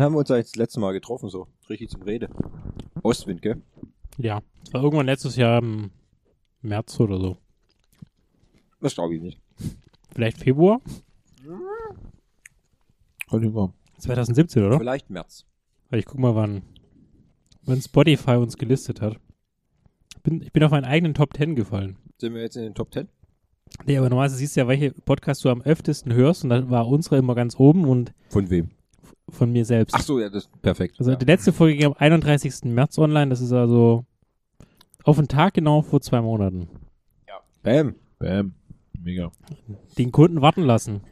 Wann haben wir uns eigentlich das letzte Mal getroffen, so? Richtig zum Rede. Ostwind, gell? Ja, das war irgendwann letztes Jahr im März oder so. Das glaube ich nicht. Vielleicht Februar? Heute war. 2017, oder? Vielleicht März. Ich guck mal, wann, wann Spotify uns gelistet hat. Bin, ich bin auf meinen eigenen Top 10 gefallen. Sind wir jetzt in den Top 10? Nee, aber normalerweise siehst du ja, welche Podcasts du am öftesten hörst und da war unsere immer ganz oben und Von wem? Von mir selbst. Ach so, ja, das ist perfekt. Also ja. die letzte Folge ging am 31. März online, das ist also auf den Tag genau vor zwei Monaten. Bam. Bam. Mega. Den Kunden warten lassen.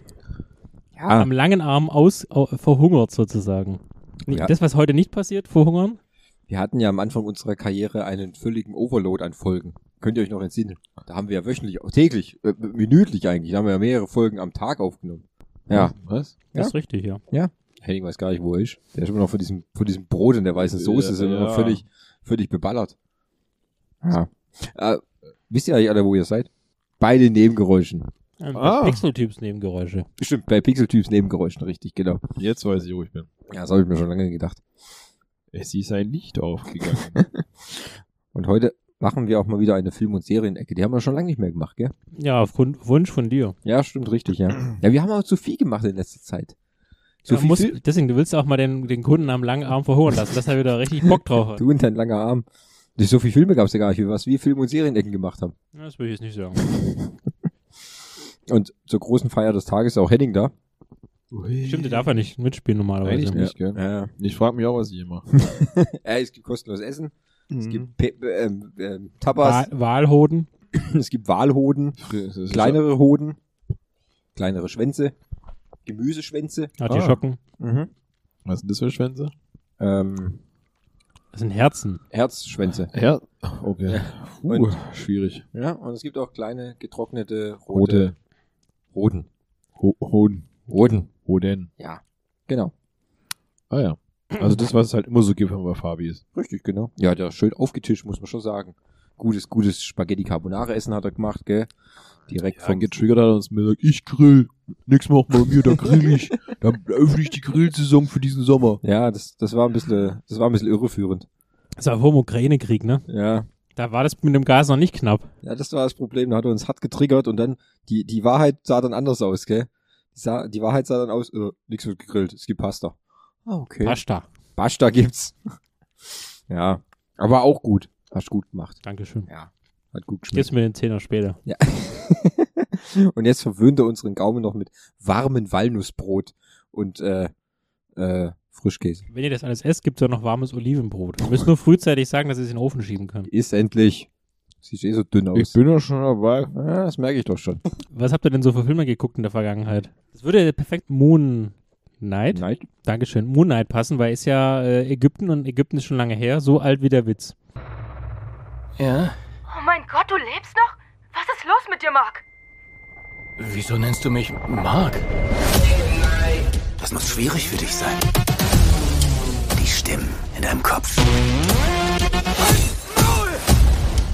Ja. Am langen Arm aus, au, verhungert sozusagen. Ja. Das, was heute nicht passiert, verhungern. Wir hatten ja am Anfang unserer Karriere einen völligen Overload an Folgen. Könnt ihr euch noch entsinnen? Da haben wir ja wöchentlich, täglich, äh, minütlich eigentlich, da haben wir ja mehrere Folgen am Tag aufgenommen. Ja. Was? Ja. Das ist richtig, ja. Henning weiß gar nicht, wo er ist. Der ist immer noch von diesem, von diesem Brot in der weißen Soße, Ja, sind wir noch ja. völlig, völlig beballert. Ja. Äh, wisst ihr eigentlich alle, wo ihr seid? Bei den Nebengeräuschen. Ähm, Ah. Pixeltyps Nebengeräusche. Stimmt, bei Pixeltyps Nebengeräuschen, richtig, genau. Jetzt weiß ich, wo ich bin. Ja, das habe ich mir schon lange gedacht. Es ist ein Licht aufgegangen. Und heute machen wir auch mal wieder eine Film- und Serienecke. Die haben wir schon lange nicht mehr gemacht, gell? Ja, aufgrund Wunsch von dir. Ja, stimmt, richtig, ja. Ja, wir haben auch zu viel gemacht in letzter Zeit. So Ja, viel muss, Fil- deswegen, du willst auch mal den, den Kunden am langen Arm verhungern lassen, dass er wieder richtig Bock drauf hat. Du und dein langer Arm. So viele Filme gab es ja gar nicht, wie was wir Film- und Serienecken gemacht haben. Ja, Das will ich jetzt nicht sagen. Und zur großen Feier des Tages ist auch Henning da. Stimmt, der darf ja nicht mitspielen normalerweise. Eigentlich nicht, gell? Ja. Ich frage mich auch, was ich hier mache. Äh, es gibt kostenloses Essen. Es Mhm. gibt Pe ähm, ähm, Tapas. Wahl, Wahlhoden. es gibt Walhoden. Kleinere Hoden. Kleinere Schwänze. Gemüseschwänze. Artischocken. Mhm. Was sind das für Schwänze? Ähm, Das sind Herzen. Herzschwänze. Ja. Okay. Puh, Und- schwierig. Ja, und es gibt auch kleine getrocknete rote. Rote. Roten. Ho Hoden. Roten. Hoden. Ja. Genau. Ah ja. Also das, was es halt immer so gibt, wenn man bei Fabi ist. Richtig, genau. Ja, der ist schön aufgetischt, muss man schon sagen. Gutes, gutes Spaghetti Carbonara Essen hat er gemacht, gell? Direkt Ja, vom getriggert hat er uns mir gesagt, ich grill. Nix macht bei mir, da grill ich. Da öffne ich die Grillsaison für diesen Sommer. Ja, das, das war ein bisschen, das war ein bisschen irreführend. Das war vor dem Ukraine-Krieg, ne? Ja. Da war das mit dem Gas noch nicht knapp. Ja, das war das Problem. Da hat er uns hart getriggert und dann, die, die Wahrheit sah dann anders aus, gell? Die, sah, die Wahrheit sah dann aus, äh, nichts wird gegrillt, es gibt Pasta. Ah, okay. Pasta. Pasta gibt's. ja. Aber auch gut. Hast gut gemacht. Dankeschön. Ja. Hat gut geschmeckt. Gib's mir den Zehner später. Ja. und jetzt verwöhnt er unseren Gaumen noch mit warmen Walnussbrot und äh, äh, Frischkäse. Wenn ihr das alles esst, gibt's ja noch warmes Olivenbrot. Ihr müsst nur frühzeitig sagen, dass ihr es in den Ofen schieben könnt. Ist endlich. Sieht eh so dünn aus. Ich bin ja schon dabei. ja, das merke ich doch schon. Was habt ihr denn so für Filme geguckt in der Vergangenheit? Das würde ja perfekt Moon Knight, Nein. Dankeschön, Moon Knight passen, weil ist ja äh, Ägypten und Ägypten ist schon lange her, so alt wie der Witz. Ja? Oh mein Gott, du lebst noch? Was ist los mit dir, Mark? Wieso nennst du mich Mark? Das muss schwierig für dich sein. Die Stimmen in deinem Kopf.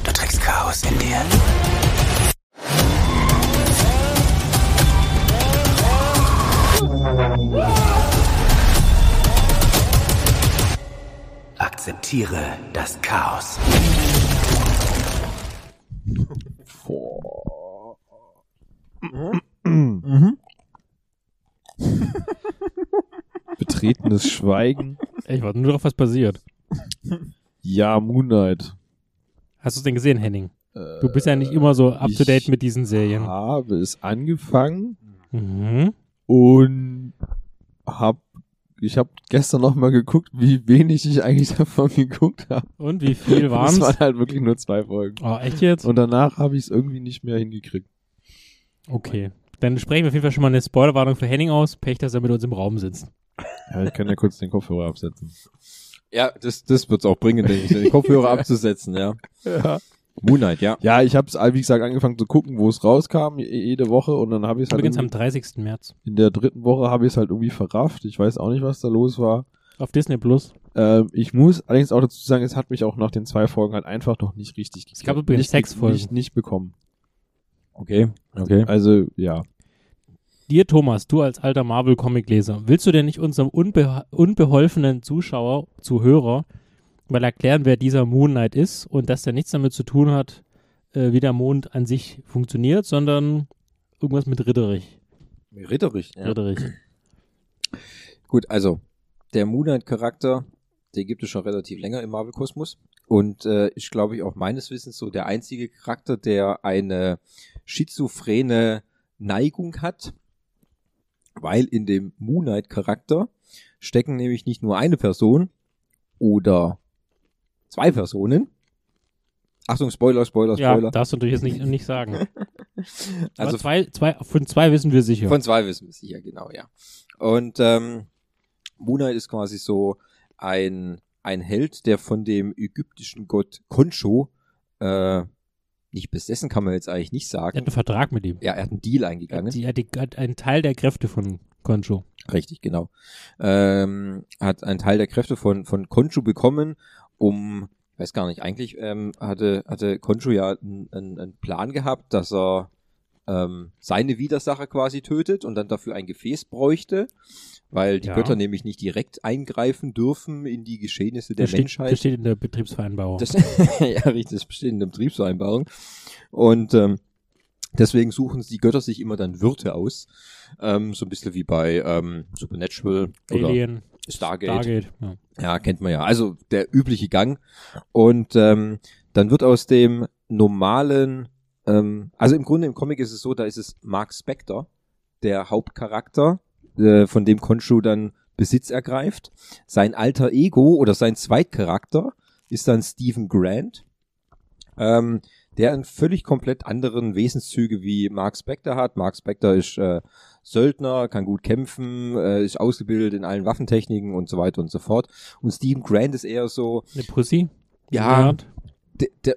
Du trägst Chaos in dir. Akzeptiere das Chaos. Betretenes Schweigen. Ich warte nur drauf, was passiert. Ja, Moonlight. Hast du es denn gesehen, Henning? Du bist ja nicht immer so up to date ich mit diesen Serien. habe es angefangen Mhm. und hab ich habe gestern noch mal geguckt, wie wenig ich eigentlich davon geguckt habe. Und wie viel Es waren's? waren halt wirklich nur zwei Folgen. Oh, echt jetzt? Und danach habe ich es irgendwie nicht mehr hingekriegt. Okay. Dann sprechen wir auf jeden Fall schon mal eine Spoilerwarnung für Henning aus. Pech, dass er mit uns im Raum sitzt. Ja, ich kann ja kurz den Kopfhörer absetzen. Ja, das, das wird's auch bringen, denke ich, den Kopfhörer abzusetzen, ja. Ja. Moonlight, ja. Ja, ich habe es, wie gesagt, angefangen zu gucken, wo es rauskam, je- jede Woche. Und dann habe ich es halt Übrigens am irgendwie- 30. März. in der dritten Woche habe ich es halt irgendwie verrafft. Ich weiß auch nicht, was da los war. Auf Disney Plus. Ähm, ich muss allerdings auch dazu sagen, es hat mich auch nach den zwei Folgen halt einfach noch nicht richtig Es gab gekriegt. übrigens nicht, sechs Folgen. Nicht, nicht bekommen. Okay, okay. Also, ja. Dir, Thomas, du als alter Marvel-Comic-Leser, willst du denn nicht unserem unbe unbeholfenen Zuschauer, Zuhörer, mal erklären, wer dieser Moon Knight ist und dass der nichts damit zu tun hat, äh, wie der Mond an sich funktioniert, sondern irgendwas mit Ritterich. Ritterich. Ja. Ritterich. Gut, also der Moon Knight-Charakter, den gibt es schon relativ länger im Marvel-Kosmos. Und äh, ist, glaube ich, auch meines Wissens so der einzige Charakter, der eine schizophrene Neigung hat. Weil in dem Moon Knight-Charakter stecken nämlich nicht nur eine Person oder zwei Personen. Achtung, Spoiler, Spoiler, Ja, Spoiler. darfst du natürlich jetzt nicht, nicht sagen. also zwei, zwei, von zwei wissen wir sicher. Von zwei wissen wir sicher, genau, ja. Und ähm, Moon Knight ist quasi so ein, ein Held, der von dem ägyptischen Gott Khonshu äh, nicht besessen, kann man jetzt eigentlich nicht er hat sagen. einen Vertrag mit ihm. Ja, er hat einen Deal eingegangen. Er hat die, hat einen Teil der Kräfte von Concho. Richtig, genau. Ähm, hat einen Teil der Kräfte von, von Khonshu bekommen, um, ich weiß gar nicht, eigentlich ähm, hatte, hatte Khonshu ja einen, einen, Plan gehabt, dass er ähm, seine Widersacher quasi tötet und dann dafür ein Gefäß bräuchte, weil die Ja. Götter nämlich nicht direkt eingreifen dürfen in die Geschehnisse der das steht, Menschheit. Das steht in der Betriebsvereinbarung. Das, ja, richtig, das besteht in der Betriebsvereinbarung. Und ähm, deswegen suchen die Götter sich immer dann Wirte aus. Ähm, so ein bisschen wie bei ähm, Supernatural oder Alien, Stargate. Stargate. Ja. Ja, kennt man ja. Also der übliche Gang. Und ähm, dann wird aus dem normalen, ähm, also im Grunde im Comic ist es so, da ist es Mark Spector, der Hauptcharakter, äh, von dem Khonshu dann Besitz ergreift. Sein alter Ego oder sein Zweitcharakter ist dann Stephen Grant, ähm, der einen völlig komplett anderen Wesenszüge wie Mark Spector hat. Mark Spector ist äh, Söldner, kann gut kämpfen, äh, ist ausgebildet in allen Waffentechniken und so weiter und so fort. Und Stephen Grant ist eher so, Eine Pussy. Ja. Der, der,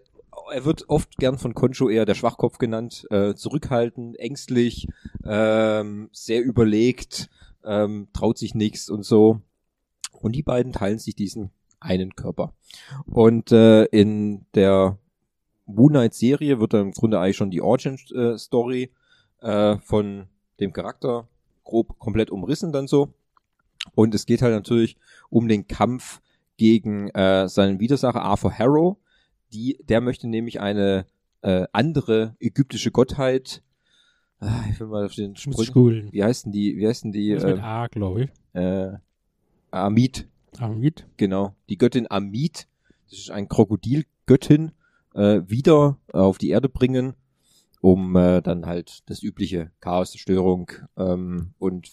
er wird oft gern von Concho eher der Schwachkopf genannt, äh, zurückhaltend, ängstlich, ähm, sehr überlegt, ähm, traut sich nichts und so. Und die beiden teilen sich diesen einen Körper. Und äh, in der Moon Knight Serie wird dann im Grunde eigentlich schon die Origin äh, Story äh, von dem Charakter grob komplett umrissen dann so. Und es geht halt natürlich um den Kampf gegen äh, seinen Widersacher Arthur Harrow. Die, der möchte nämlich eine äh, andere ägyptische Gottheit. Ah, ich will mal auf den Sprung. Wie heißen die? Wie heißen die? Ist mit Äh, A, glaube ich. äh, Amit, Amit. genau. Die Göttin Amit, das ist eine Krokodilgöttin, äh, wieder auf die Erde bringen, um äh, dann halt das übliche Chaos, Zerstörung ähm, und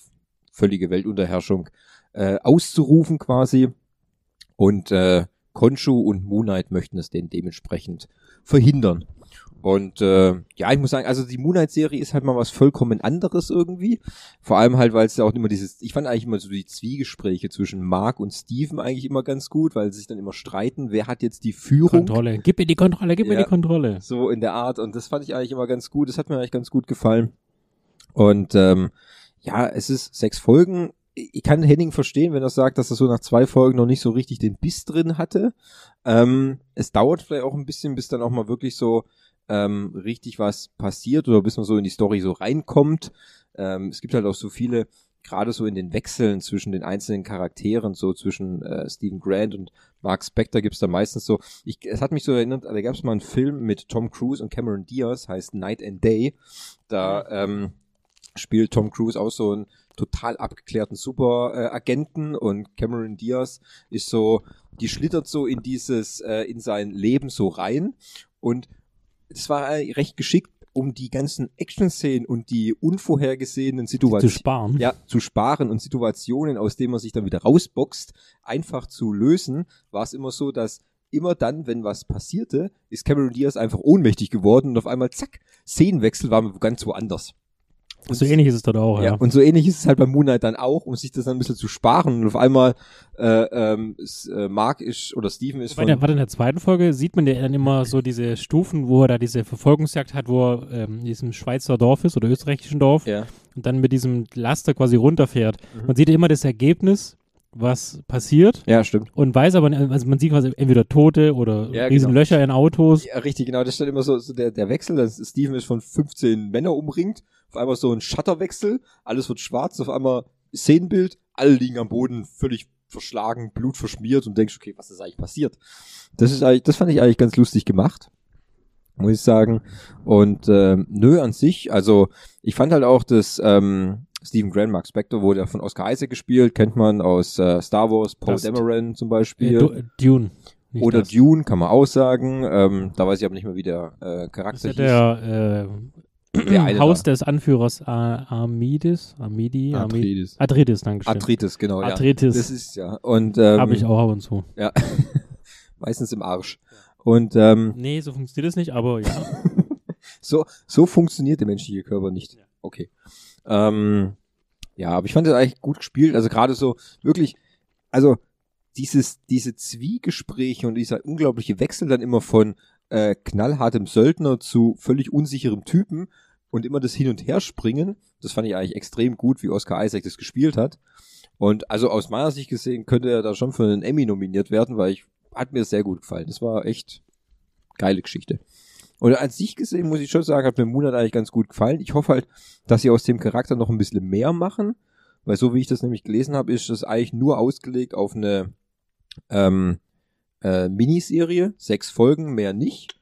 völlige Weltunterherrschung äh, auszurufen quasi. Und äh, Khonshu und Moon Knight möchten es denn dementsprechend verhindern. Und äh, ja, ich muss sagen, also die Moon Knight-Serie ist halt mal was vollkommen anderes irgendwie. Vor allem halt, weil es ja auch immer dieses, ich fand eigentlich immer so die Zwiegespräche zwischen Mark und Steven eigentlich immer ganz gut, weil sie sich dann immer streiten, wer hat jetzt die Führung. Kontrolle. Gib mir die Kontrolle, gib mir Ja. die Kontrolle. So in der Art. Und das fand ich eigentlich immer ganz gut. Das hat mir eigentlich ganz gut gefallen. Und ähm, ja, es ist sechs Folgen. Ich kann Henning verstehen, wenn er sagt, dass er so nach zwei Folgen noch nicht so richtig den Biss drin hatte. Ähm, es dauert vielleicht auch ein bisschen, bis dann auch mal wirklich so ähm, richtig was passiert oder bis man so in die Story so reinkommt. Ähm, es gibt halt auch so viele, gerade so in den Wechseln zwischen den einzelnen Charakteren, so zwischen äh, Stephen Grant und Mark Spector gibt's da meistens so. Ich, es hat mich so erinnert, da gab's mal einen Film mit Tom Cruise und Cameron Diaz, heißt Night and Day. Da ähm, spielt Tom Cruise auch so einen total abgeklärten Superagenten äh, und Cameron Diaz ist so, die schlittert so in dieses, äh, in sein Leben so rein und es war äh, recht geschickt, um die ganzen Action-Szenen und die unvorhergesehenen Zu Situationen sparen. ja, zu sparen und Situationen, aus denen man sich dann wieder rausboxt, einfach zu lösen, war es immer so, dass immer dann, wenn was passierte, ist Cameron Diaz einfach ohnmächtig geworden und auf einmal, zack, Szenenwechsel war man ganz woanders. Und So ähnlich ist es dort auch, ja. ja. und so ähnlich ist es halt bei Moonlight dann auch, um sich das dann ein bisschen zu sparen. Und auf einmal äh, ähm, ist, äh, Mark ist oder Steven ist Bei von der, warte, in der zweiten Folge sieht man ja dann immer so diese Stufen, wo er da diese Verfolgungsjagd hat, wo er ähm, in diesem Schweizer Dorf ist oder österreichischen Dorf ja, und dann mit diesem Laster quasi runterfährt. Mhm. Man sieht ja immer das Ergebnis, was passiert ja, stimmt. und weiß aber, also man sieht quasi entweder Tote oder Ja, riesen genau. Löcher in Autos. Ja, richtig, genau. Das ist dann immer so, so der, der Wechsel. Das Steven ist von 15 Männer umringt, auf einmal so ein Shutterwechsel, alles wird schwarz, auf einmal Szenenbild, alle liegen am Boden, völlig verschlagen, Blut verschmiert und denkst, okay, was ist eigentlich passiert? Das ist eigentlich, das fand ich eigentlich ganz lustig gemacht, muss ich sagen. Und ähm, nö, an sich, also ich fand halt auch das ähm, Stephen Grant, Mark Spector, wurde ja von Oscar Isaac gespielt, kennt man aus äh, Star Wars, Paul. Dameron zum Äh, Beispiel. Du- Dune. nicht Oder das. Dune, kann man auch sagen. Ähm, da weiß ich aber nicht mehr, wie der äh, Charakter ist ja der äh, Haus da. des Anführers Ar Armidis. Armidi? Armi- Atreides. Atreides, danke schön. Arthritis, genau, ja. Arthritis. Das ist ja. Und ähm, Habe ich auch ab und zu. Ja. Meistens im Arsch. Und ähm, Nee, so funktioniert es nicht, aber ja. so, so funktioniert der menschliche Körper nicht. Okay. Ähm, ja, aber ich fand das eigentlich gut gespielt. Also gerade so wirklich, also dieses, diese Zwiegespräche und dieser unglaubliche Wechsel dann immer von äh, knallhartem Söldner zu völlig unsicherem Typen und immer das Hin- und Herspringen, das fand ich eigentlich extrem gut, wie Oscar Isaac das gespielt hat. Und also aus meiner Sicht gesehen könnte er da schon für einen Emmy nominiert werden, weil ich hat mir sehr gut gefallen. Das war echt geile Geschichte. Und an sich gesehen muss ich schon sagen, hat mir Moonlight eigentlich ganz gut gefallen. Ich hoffe halt, dass sie aus dem Charakter noch ein bisschen mehr machen, weil so wie ich das nämlich gelesen habe, ist das eigentlich nur ausgelegt auf eine ähm, äh, Miniserie, sechs Folgen, mehr nicht.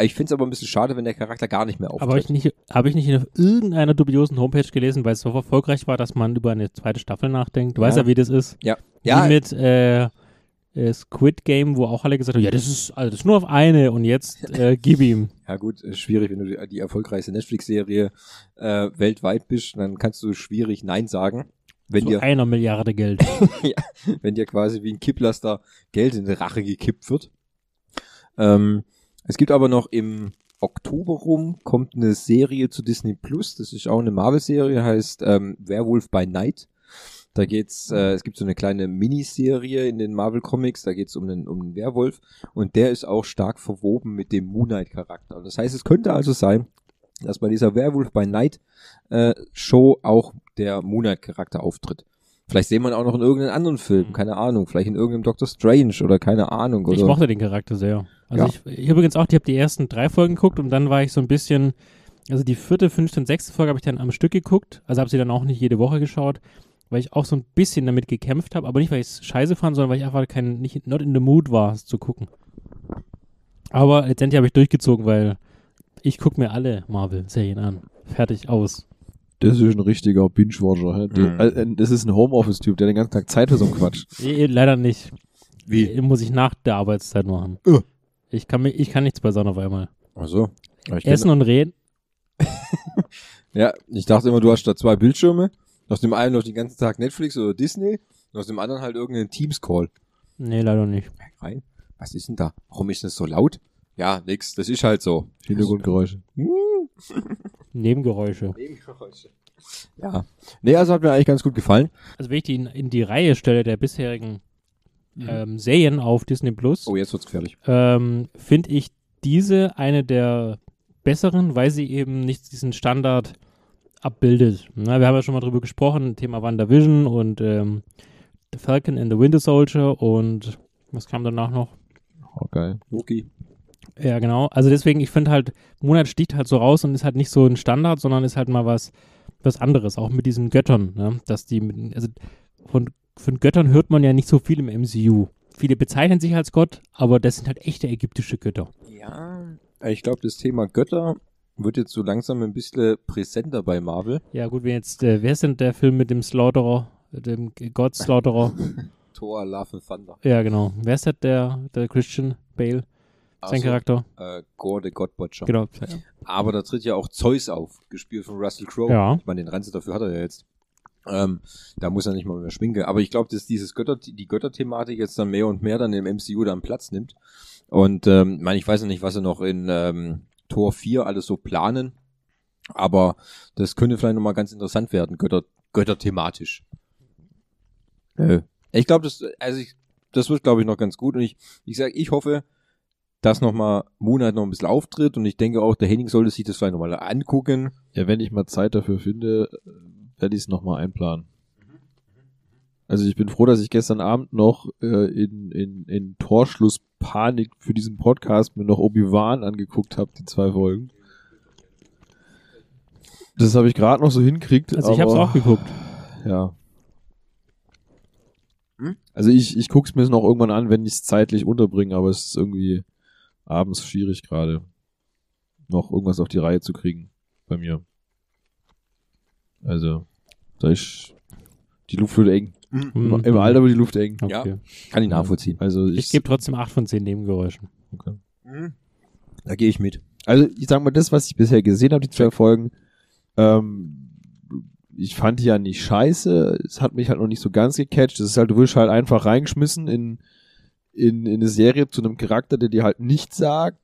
Ich finde es aber ein bisschen schade, wenn der Charakter gar nicht mehr auftritt. Aber habe ich nicht, habe ich nicht auf irgendeiner dubiosen Homepage gelesen, weil es so erfolgreich war, dass man über eine zweite Staffel nachdenkt. Du Ja. weißt ja, wie das ist. ja, Wie ja, mit äh, äh, Squid Game, wo auch alle gesagt haben, ja, das ist, also das ist nur auf eine und jetzt äh, gib ihm. Ja gut, schwierig, wenn du die, die erfolgreichste Netflix-Serie äh, weltweit bist, dann kannst du schwierig Nein sagen. Wenn Zu dir, einer Milliarde Geld. wenn dir quasi wie ein Kipplaster Geld in die Rache gekippt wird. Ähm, es gibt aber noch im Oktober rum kommt eine Serie zu Disney Plus, das ist auch eine Marvel-Serie, heißt ähm, Werewolf by Night. Da geht's, äh, es gibt so eine kleine Miniserie in den Marvel Comics, da geht's um einen, um einen Werwolf und der ist auch stark verwoben mit dem Moon Knight Charakter. Das heißt, es könnte also sein, dass bei dieser Werewolf by Night äh, Show auch der Moon Knight Charakter auftritt. Vielleicht sehen wir ihn auch noch in irgendeinem anderen Film, keine Ahnung, vielleicht in irgendeinem Doctor Strange oder keine Ahnung. Oder Ich mochte den Charakter sehr. Also Ja. ich, ich übrigens auch, ich habe die ersten drei Folgen geguckt und dann war ich so ein bisschen, also die vierte, fünfte und sechste Folge habe ich dann am Stück geguckt, also habe sie dann auch nicht jede Woche geschaut, weil ich auch so ein bisschen damit gekämpft habe, aber nicht, weil ich es scheiße fand, sondern weil ich einfach kein, nicht, not in the mood war, es zu gucken. Aber letztendlich habe ich durchgezogen, weil ich gucke mir alle Marvel-Serien an. Fertig, aus. Das ist ein richtiger Binge-Watcher. Mhm. äh, Das ist ein Homeoffice-Typ, der den ganzen Tag Zeit für so einen Quatsch. Leider nicht. Wie? Eh, Muss ich nach der Arbeitszeit machen. Uh. Ich kann, mi- ich kann nichts bei Sonne auf einmal. Also, ich Essen und reden. Ja, ich dachte immer, du hast da zwei Bildschirme. Aus dem einen noch den ganzen Tag Netflix oder Disney und aus dem anderen halt irgendeinen Teams-Call. Nee, leider nicht. Rein. Was ist denn da? Warum ist das so laut? Ja, nix, das ist halt so. Hintergrundgeräusche. Nebengeräusche. Ja. Nee, also hat mir eigentlich ganz gut gefallen. Also wenn ich die in, in die Reihe stelle der bisherigen ähm, Serien auf Disney Plus, Oh, jetzt wird's gefährlich. ähm, finde ich diese eine der besseren, weil sie eben nicht diesen Standard abbildet. Na, wir haben ja schon mal drüber gesprochen, Thema WandaVision und ähm, The Falcon and the Winter Soldier und was kam danach noch? Oh, geil. Loki. Ja, genau. Also deswegen, ich finde halt, Monat sticht halt so raus und ist halt nicht so ein Standard, sondern ist halt mal was, was anderes, auch mit diesen Göttern, ne? Dass die, mit- also von, von Göttern hört man ja nicht so viel im MCU. Viele bezeichnen sich als Gott, aber das sind halt echte ägyptische Götter. Ja. Ich glaube, das Thema Götter wird jetzt so langsam ein bisschen präsenter bei Marvel. Ja, gut, wenn jetzt, äh, wer ist denn der Film mit dem Slaughterer, dem Gott Slaughterer? Thor, Love and Thunder. ja, genau. Wer ist das, der, der Christian Bale, sein Also, Charakter? Äh, Gore, the God Butcher. Genau. Aber da tritt ja auch Zeus auf, gespielt von Russell Crowe. Ja. Ich meine, den Ranze dafür hat er ja jetzt. Ähm, da muss er nicht mal mehr schminken. Aber ich glaube, dass dieses Götter, die Götterthematik jetzt dann mehr und mehr dann im MCU dann Platz nimmt. Und ähm, ich meine, ich weiß noch nicht, was sie noch in ähm, Tor 4 alles so planen. Aber das könnte vielleicht nochmal ganz interessant werden, Götter, Götterthematisch. Äh, ich glaube, das, also ich, das wird, glaube ich, noch ganz gut. Und ich, ich sage, ich hoffe, dass nochmal Moonlight noch ein bisschen auftritt. Und ich denke auch, der Henning sollte sich das vielleicht nochmal angucken. Ja, wenn ich mal Zeit dafür finde, äh, werde ich es nochmal einplanen. Also ich bin froh, dass ich gestern Abend noch äh, in, in, in Torschlusspanik für diesen Podcast mir noch Obi-Wan angeguckt habe, die zwei Folgen. Das habe ich gerade noch so hinkriegt. Also ich habe es auch geguckt. Ja. Hm? Also ich, ich guck's mir noch irgendwann an, wenn ich es zeitlich unterbringe, aber es ist irgendwie abends schwierig gerade, noch irgendwas auf die Reihe zu kriegen bei mir. Also, da ist die Luft wird eng. Mhm. Im, Alter wird die Luft eng. Okay. Ja. Kann ich nachvollziehen. Also ich, Ich gebe trotzdem 8 von 10 Nebengeräuschen. okay. Mhm. Da gehe ich mit. Also ich sag mal, das, was ich bisher gesehen habe, die zwei Folgen, ähm, ich fand die ja nicht scheiße. Es hat mich halt noch nicht so ganz gecatcht. Es ist halt, du wirst halt einfach reingeschmissen in, in, in eine Serie zu einem Charakter, der dir halt nichts sagt.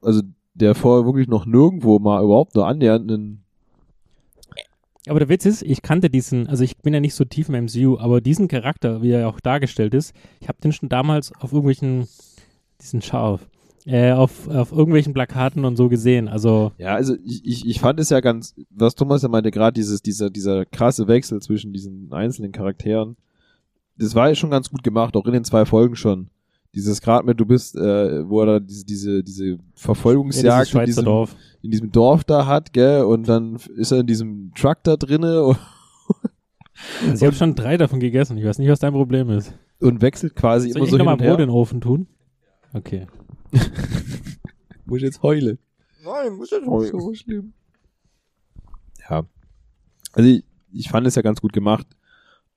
Also der vorher wirklich noch nirgendwo mal überhaupt nur annähernd einen Aber der Witz ist, ich kannte diesen, also ich bin ja nicht so tief im MCU, aber diesen Charakter, wie er auch dargestellt ist, ich habe den schon damals auf irgendwelchen, diesen Scharf, äh, auf, auf irgendwelchen Plakaten und so gesehen. Also, Ja, also ich, ich, ich fand es ja ganz, was Thomas ja meinte, gerade dieses, dieser, dieser krasse Wechsel zwischen diesen einzelnen Charakteren, das war ja schon ganz gut gemacht, auch in den zwei Folgen schon. Dieses gerade mit, du bist, äh, wo er da diese, diese, diese ja, Verfolgungsjagd Schweizer in, diesem, Dorf. in diesem Dorf da hat, gell, und dann ist er in diesem Truck da drinne und, Also ich habe schon drei davon gegessen. Ich weiß nicht, was dein Problem ist. und wechselt quasi Soll immer ich so hin nochmal und her. Brot in den Ofen tun? Okay. Muss ich jetzt heulen. Nein, muss jetzt So schlimm. Ja. Also ich, ich fand es ja ganz gut gemacht.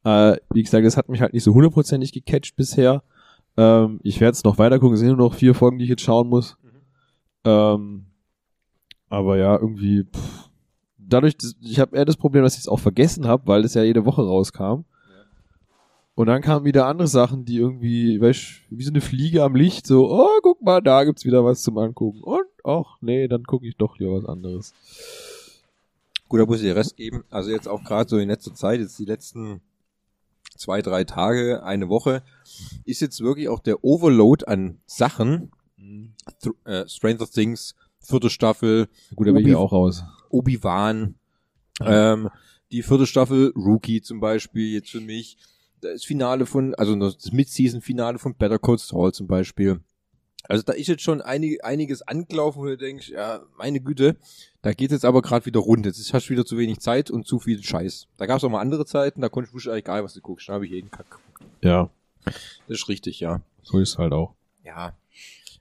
Äh, wie gesagt, das hat mich halt nicht so hundertprozentig gecatcht bisher. Ähm, ich werde es noch weiter gucken. Es sind nur noch vier Folgen, die ich jetzt schauen muss. Ähm, aber ja, irgendwie, pff, dadurch, ich habe eher das Problem, dass ich es auch vergessen habe, weil es ja jede Woche rauskam. Und dann kamen wieder andere Sachen, die irgendwie, weißt, wie so eine Fliege am Licht, so, oh, guck mal, da gibt's wieder was zum Angucken. Und, ach, nee, dann gucke ich doch lieber was anderes. Gut, da muss ich den Rest geben. Also jetzt auch gerade so in letzter Zeit, jetzt die letzten zwei, drei Tage, eine Woche, ist jetzt wirklich auch der Overload an Sachen. Th äh, Stranger Things, vierte Staffel, Gut, da bin ich auch raus. Obi-Wan, ähm, die vierte Staffel Rookie zum Beispiel, jetzt für mich. Das Finale von, also das Mid-Season-Finale von Better Call Saul zum Beispiel. Also da ist jetzt schon einig, einiges angelaufen, wo du denkst, ja, meine Güte, da geht jetzt aber gerade wieder rund. Jetzt hast du wieder zu wenig Zeit und zu viel Scheiß. Da gab es auch mal andere Zeiten, da konnte ich wusste egal, was du guckst. Da habe ich jeden Kack. geguckt. Ja, Das ist richtig, ja. so ist es halt auch. Ja.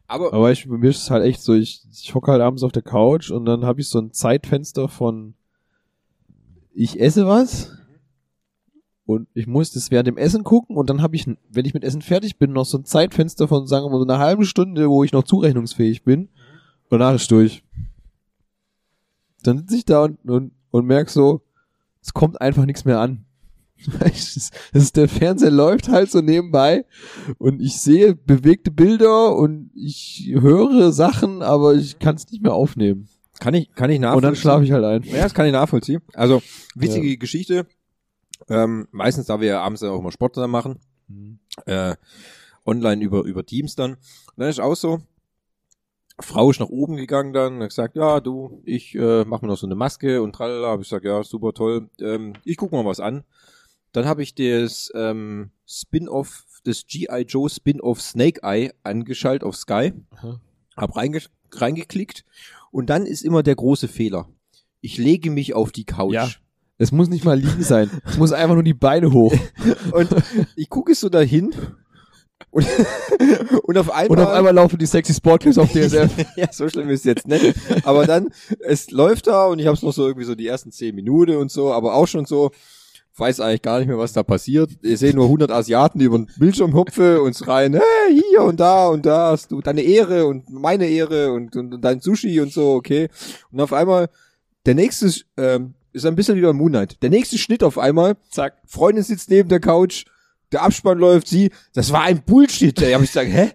Aber, Aber ich, bei mir ist es halt echt so, ich, ich hocke halt abends auf der Couch und dann habe ich so ein Zeitfenster von ich esse was und ich muss das während dem Essen gucken und dann habe ich, wenn ich mit Essen fertig bin, noch so ein Zeitfenster von, sagen wir mal, so einer halben Stunde, wo ich noch zurechnungsfähig bin und danach ist durch. Dann sitze ich da und, und, und merk so, es kommt einfach nichts mehr an. Das ist, der Fernseher läuft halt so nebenbei und ich sehe bewegte Bilder und ich höre Sachen, aber ich kann es nicht mehr aufnehmen. kann ich, kann ich nachvollziehen. Und dann schlafe ich halt ein. Ja, das kann ich nachvollziehen. Also, witzige Geschichte. Ähm, meistens, da wir ja abends dann auch immer Sport dann machen, äh, online über, über Teams dann. Und dann ist auch so, Frau ist nach oben gegangen dann, hat gesagt, ja, du, ich äh, mach mir noch so eine Maske und tralala. Hab ich gesagt, ja, super toll. Ähm, ich guck mal was an. Dann habe ich das ähm, Spin-off, das G.I. Joe Spin-off Snake Eye angeschaltet auf Sky. Aha. Hab reinge reingeklickt und dann ist immer der große Fehler. Ich lege mich auf die Couch. Ja. Es muss nicht mal liegen sein. Es muss einfach nur die Beine hoch. Und ich gucke so dahin und, und auf einmal, Und auf einmal laufen die sexy Sportclips auf DSF. ja, so schlimm ist es jetzt nicht. Aber dann, es läuft da und ich habe es noch so irgendwie so die ersten zehn Minuten und so, aber auch schon so, weiß eigentlich gar nicht mehr, was da passiert. Ich sehe nur 100 Asiaten, die über den Bildschirm hupfen und schreien, hey, hier und da und da hast du deine Ehre und meine Ehre und, und, und dein Sushi und so, okay. Und auf einmal, der nächste ähm, ist ein bisschen wie bei Moon Knight. Der nächste Schnitt auf einmal, zack, Freundin sitzt neben der Couch, der Abspann läuft, sie, das war ein Bullshit. Da habe ich gesagt, hä?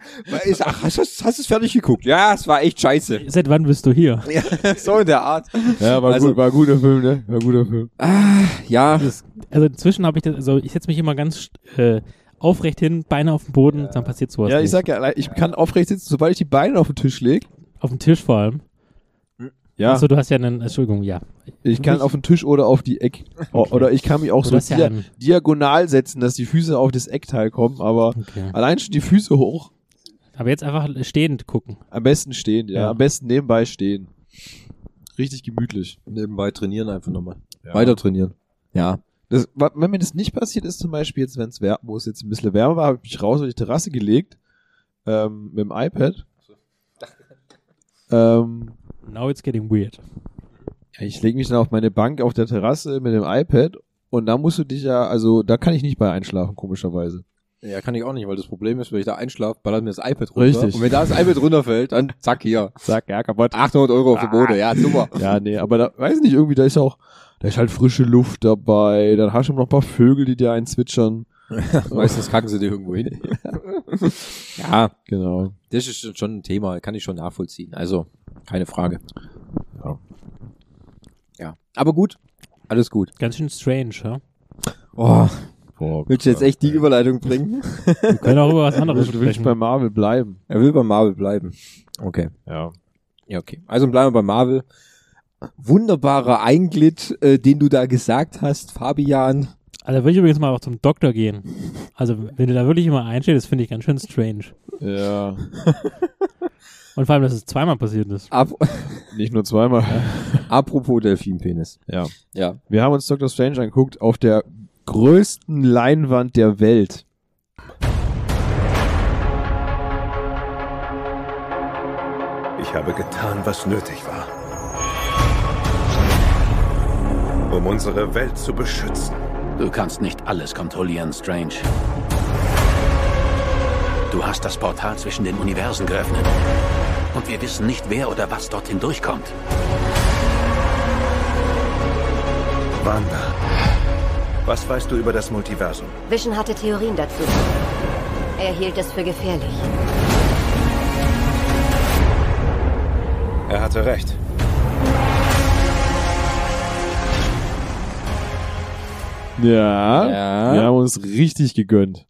Sag, Ach, hast du hast du es fertig geguckt? Ja, es war echt scheiße. Seit wann bist du hier? Ja, so in der Art. Ja, war, Also- gut, war ein guter Film, ne? War ein guter Film. Ah, ja. Das, also inzwischen habe ich das, also ich setze mich immer ganz äh, aufrecht hin, Beine auf den Boden, dann passiert sowas. Ja, ich nicht. sag ja, ich kann aufrecht sitzen, sobald ich die Beine auf den Tisch leg. Auf dem Tisch vor allem. Ja, Achso, du hast ja einen, Entschuldigung, ja. ich kann auf den Tisch oder auf die Eck. Oder ich kann mich auch Du so ja dia einen- diagonal setzen, dass die Füße auf das Eckteil kommen, aber Okay. allein schon die Füße hoch. Aber jetzt einfach stehend gucken. Am besten stehen, ja. Ja. Am besten nebenbei stehen. richtig gemütlich. Nebenbei trainieren einfach nochmal. Ja. Weiter trainieren. Ja. Das, wenn mir das nicht passiert ist, zum Beispiel jetzt, wenn es wo es jetzt ein bisschen wärmer war, habe ich mich raus auf die Terrasse gelegt ähm, mit dem iPad. Ähm, Now it's getting weird. ich lege mich dann auf meine Bank auf der Terrasse mit dem iPad und da musst du dich ja, also da kann ich nicht bei einschlafen, komischerweise. Ja, kann ich auch nicht, weil das Problem ist, wenn ich da einschlafe, ballert mir das iPad runter. Richtig. Und wenn da das iPad runterfällt, dann zack hier. Sag, ja, kaputt. 800 Euro auf die Bude, ja, super. Ja, nee, aber da, weiß nicht, irgendwie, da ist auch, da ist halt frische Luft dabei, dann hast du noch ein paar Vögel, die dir einzwitschern. Meistens kacken sie dir irgendwo hin. ja, Genau. das ist schon ein Thema, kann ich schon nachvollziehen. Also, keine Frage. Ja. Ja. Aber gut, alles gut. Ganz schön strange, ja? Oh, Boah, willst du jetzt echt die Überleitung bringen? Wir können auch über was anderes Du willst sprechen. bei Marvel bleiben. Er will bei Marvel bleiben. Okay. Ja. Ja, okay. Also bleiben wir bei Marvel. Wunderbarer Einglied, äh, den du da gesagt hast, Fabian. Also würde ich übrigens mal auch zum Doktor gehen. Also wenn du da wirklich immer einstehst, das finde ich ganz schön strange. Ja. Und vor allem, dass es zweimal passiert ist. Ap Nicht nur zweimal. Apropos Delfinpenis. Ja. Ja. Wir haben uns Doctor Strange angeguckt auf der größten Leinwand der Welt. Ich habe getan, was nötig war. Um unsere Welt zu beschützen. Du kannst nicht alles kontrollieren, Strange. Du hast das Portal zwischen den Universen geöffnet. Und wir wissen nicht, wer oder was dorthin durchkommt. Wanda, was weißt du über das Multiversum? Vision hatte Theorien dazu. Er hielt es für gefährlich. Er hatte recht. Ja. Ja. Wir haben uns richtig gegönnt.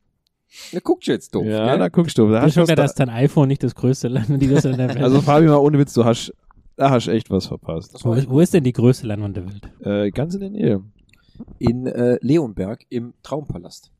Na, guckt jetzt doof. ja, gell? da guckst du. Da Das hast ist schon was klar, da, dass dein iPhone nicht das größte Land, die größte Land der Welt also ist. Fabi, mal ohne Witz, du hast, da hast echt was verpasst. Wo wo ist denn die größte Leinwand der Welt? Äh, ganz in der Nähe. in äh, Leonberg im Traumpalast.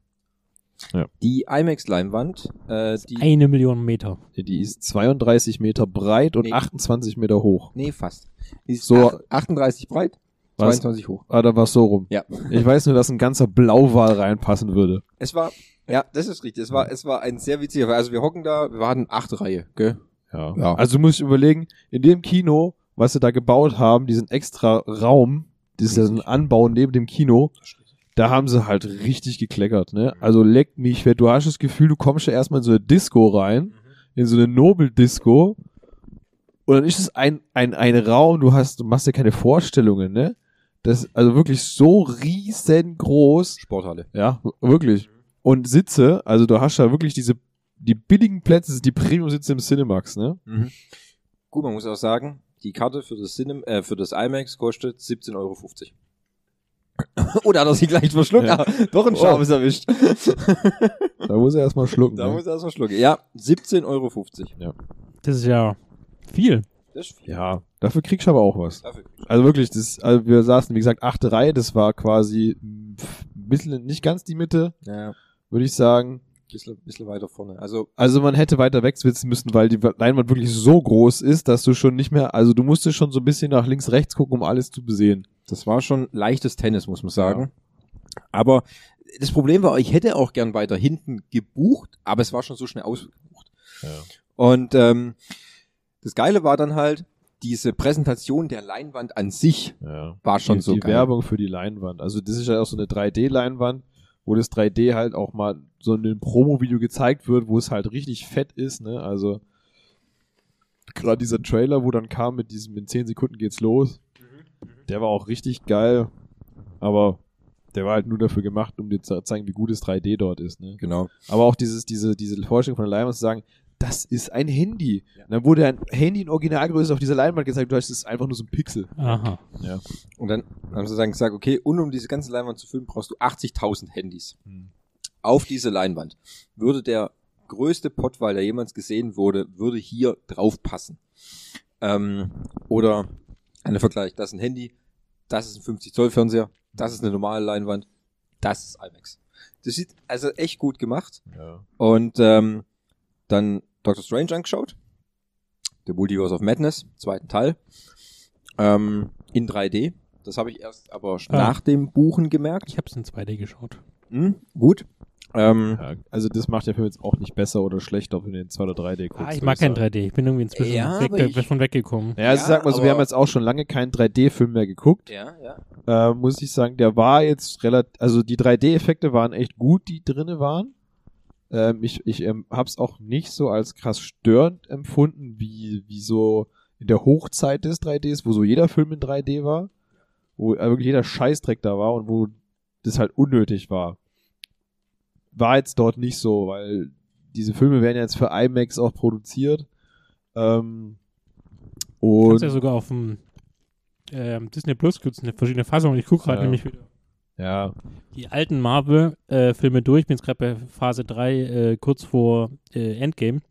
Ja. Die IMAX-Leinwand, äh, die, Eine Million Meter. Die ist 32 Meter breit und Nee. 28 Meter hoch. nee, fast. Die ist So- ach- 38 breit, Was? 22 hoch. Ah, da war so rum. Ja. Ich weiß nur, dass ein ganzer Blauwal reinpassen würde. Es war, ja, das ist richtig. Es war, es war ein sehr witziger, Fall. also wir hocken da, wir waren acht Reihe, gell? Ja. Ja. Also du musst überlegen, in dem Kino, was sie da gebaut haben, diesen extra Raum, das ist ja so ein Anbau neben dem Kino, da haben sie halt richtig gekleckert, ne? Also leckt mich. Du hast das Gefühl, du kommst ja erstmal in so eine Disco rein, in so eine Nobel-Disco, und dann ist es ein, ein, ein Raum, du hast, du machst dir keine Vorstellungen, ne? Das, also wirklich so riesengroß. Sporthalle. Ja, wirklich. Und Sitze, also du hast da wirklich diese, die billigen Plätze, die Premium-Sitze im Cinemax, ne? Mhm. Gut, man muss auch sagen, die Karte für das Cinem, äh, für das IMAX kostet 17,50 Euro. Oder hat er sie gleich verschluckt? Ja. Ah, doch ein Oh. scharfes erwischt. Da muss er erstmal schlucken. da ne? muss er erstmal schlucken. Ja, 17,50 Euro. Das ist ja viel. Das ist viel. Ja, dafür kriegst du aber auch was. Dafür. Also wirklich, das, also wir saßen, wie gesagt, achte Reihe, das war quasi ein bisschen, nicht ganz die Mitte, Ja, würde ich sagen. bisschen, bisschen weiter vorne. Also, Also man hätte weiter wegsitzen müssen, weil die Leinwand wirklich so groß ist, dass du schon nicht mehr, also du musstest schon so ein bisschen nach links, rechts gucken, um alles zu besehen. das war schon leichtes Tennis, muss man sagen. Aber das Problem war, ich hätte auch gern weiter hinten gebucht, aber es war schon so schnell ausgebucht. Ja. Und ähm, das Geile war dann halt, diese Präsentation der Leinwand an sich Ja. war schon die, so die geil. Werbung für die Leinwand. Also das ist ja auch so eine 3D-Leinwand, wo das 3D halt auch mal so in einem Promo-Video gezeigt wird, wo es halt richtig fett ist, ne? Also gerade dieser Trailer, wo dann kam mit diesem in 10 Sekunden geht's los, der war auch richtig geil, aber der war halt nur dafür gemacht, um dir zu zeigen, wie gut das 3D dort ist, ne? Genau. Aber auch dieses, diese, diese Vorstellung von der Leinwand zu sagen, das ist ein Handy. Und dann wurde ein Handy in Originalgröße auf dieser Leinwand gezeigt, du hast es ist einfach nur so ein Pixel. Aha. Ja. Und dann haben sie dann gesagt, okay, und um diese ganze Leinwand zu füllen, brauchst du 80.000 Handys. Hm. Auf diese Leinwand würde der größte Pottwal, der jemals gesehen wurde, würde hier drauf passen. Ähm, oder ein Vergleich, das ist ein Handy, das ist ein 50 Zoll Fernseher, das ist eine normale Leinwand, das ist IMAX. Das sieht also echt gut gemacht. Ja. Und ähm, dann Doctor Strange angeschaut. The Multiverse of Madness, zweiten Teil. Ähm, in 3D. Das habe ich erst aber Ah. nach dem Buchen gemerkt. Ich habe es in 2D geschaut. Hm, gut. Ähm, Ja, also das macht der Film jetzt auch nicht besser oder schlechter, ob du den 2 oder 3D guckst. Ah, ich mag kein sagen. 3D. Ich bin irgendwie inzwischen Ja, weg, ich- davon weggekommen. Ja, also Ja, sag mal so, wir haben jetzt auch schon lange keinen 3D-Film mehr geguckt. ja, ja. Äh, muss ich sagen, der war jetzt relativ, also die 3D-Effekte waren echt gut, die drinne waren. Ähm, ich ich ähm, hab's auch nicht so als krass störend empfunden, wie, wie so in der Hochzeit des 3Ds, wo so jeder Film in 3D war, wo äh, wirklich jeder Scheißdreck da war und wo das halt unnötig war. War jetzt dort nicht so, weil diese Filme werden jetzt für IMAX auch produziert. Ähm, und kannst ja sogar auf dem ähm, Disney Plus gibt es eine verschiedene Fassung. Ich gucke gerade Ja. nämlich wieder ja, die alten Marvel-Filme durch. Ich bin jetzt gerade bei Phase 3, äh, kurz vor äh, Endgame.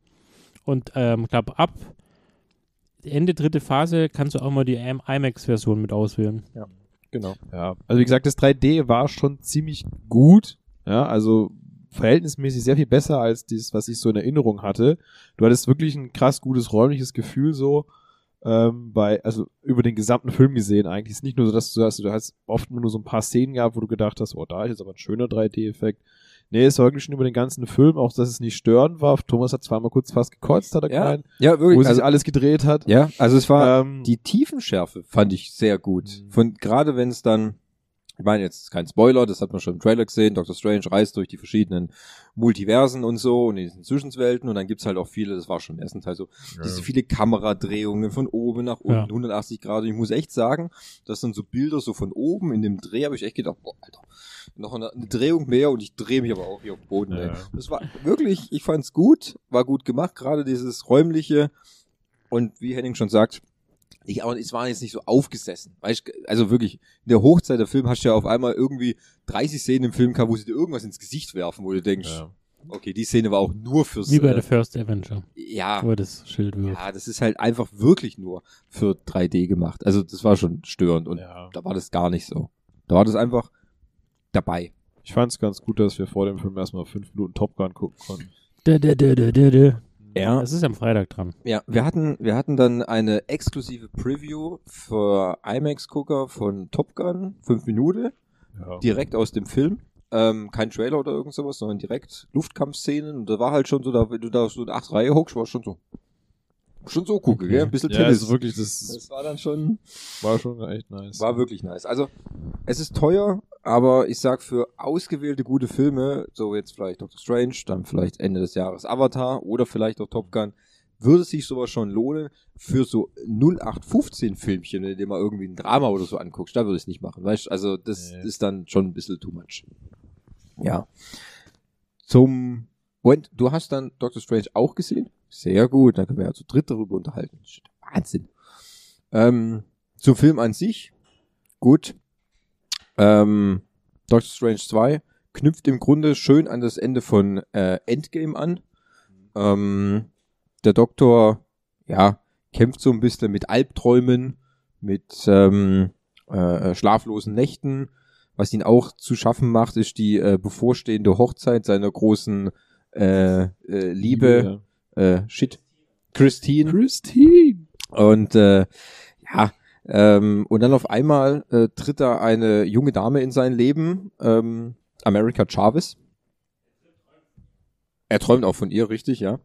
Und ähm, ich glaube, ab Ende dritte Phase kannst du auch mal die IM- IMAX-Version mit auswählen. Genau. Ja, also wie gesagt, das 3D war schon ziemlich gut. Ja, also verhältnismäßig sehr viel besser als das, was ich so in Erinnerung hatte. Du hattest wirklich ein krass gutes räumliches Gefühl so ähm, bei, also über den gesamten Film gesehen eigentlich. Es ist nicht nur so, dass du hast, du hast oft nur so ein paar Szenen gehabt, wo du gedacht hast, oh, da ist jetzt aber ein schöner 3D-Effekt. Nee, es war wirklich schon über den ganzen Film, auch dass es nicht störend war. Thomas hat zweimal kurz fast gekotzt, hat er Ja, gemeint, ja, wo wirklich. sich Also, alles gedreht hat. ja, also es war Ähm, die Tiefenschärfe fand ich sehr gut. Mhm. Von gerade wenn es dann, ich meine jetzt kein Spoiler, das hat man schon im Trailer gesehen. Doctor Strange reist durch die verschiedenen Multiversen und so und in diesen Zwischenwelten und dann gibt's halt auch viele. Das war schon im ersten Teil so diese viele Kameradrehungen von oben nach unten, Ja. 180 Grad. Und ich muss echt sagen, das sind so Bilder so von oben in dem Dreh, habe ich echt gedacht, boah, Alter, noch eine, eine Drehung mehr und ich drehe mich aber auch hier auf den Boden. Ey. Ja. Das war wirklich, ich fand's gut, war gut gemacht, gerade dieses räumliche und wie Henning schon sagt, ich auch, es war jetzt nicht so aufgesessen. Weißt, also wirklich, in der Hochzeit der Film hast du ja auf einmal irgendwie 30 Szenen im Film gehabt, wo sie dir irgendwas ins Gesicht werfen, wo du denkst, Ja. okay, die Szene war auch nur fürs, Wie bei äh, The First Avenger, ja, wo das Schild wirft. ja, das ist halt einfach wirklich nur für 3D gemacht. Also das war schon störend und Ja. da war das gar nicht so. Da war das einfach dabei. Ich fand es ganz gut, dass wir vor dem Film erstmal fünf Minuten Top Gun gucken konnten. Dö, dö, dö, dö, dö, dö. Ja. Das ist am Freitag dran. Ja, wir hatten, wir hatten dann eine exklusive Preview für IMAX-Gucker von Top Gun, fünf Minuten, Ja. direkt aus dem Film. Ähm, kein Trailer oder irgend sowas, sondern direkt Luftkampfszenen. Und da war halt schon so, da, wenn du da so in acht Reihe hockst, war schon so. Schon so gucke, Okay. gell? Ein bisschen ja, Tennis. also wirklich, das das war dann schon. war schon echt nice. War wirklich nice. Also, es ist teuer, aber ich sag für ausgewählte gute Filme, so jetzt vielleicht Doctor Strange, dann vielleicht Ende des Jahres Avatar oder vielleicht auch Top Gun, würde sich sowas schon lohnen. Für so 0815 Filmchen, du dir mal irgendwie ein Drama oder so anguckst, da würde ich es nicht machen. Weißt also das Nee. ist dann schon ein bisschen too much. Ja. Zum Moment, du hast dann Doctor Strange auch gesehen? Sehr gut, da können wir ja zu dritt darüber unterhalten. Wahnsinn. Ähm, zum Film an sich, gut. Ähm, Doctor Strange 2 knüpft im Grunde schön an das Ende von äh, Endgame an. Ähm, der Doktor, ja, kämpft so ein bisschen mit Albträumen, mit ähm, äh, schlaflosen Nächten. Was ihn auch zu schaffen macht, ist die äh, bevorstehende Hochzeit seiner großen äh, äh, Liebe, äh, shit, Christine. Christine! Und äh, ja, ähm, und dann auf einmal äh, tritt da eine junge Dame in sein Leben, ähm, America Chavez. Er träumt auch von ihr, richtig, ja.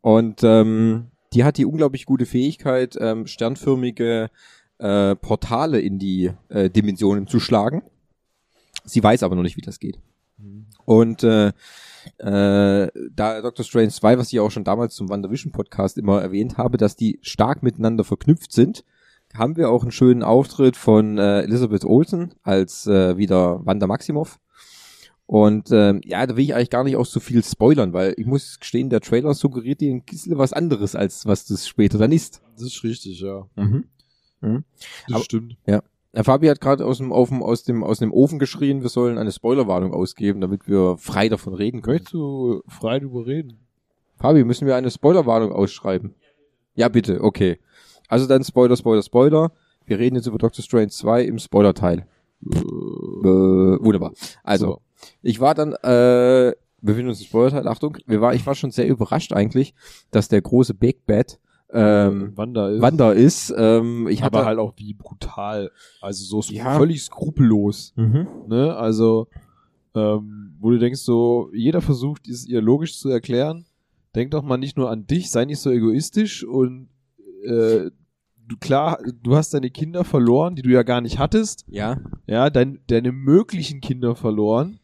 Und ähm, die hat die unglaublich gute Fähigkeit, ähm, sternförmige äh, Portale in die äh, Dimensionen zu schlagen. Sie weiß aber noch nicht, wie das geht. Und äh, äh, da Doctor Strange 2, was ich auch schon damals zum WandaVision Podcast immer erwähnt habe, dass die stark miteinander verknüpft sind, haben wir auch einen schönen Auftritt von äh, Elizabeth Olsen als äh, wieder Wanda Maximoff. Und ähm, ja, da will ich eigentlich gar nicht auch so viel spoilern, weil ich muss gestehen, der Trailer suggeriert dir ein bisschen was anderes, als was das später dann ist. Das ist richtig, ja. Mhm. Das Aber- stimmt. Der Fabi hat gerade aus dem, dem, aus, dem, aus dem Ofen geschrien, wir sollen eine Spoilerwarnung ausgeben, damit wir frei davon reden können. Möchtest du frei drüber reden? Fabi, müssen wir eine Spoilerwarnung ausschreiben? Ja, bitte, okay. Also dann Spoiler, Spoiler, Spoiler. Wir reden jetzt über Doctor Strange 2 im Spoiler-Teil. Äh, wunderbar. Also, So. ich war dann, äh, wir befinden uns im Spoiler-Teil, Achtung, wir war, ich war schon sehr überrascht eigentlich, dass der große Big Bad ähm, Wanda ist. Wanda ist. Ähm, ich hatte aber halt auch wie brutal. Also so Ja. völlig skrupellos. Mhm. Ne? Also, ähm, wo du denkst, so, jeder versucht, es ihr logisch zu erklären. Denk doch mal nicht nur an dich, sei nicht so egoistisch und äh, du klar, du hast deine Kinder verloren, die du ja gar nicht hattest. Ja. Ja, dein, deine möglichen Kinder verloren.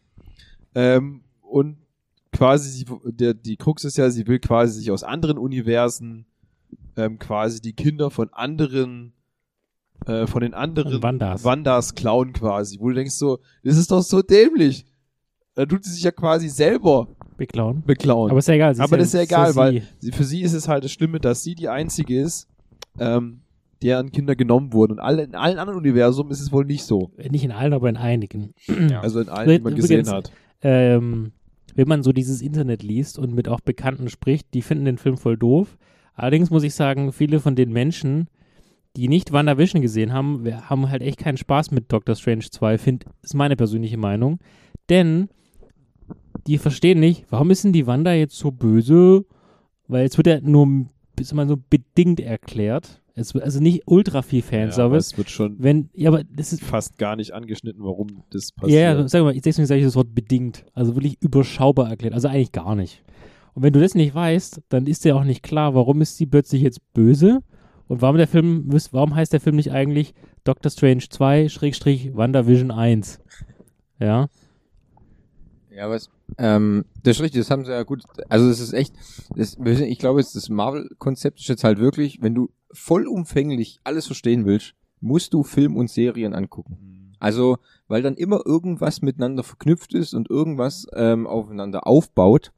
Ähm, und quasi, sie, der, die Krux ist ja, sie will quasi sich aus anderen Universen ähm, quasi die Kinder von anderen, äh, von den anderen Wandas. Wandas klauen quasi. Wo du denkst so, das ist doch so dämlich. Da tut sie sich ja quasi selber Beklauen. beklauen. Aber ist ja egal. sie Aber das ist ja egal, sie- weil sie, für sie ist es halt das Schlimme, dass sie die einzige ist, ähm, deren Kinder genommen wurden. Und alle, in allen anderen Universum ist es wohl nicht so. Nicht in allen, aber in einigen. Also in allen, die man Übrigens, gesehen hat. ähm, wenn man so dieses Internet liest und mit auch Bekannten spricht, die finden den Film voll doof. Allerdings muss ich sagen, viele von den Menschen, die nicht WandaVision gesehen haben, wir haben halt echt keinen Spaß mit Doctor Strange 2, find, ist meine persönliche Meinung. Denn die verstehen nicht, warum ist denn die Wanda jetzt so böse? Weil es wird ja nur ist immer so bedingt erklärt. Es, also nicht ultra viel Ja, aber Fanservice. es wird schon wenn, ja, aber das ist fast gar nicht angeschnitten, warum das ja, passiert. ja, sag mal, ich deswegen sage ich das Wort bedingt. Also wirklich überschaubar erklärt. Also eigentlich gar nicht. Und wenn du das nicht weißt, dann ist dir auch nicht klar, warum ist sie plötzlich jetzt böse und warum der Film, warum heißt der Film nicht eigentlich Doctor Strange 2 Schrägstrich WandaVision 1? Ja. Ja, was? Ähm, das ist richtig, das haben sie ja gut. Also es ist echt, das, ich glaube, jetzt das Marvel-Konzept ist jetzt halt wirklich, wenn du vollumfänglich alles verstehen willst, musst du Film und Serien angucken. Also, weil dann immer irgendwas miteinander verknüpft ist und irgendwas ähm, aufeinander aufbaut,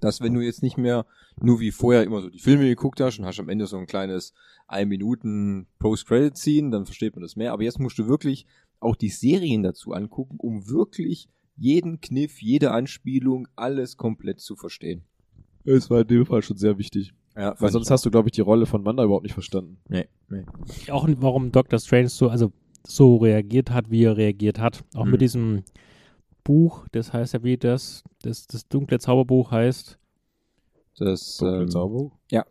dass wenn du jetzt nicht mehr nur wie vorher immer so die Filme geguckt hast und hast am Ende so ein kleines ein Minuten Post-Credit ziehen, dann versteht man das mehr. Aber jetzt musst du wirklich auch die Serien dazu angucken, um wirklich jeden Kniff, jede Anspielung, alles komplett zu verstehen. Es war in dem Fall schon sehr wichtig. Ja, Weil sonst hast du, glaube ich, die Rolle von Wanda überhaupt nicht verstanden. Nee, nee. Auch warum Doctor Strange so, also so reagiert hat, wie er reagiert hat. Auch Mhm. mit diesem Buch, das heißt ja wie das, das, das dunkle Zauberbuch heißt. Das, Dunkle ähm, Zauber. äh,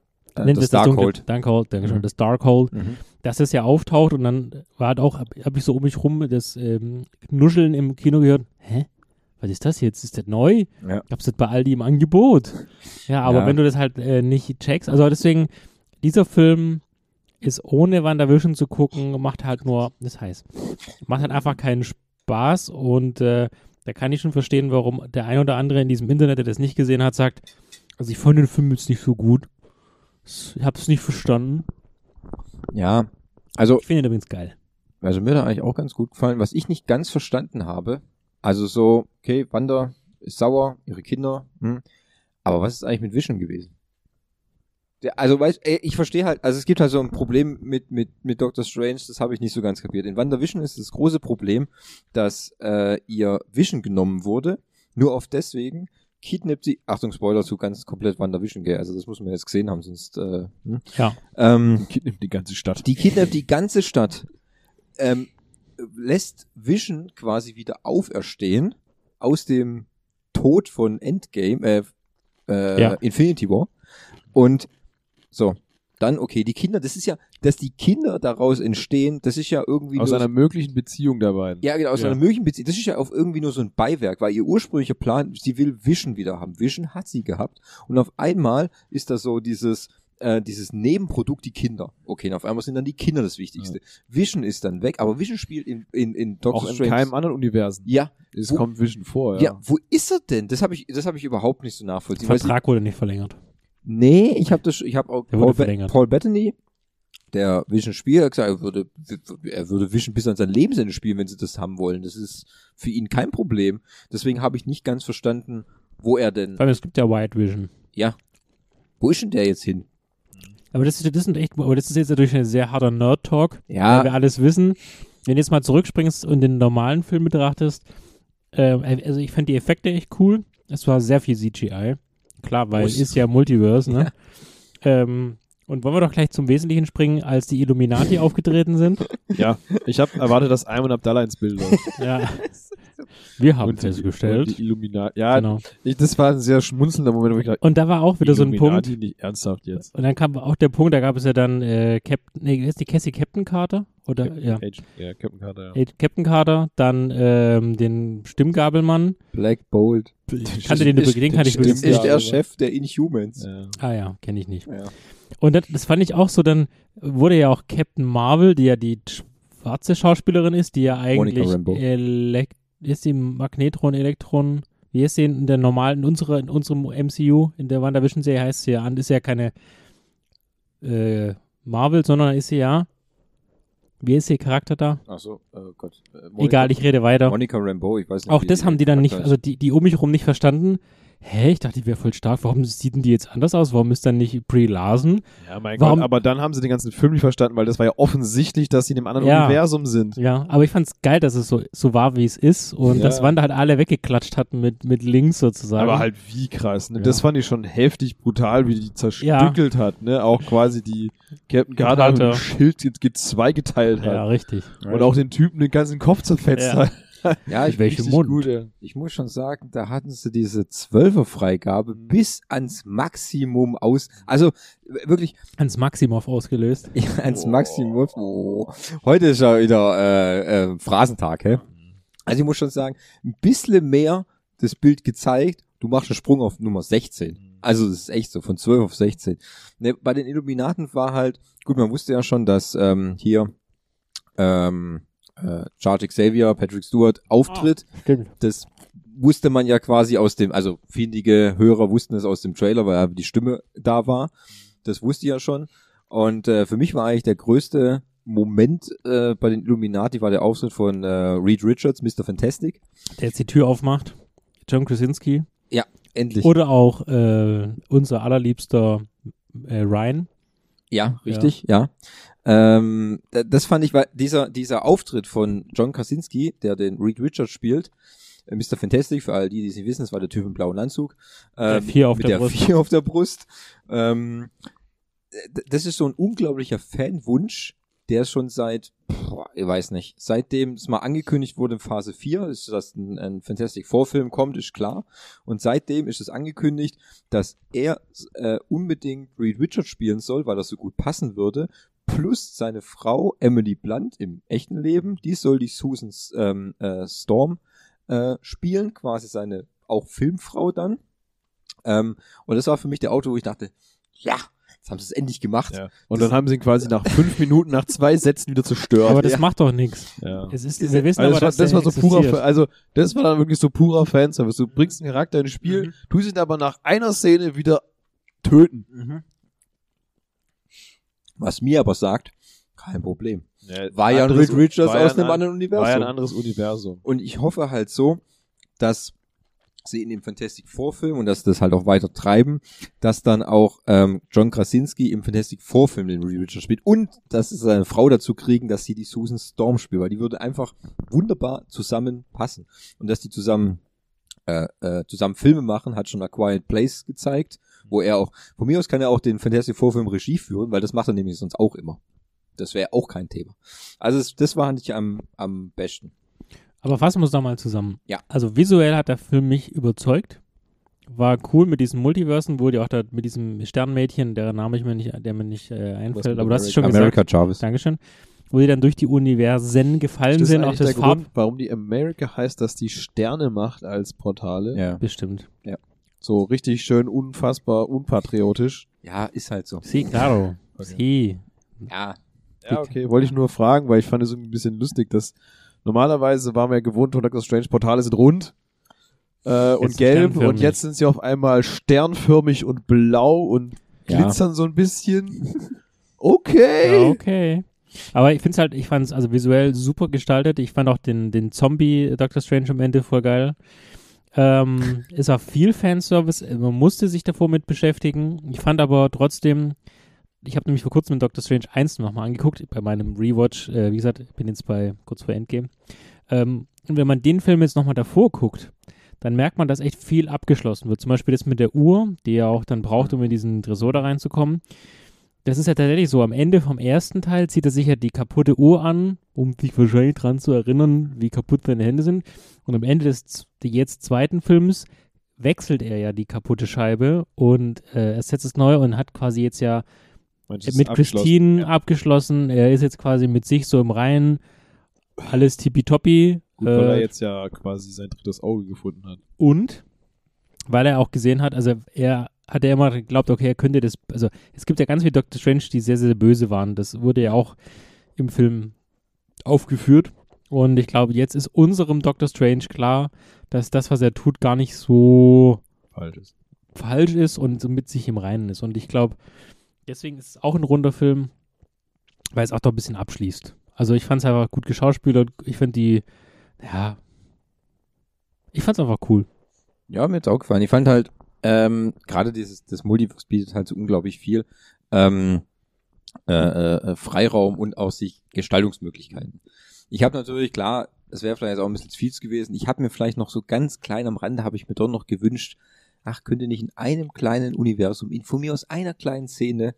Nennt das es dunkle- Darkhold. Darkhold, danke schön, Mhm. das Darkhold. Mhm. dass es ja auftaucht und dann war halt auch, habe hab ich so um mich rum das ähm, Nuscheln im Kino gehört. Hä? Was ist das jetzt? Ist das neu? Ja. Gab's das bei Aldi im Angebot? Ja, aber Ja. wenn du das halt äh, nicht checkst, also deswegen, dieser Film ist ohne WandaVision zu gucken, macht halt nur, das heißt, macht halt einfach keinen Spaß und äh, da kann ich schon verstehen, warum der ein oder andere in diesem Internet, der das nicht gesehen hat, sagt, also ich fand den Film jetzt nicht so gut. Ich hab's nicht verstanden. Ja, also, Ich finde ihn übrigens geil. also mir hat er eigentlich auch ganz gut gefallen. Was ich nicht ganz verstanden habe, also so, okay, Wanda ist sauer, ihre Kinder, hm, aber was ist eigentlich mit Vision gewesen? Der, also, weißt, ey, ich verstehe halt, also es gibt halt so ein Problem mit, mit, mit Doctor Strange, das habe ich nicht so ganz kapiert. In WandaVision ist das große Problem, dass äh, ihr Vision genommen wurde, nur auf deswegen kidnappt sie, Achtung, Spoiler zu ganz komplett WandaVision, gell, also das muss man jetzt gesehen haben, sonst, äh, hm. Ja. ähm, Kind nimmt die ganze Stadt. die kidnappt die ganze Stadt, ähm, lässt Vision quasi wieder auferstehen aus dem Tod von Endgame, äh, äh, Ja. Infinity War. Und so, dann, okay, die Kinder, das ist ja, dass die Kinder daraus entstehen, das ist ja irgendwie Aus nur einer möglichen Beziehung der beiden. ja, genau, aus Ja. einer möglichen Beziehung. Das ist ja auf irgendwie nur so ein Beiwerk, weil ihr ursprünglicher Plan, sie will Vision wieder haben. Vision hat sie gehabt. Und auf einmal ist da so dieses, äh, dieses Nebenprodukt, die Kinder. Okay, und auf einmal sind dann die Kinder das Wichtigste. Vision ist dann weg, aber Vision spielt in, in, in Doctor Auch in Strange. keinem anderen Universen. ja, Es Wo- kommt Vision vor, ja. ja. wo ist er denn? Das habe ich, das habe ich überhaupt nicht so nachvollziehen. Sie- Vertrag wurde nicht verlängert. Nee, ich habe das, ich habe auch Paul. Paul Bettany, der Vision spielt, hat gesagt, er würde, er würde Vision bis an sein Lebensende spielen, wenn sie das haben wollen. Das ist für ihn kein Problem. Deswegen habe ich nicht ganz verstanden, wo er denn, Vor allem, es gibt ja White Vision. ja, wo ist denn der jetzt hin? Aber das, ist, das sind echt, aber das ist jetzt natürlich ein sehr harter Nerd-Talk, Ja. weil wir alles wissen. Wenn du jetzt mal zurückspringst und den normalen Film betrachtest, ähm, also ich fand die Effekte echt cool. Es war sehr viel CGI. Klar, weil Muss. ist ja Multiverse, ne? Ähm, und wollen wir doch gleich zum Wesentlichen springen, als die Illuminati aufgetreten sind. Ja, ich habe erwartet, dass Ayman Abdallah ins Bild läuft. Ja. Wir haben und die- festgestellt. Und die Illuminati. Ja, genau. ich, das war ein sehr schmunzelnder Moment, wo ich dachte, Und da war auch wieder so ein Illuminati Punkt. nicht ernsthaft jetzt. Und dann kam auch der Punkt, da gab es ja dann äh, Captain, nee, ist die Cassie Captain Carter? Oder, ja. Age, ja, Captain Carter, ja. Captain Carter, dann ähm, den Stimmgabelmann. Black Bolt. Kannte den übrigens, den kann ich Das übrigens. ist der Chef der Inhumans. ja. Ah ja, kenne ich nicht. Ja. Und das, das fand ich auch so, dann wurde ja auch Captain Marvel, die ja die schwarze Schauspielerin ist, die ja eigentlich Rambeau. Elek ist die Magnetron, Elektron, wie ist sie in der normalen, in unserer, in unserem MCU, in der WandaVision-Serie heißt sie ja an, ist ja keine äh, Marvel, sondern ist sie ja, wie ist ihr Charakter da? Achso, oh Gott. Äh, Egal, ich rede weiter. Monica Rambeau, ich weiß nicht. Auch das haben die dann nicht, Charakter also die, die um mich rum nicht verstanden. Hä, ich dachte, die wäre voll stark. Warum sieht denn die jetzt anders aus? Warum ist dann nicht Brie Larson? ja, mein Warum- Gott, aber dann haben sie den ganzen Film nicht verstanden, weil das war ja offensichtlich, dass sie in einem anderen Ja. Universum sind. Ja, aber ich fand's geil, dass es so, so war, wie es ist und Ja. dass Wanda halt alle weggeklatscht hat mit, mit Links sozusagen. Aber halt wie krass, ne? Ja. Das fand ich schon heftig brutal, wie die zerstückelt hat, ne? Auch quasi die Captain Carter mit dem Schild ge- ge- zweigeteilt hat. ja, richtig. Und auch den Typen den ganzen Kopf zerfetzt hat. Ja, ich, Richtig Mund? Gut, ja. ich muss schon sagen, da hatten sie diese Zwölferfreigabe bis ans Maximum aus. Also wirklich Ans Maximov ausgelöst. ja, ans Maximum. Oh. Heute ist ja wieder äh, äh, Phrasentag, hä? Also ich muss schon sagen, ein bisschen mehr das Bild gezeigt. Du machst einen Sprung auf Nummer 16. Also das ist echt so, von 12 auf 16. Ne, bei den Illuminaten war halt, gut, man wusste ja schon, dass ähm, hier ähm, äh, Charles Xavier, Patrick Stewart auftritt. Stimmt. Das wusste man ja quasi aus dem, also findige Hörer wussten es aus dem Trailer, weil ja die Stimme da war. Das wusste ich ja schon. Und äh, für mich war eigentlich der größte Moment äh, bei den Illuminati war der Auftritt von äh, Reed Richards, Mr. Fantastic. Der jetzt die Tür aufmacht. John Krasinski. Endlich. Oder auch äh, unser allerliebster äh, Ryan. Ja, richtig, ja. Ähm, das fand ich, weil dieser, dieser Auftritt von John Krasinski, der den Reed Richards spielt, äh, Mr. Fantastic, für all die, die es nicht wissen, das war der Typ im blauen Anzug. Der Ähm, Vier auf mit der der Brust. Vier auf der Brust. Ähm, das ist so ein unglaublicher Fanwunsch, der schon seit, boah, ich weiß nicht, seitdem es mal angekündigt wurde in Phase 4, ist, dass ein, ein Fantastic Vorfilm kommt, ist klar. Und seitdem ist es angekündigt, dass er äh, unbedingt Reed Richards spielen soll, weil das so gut passen würde. Plus seine Frau Emily Blunt im echten Leben, die soll die Susan ähm, äh, Storm äh, spielen, quasi seine auch Filmfrau dann. Ähm, und das war für mich der Auto, wo ich dachte, ja, jetzt haben sie es endlich gemacht. Ja. Und dann haben sie ihn quasi nach fünf Minuten, nach zwei Sätzen wieder zerstört. Aber das ja. macht doch nichts. ja. Es ist, wir wissen Also aber, das, war, dass das war so purer, existiert. Fa- also das war dann wirklich so purer Fanservice. Du bringst einen Charakter ins Spiel, Mhm. tust ihn aber nach einer Szene wieder töten. Was mir aber sagt, kein Problem. Ja, War ja ein anderes- Reed Richards aus ein einem an- anderen Universum. War ja ein anderes Universum. Und ich hoffe halt so, dass sie in dem Fantastic Vorfilm und dass das halt auch weiter treiben, dass dann auch ähm, John Krasinski im Fantastic Vorfilm den Reed Richards spielt und dass sie seine Frau dazu kriegen, dass sie die Susan Storm spielt, weil die würde einfach wunderbar zusammenpassen und dass die zusammen äh, äh, zusammen Filme machen, hat schon A Quiet Place gezeigt, wo er auch, von mir aus kann er auch den Fantastic Vorfilm Regie führen, weil das macht er nämlich sonst auch immer. Das wäre auch kein Thema. Also es, das war nicht am, am besten. Aber fassen wir es doch mal zusammen. Ja. Also visuell hat der Film mich überzeugt. War cool mit diesen Multiversen, wo die auch da mit diesem Sternmädchen, der Name ich mir nicht, der mir nicht äh, einfällt, aber du hast es schon America gesagt. Jarvis. Dankeschön. Wo die dann durch die Universen gefallen Das sind, auch das der Farb. Grund, warum die America heißt, dass die Sterne macht als Portale. Ja. Bestimmt. So richtig schön unfassbar unpatriotisch. ja, ist halt so. Sí, claro. Sí. Ja, Ja, okay, wollte ich nur fragen, weil ich fand es irgendwie ein bisschen lustig, dass normalerweise waren wir ja gewohnt, Doctor Strange Portale sind rund äh, und Jetzt gelb und jetzt sind sie auf einmal sternförmig und blau und Ja. glitzern so ein bisschen. Okay. Ja, okay. Aber ich finde es halt, ich fand es also visuell super gestaltet. Ich fand auch den, den Zombie Doctor Strange am Ende voll geil. Ähm, ist auch viel Fanservice. Man musste sich davor mit beschäftigen. Ich fand aber trotzdem, ich habe nämlich vor kurzem mit Doctor Strange 1 nochmal angeguckt, bei meinem Rewatch. Äh, wie gesagt, ich bin jetzt bei kurz vor Endgame. Ähm, und wenn man den Film jetzt nochmal davor guckt, dann merkt man, dass echt viel abgeschlossen wird. Zum Beispiel das mit der Uhr, die er auch dann braucht, um in diesen Tresor da reinzukommen. Das ist ja tatsächlich so, am Ende vom ersten Teil zieht er sich ja die kaputte Uhr an, um sich wahrscheinlich dran zu erinnern, wie kaputt seine Hände sind. Und am Ende des jetzt zweiten Films wechselt er ja die kaputte Scheibe und äh, ersetzt es neu und hat quasi jetzt ja Manches mit. Christine abgeschlossen. Er ist jetzt quasi mit sich so im Reinen. Alles tippitoppi. Gut, weil er Äh, jetzt ja quasi sein drittes Auge gefunden hat. und weil er auch gesehen hat, also er hat ja immer geglaubt, okay, er könnte das, also es gibt ja ganz viele Doctor Strange, die sehr, sehr böse waren. Das wurde ja auch im Film aufgeführt. Und ich glaube, jetzt ist unserem Doctor Strange klar, dass das, was er tut, gar nicht so Falsch ist. falsch ist und so mit sich im Reinen ist. Und ich glaube, deswegen ist es auch ein runder Film, weil es auch doch ein bisschen abschließt. Also ich fand es einfach gut geschauspielert. Ich finde die, ja, ich fand es einfach cool. Ja, mir hat's auch gefallen. Ich fand halt, ähm, gerade dieses, das Multiverse bietet halt so unglaublich viel ähm, äh, äh, Freiraum und auch sich Gestaltungsmöglichkeiten. Ich habe natürlich, klar, es wäre vielleicht auch ein bisschen zu viel gewesen. Ich habe mir vielleicht noch so ganz klein am Rande, habe ich mir doch noch gewünscht, ach, könnte nicht in einem kleinen Universum, in, von mir aus einer kleinen Szene,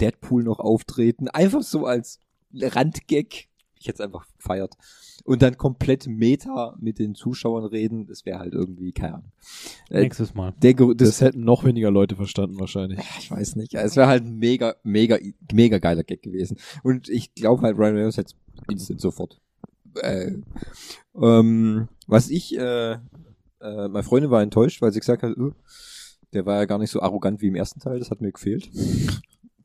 Deadpool noch auftreten, einfach so als Randgag. Ich hätte es einfach gefeiert. Und dann komplett Meta mit den Zuschauern reden, das wäre halt irgendwie, keine Ahnung. Äh, Nächstes Mal. der, Das, das, hätten noch weniger Leute verstanden wahrscheinlich. ich weiß nicht. Es wäre halt ein mega, mega, mega geiler Gag gewesen. Und ich glaube halt, Ryan Reynolds hätte instant sofort. Äh, ähm, was ich, äh, äh, meine Freundin war enttäuscht, weil sie gesagt hat, äh, der war ja gar nicht so arrogant wie im ersten Teil, das hat mir gefehlt.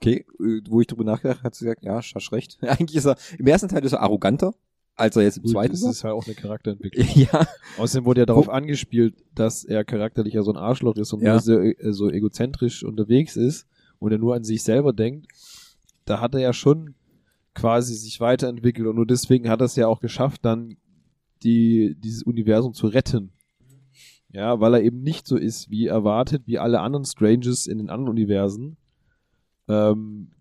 Okay, äh, wo ich drüber nachgedacht habe, hat sie gesagt, ja, hast recht. Eigentlich ist er, im ersten Teil ist er arroganter, als er jetzt im Gut, zweiten das war. ist halt auch eine Charakterentwicklung. Ja, Außerdem wurde ja darauf angespielt, dass er charakterlich ja so ein Arschloch ist und Ja. nur so, äh, so egozentrisch unterwegs ist und er nur an sich selber denkt. Da hat er ja schon quasi sich weiterentwickelt und nur deswegen hat er es ja auch geschafft, dann die, dieses Universum zu retten. Ja, weil er eben nicht so ist, wie erwartet, wie alle anderen Stranges in den anderen Universen. Ähm,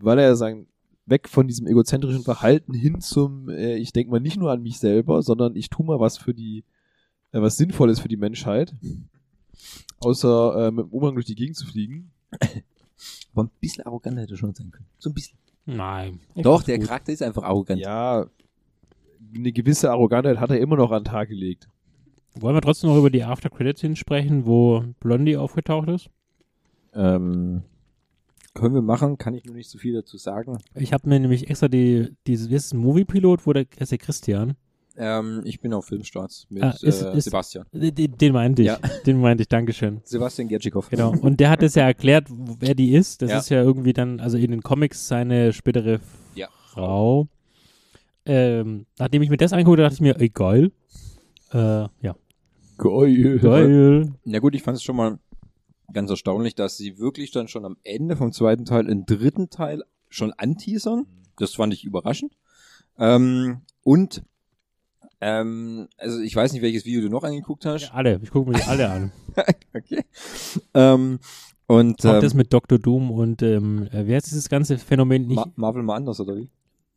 weil er sagen, weg von diesem egozentrischen Verhalten hin zum, äh, ich denke mal nicht nur an mich selber, sondern ich tue mal was für die, äh, was Sinnvolles für die Menschheit. Außer äh, mit dem Umhang durch die Gegend zu fliegen. aber ein bisschen arroganter hätte er schon sein können. So ein bisschen. Nein. Doch, der gut. Charakter ist einfach arrogant. Ja, eine gewisse Arrogantheit hat er immer noch an den Tag gelegt. Wollen wir trotzdem noch über die After Credits hinsprechen, wo Blondie aufgetaucht ist? Ähm, können wir machen, kann ich nur nicht so viel dazu sagen. Ich habe mir nämlich extra die, dieses, ist ein Movie-Pilot, wo der, ist der Christian. Ähm, ich bin auf Filmstarts mit Ah, ist- äh, ist- Sebastian. Den, meinte ich. Ja. Den meinte ich, Dankeschön. Sebastian Gertschikow. Genau. Und der hat es ja erklärt, wer die ist. Das Ja. ist ja irgendwie dann, also in den Comics seine spätere Ja. Frau. Ähm, nachdem ich mir das angeguckt habe, dachte ich mir, ey, geil. Äh, ja, Geil. geil. Na gut, ich fand es schon mal ganz erstaunlich, dass sie wirklich dann schon am Ende vom zweiten Teil einen dritten Teil schon anteasern. Das fand ich überraschend. Ähm, und ähm, also ich weiß nicht, welches Video du noch angeguckt hast. Ja, alle. Ich gucke mir alle an. Okay. Ähm, und Auch ähm, das mit Dr. Doom und, ähm, äh, wie heißt dieses ganze Phänomen? Nicht, Ma Marvel mal anders, oder wie?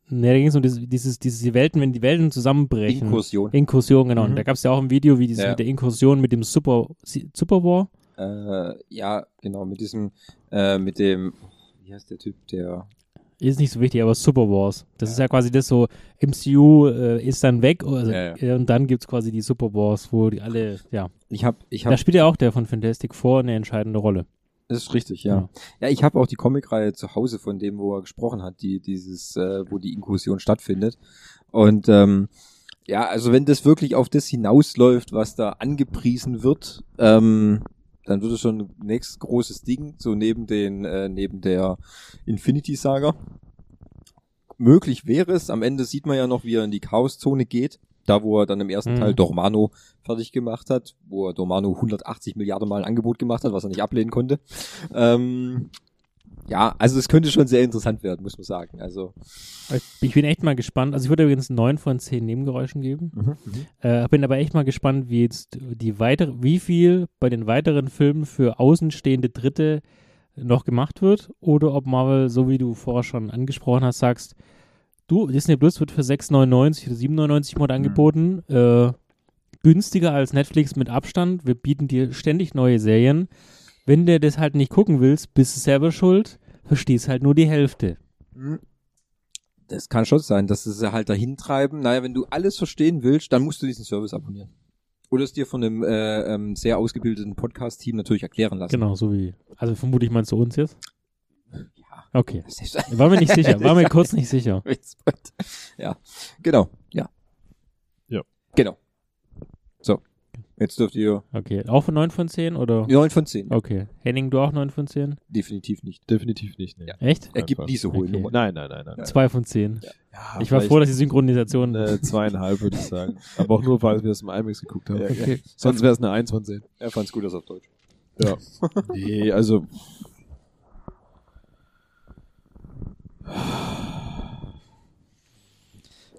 ne, da ging es um dieses, dieses, diese Welten, wenn die Welten zusammenbrechen. Inkursion. Inkursion, genau. Und Mhm. da gab es ja auch ein Video, wie dieses Ja. mit der Inkursion mit dem Super, Super War. Äh, ja, genau, mit diesem, äh, mit dem, wie heißt der Typ, der Ist nicht so wichtig, aber Super Wars. Das ist ja quasi das so, MCU äh, ist dann weg also, Ja, äh, und dann gibt's quasi die Super Wars, wo die alle, ja. ich hab, ich Da hab, spielt ja auch der von Fantastic Four eine entscheidende Rolle. das ist richtig, ja. Ja, ich habe auch die Comicreihe zu Hause von dem, wo er gesprochen hat, die dieses, äh, wo die Inkursion stattfindet. Und ähm, ja, also wenn das wirklich auf das hinausläuft, was da angepriesen wird, ähm, dann wird es schon ein nächstes großes Ding, so neben den, äh, neben der Infinity Saga. Möglich wäre es, am Ende sieht man ja noch, wie er in die Chaoszone geht, da wo er dann im ersten Mhm. Teil Dormano fertig gemacht hat, wo er Dormano 180 Milliarden Mal ein Angebot gemacht hat, was er nicht ablehnen konnte. Ähm, ja, also es könnte schon sehr interessant werden, muss man sagen. Also Ich bin echt mal gespannt. Also ich würde übrigens neun von zehn Nebengeräuschen geben. Äh, bin aber echt mal gespannt, wie jetzt die weitere, wie viel bei den weiteren Filmen für außenstehende Dritte noch gemacht wird oder ob Marvel, so wie du vorher schon angesprochen hast, sagst, du, Disney Plus wird für 6,99 oder 7,99 im Monat angeboten, äh, günstiger als Netflix mit Abstand. Wir bieten dir ständig neue Serien. Wenn du das halt nicht gucken willst, bist du selber schuld. verstehst halt nur die Hälfte. Das kann schon sein, dass sie halt dahin treiben. Naja, wenn du alles verstehen willst, dann musst du diesen Service abonnieren. Oder es dir von einem äh, ähm, sehr ausgebildeten Podcast-Team natürlich erklären lassen. Genau, so wie. Also vermutlich meinst du uns jetzt? Ja. Okay. War mir nicht sicher, war mir kurz nicht sicher. ja, genau, ja. Ja. Genau. Jetzt dürft ihr Okay. Auch von 9 von 10 oder? 9 von 10. Okay. Henning, du auch 9 von 10? Definitiv nicht. Definitiv nicht. Nee. Ja. Echt? Er gibt diese hohen Okay. Nummern. Nein, nein, nein, nein. 2 von 10. Ja, Ich war froh, dass die Synchronisation. eine zweieinhalb, würde ich sagen. Aber auch nur, weil wir es im IMAX geguckt haben. Okay. Sonst wäre es eine Eins von zehn. Er fand's gut, dass auf Deutsch. Ja. nee, also.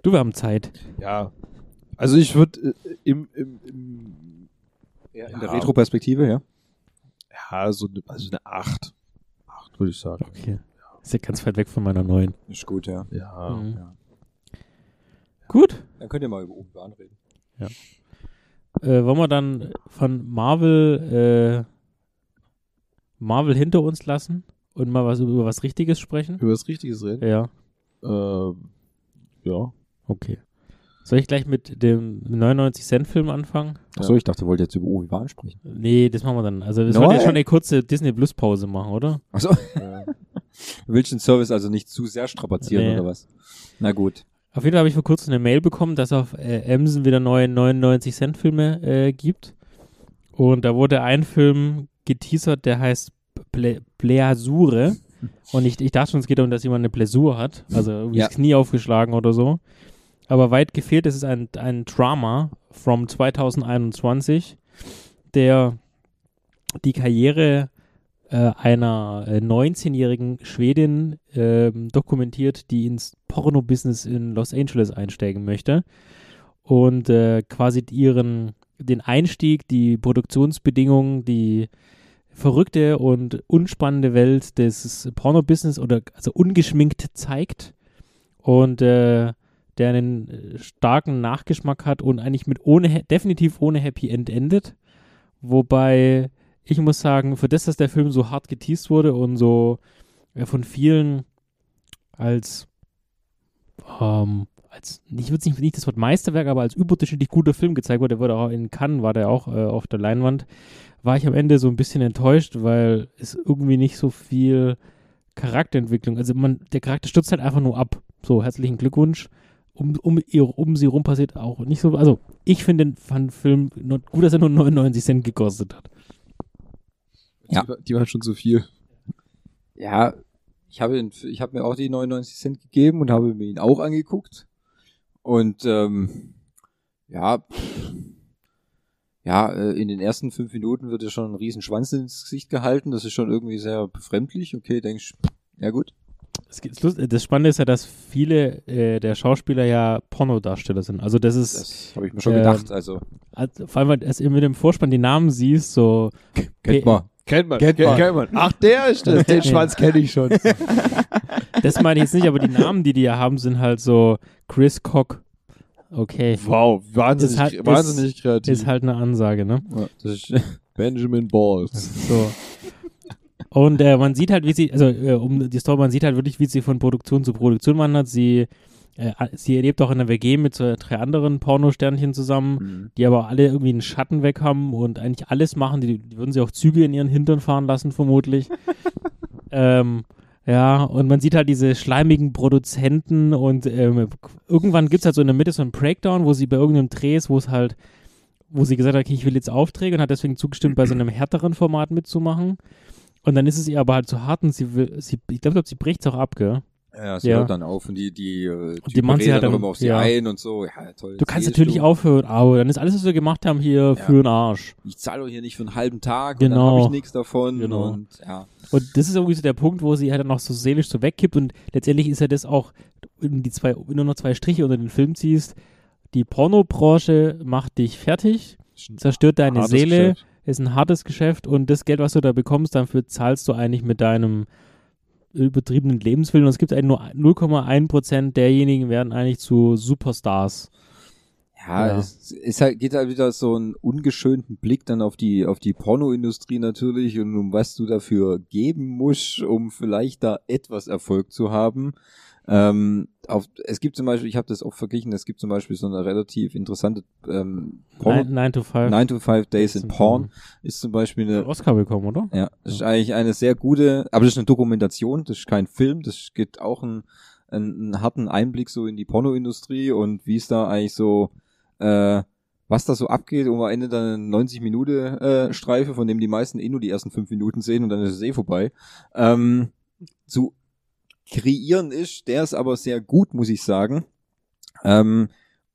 Du, wir haben Zeit. Ja. Also ich würde äh, im, im, im Ja, in Ja. der Retro-Perspektive, ja. ja, so eine, also eine Acht. Acht, würde ich sagen. Okay. Ist ja ganz weit weg von meiner neuen. Ist gut, ja. Ja. Mhm. ja. Gut. Dann könnt ihr mal über Obi-Wan reden. Äh, wollen wir dann von Marvel, äh, Marvel hinter uns lassen und mal was über was Richtiges sprechen? Über das Richtiges reden? Ja. Ähm, ja. Okay. Soll ich gleich mit dem 99-Cent-Film anfangen? Achso, ich dachte, ihr wollt jetzt über Obi-Wan sprechen. Nee, das machen wir dann. Also wir No, sollten jetzt schon eine kurze Disney Plus Pause machen, oder? Achso. ja. Du willst den Service also nicht zu sehr strapazieren Nee. oder was? Na gut. Auf jeden Fall habe ich vor kurzem eine Mail bekommen, dass auf äh, Amazon wieder neue 99 Cent Filme äh, gibt. Und da wurde ein Film geteasert, der heißt Pleasure. Und ich, ich dachte schon, es geht darum, dass jemand eine Blessur hat. Also irgendwie Ja. das Knie aufgeschlagen oder so. Aber weit gefehlt, es ist ein, ein Drama from 2021, der die Karriere äh, einer äh, 19-jährigen Schwedin ähm, dokumentiert, die ins Porno-Business in Los Angeles einsteigen möchte und äh, quasi ihren den Einstieg, die Produktionsbedingungen, die verrückte und unspannende Welt des Porno-Business oder also ungeschminkt zeigt und äh, der einen äh, starken Nachgeschmack hat und eigentlich mit ohne definitiv ohne Happy End endet, wobei ich muss sagen, für das, dass der Film so hart geteased wurde und so äh, von vielen als, ähm, als ich würde nicht, nicht das Wort Meisterwerk, aber als überdurchschnittlich guter Film gezeigt wurde, der wurde auch in Cannes, war der auch äh, auf der Leinwand, war ich am Ende so ein bisschen enttäuscht, weil es irgendwie nicht so viel Charakterentwicklung, also man, der Charakter stürzt halt einfach nur ab. So, herzlichen Glückwunsch. Um, um, ihr, um sie rum passiert auch nicht so, also ich finde den fand Film nur, gut, dass er nur 99 Cent gekostet hat. Ja. Die, war- die waren schon zu viel. Ja, ich habe, ihn- ich habe mir auch die 99 Cent gegeben und habe mir ihn auch angeguckt. Und ähm, ja, ja, äh, in den ersten fünf Minuten wird ja schon ein riesen Schwanz ins Gesicht gehalten. Das ist schon irgendwie sehr befremdlich. Okay, denkst, ja gut. Das, das Spannende ist ja, dass viele äh, der Schauspieler ja Pornodarsteller sind. Also das ist, Das habe ich mir schon Ähm, gedacht. Also also, vor allem, weil du mit dem Vorspann die Namen siehst, so kennt man. Kennt man. Kennt man. Kennt man. Ach, der ist das. Den Schwanz kenne ich schon. das meine ich jetzt nicht, aber die Namen, die die ja haben, sind halt so Chris Cock. Okay, Wow, wahnsinnig, Ist halt- ist- wahnsinnig kreativ. ist halt eine Ansage, ne? Ja, das ist, Benjamin Balls. So. Und äh, man sieht halt, wie sie, also äh, um die Story, man sieht halt wirklich, wie sie von Produktion zu Produktion wandert. Sie, äh, sie lebt auch in einer WG mit so drei anderen Pornosternchen zusammen, Mhm. die aber alle irgendwie einen Schatten weg haben und eigentlich alles machen. Die, die würden sie auch Züge in ihren Hintern fahren lassen, vermutlich. ähm, ja, und man sieht halt diese schleimigen Produzenten und ähm, irgendwann gibt es halt so in der Mitte so einen Breakdown, wo sie bei irgendeinem Dreh ist, wo es halt, wo sie gesagt hat, okay, ich will jetzt Aufträge und hat deswegen zugestimmt, bei so einem härteren Format mitzumachen. Und dann ist es ihr aber halt zu hart und sie will, sie, ich glaube, sie bricht es auch ab, gell? ja, sie Ja. hört dann auf und die, die, äh, die Typen machen sie halt dann immer auf sie ja. ein und so. Ja, toll. Du kannst natürlich du. aufhören, aber dann ist alles, was wir gemacht haben, hier Ja. für den Arsch. Ich zahle doch hier nicht für einen halben Tag und dann Genau. habe ich nichts davon. Genau. Und ja. Und das ist irgendwie so der Punkt, wo sie halt dann noch so seelisch so wegkippt und letztendlich ist ja das auch, wenn, die zwei, du noch zwei Striche unter den Film ziehst, die Pornobranche macht dich fertig, zerstört deine Seele, Geschäft. Ist ein hartes Geschäft und das Geld, was du da bekommst, dafür zahlst du eigentlich mit deinem übertriebenen Lebenswillen und es gibt eigentlich nur 0,1 Prozent derjenigen werden eigentlich zu Superstars. Ja, Ja. es ist halt, geht halt wieder so einen ungeschönten Blick dann auf die, auf die Pornoindustrie natürlich und um was du dafür geben musst, um vielleicht da etwas Erfolg zu haben. Ähm, auf, es gibt zum Beispiel, ich habe das auch verglichen, es gibt zum Beispiel so eine relativ interessante ähm, Porno, 9 to 5. 9 to 5 Days in Porn ist zum Beispiel eine Oscar bekommen, oder? ja, das ist eigentlich eine sehr gute, aber das ist eine Dokumentation, das ist kein Film, das gibt auch einen, einen, einen harten Einblick so in die Pornoindustrie und wie es da eigentlich so, äh, was da so abgeht und am Ende dann eine 90 Minuten äh, Streife, von dem die meisten eh nur die ersten fünf Minuten sehen und dann ist es eh vorbei. Ähm, zu kreieren ist, der ist aber sehr gut, muss ich sagen. Ähm,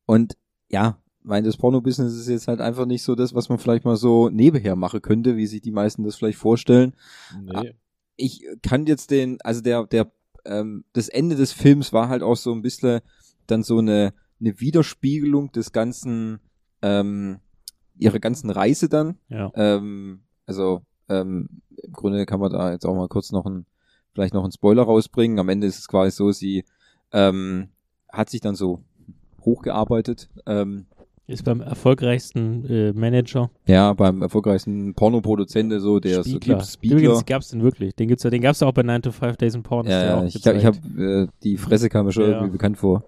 und ja, weil das Porno-Business ist jetzt halt einfach nicht so das, was man vielleicht mal so nebenher machen könnte, wie sich die meisten das vielleicht vorstellen. Nee. Ich kann jetzt den, also der, der, ähm, das Ende des Films war halt auch so ein bisschen dann so eine, eine Widerspiegelung des ganzen, ähm, ihrer ganzen Reise dann. Ja. Ähm, also ähm, im Grunde kann man da jetzt auch mal kurz noch ein, vielleicht noch einen Spoiler rausbringen. Am Ende ist es quasi so, sie ähm, hat sich dann so hochgearbeitet. Ähm, Ist beim erfolgreichsten äh, Manager. ja, beim erfolgreichsten Pornoproduzenten so, der so Spiegler. gibt, Spiegler. Übrigens gab's den wirklich. Den gibt's ja, den gab's ja auch bei 9 to 5 Days in Porn. Ja, auch ich, ich habe äh, die Fresse kam mir schon Ja. irgendwie bekannt vor.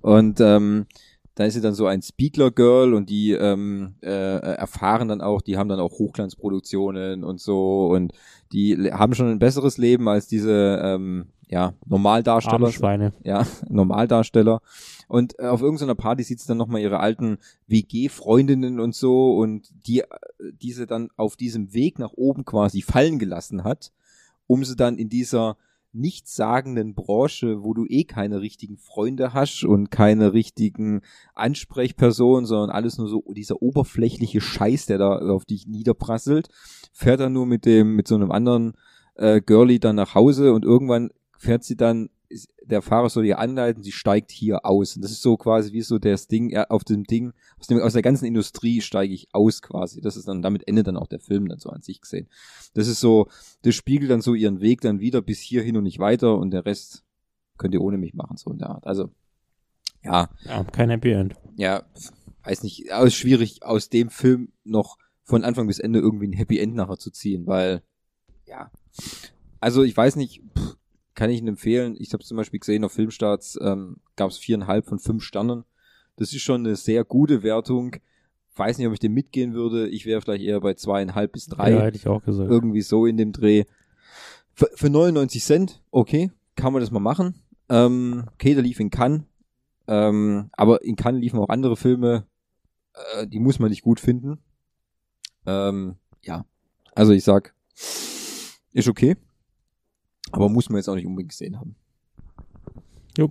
Und ähm, da ist sie dann so ein Spiegler-Girl und die ähm, äh, erfahren dann auch, die haben dann auch Hochglanzproduktionen und so und die haben schon ein besseres Leben als diese ähm, ja, Normaldarsteller. Schweine. Ja, Normaldarsteller. Und äh, auf irgendeiner Party sieht sie dann nochmal ihre alten WG-Freundinnen und so und die äh, diese dann auf diesem Weg nach oben quasi fallen gelassen hat, um sie dann in dieser nichtssagenden Branche, wo du eh keine richtigen Freunde hast und keine richtigen Ansprechpersonen, sondern alles nur so dieser oberflächliche Scheiß, der da auf dich niederprasselt, fährt er nur mit dem, mit so einem anderen äh, Girlie dann nach Hause und irgendwann fährt sie dann, der Fahrer soll ihr anleiten, sie steigt hier aus. Und das ist so quasi wie so das Ding, ja, auf dem Ding, aus, dem, aus der ganzen Industrie steige ich aus quasi. Das ist dann, damit endet dann auch der Film dann so an sich gesehen. Das ist so, das spiegelt dann so ihren Weg dann wieder bis hierhin und nicht weiter und der Rest könnt ihr ohne mich machen, so in der Art. Also, ja, Ja, kein Happy End. ja, weiß nicht, aber ist schwierig aus dem Film noch von Anfang bis Ende irgendwie ein Happy End nachher zu ziehen, weil, ja, also ich weiß nicht, pff, kann ich Ihnen empfehlen, ich habe zum Beispiel gesehen, auf Filmstarts ähm, gab es viereinhalb von fünf Sternen. Das ist schon eine sehr gute Wertung. Weiß nicht, ob ich dem mitgehen würde. Ich wäre vielleicht eher bei zweieinhalb bis drei Ja, hätte ich auch gesagt. irgendwie so in dem Dreh. Für, für 99 Cent, okay, kann man das mal machen. Ähm, okay, der lief in Cannes, ähm, aber in Cannes liefen auch andere Filme, äh, die muss man nicht gut finden. Ähm, ja, also ich sag, ist okay, aber muss man jetzt auch nicht unbedingt gesehen haben. Jo.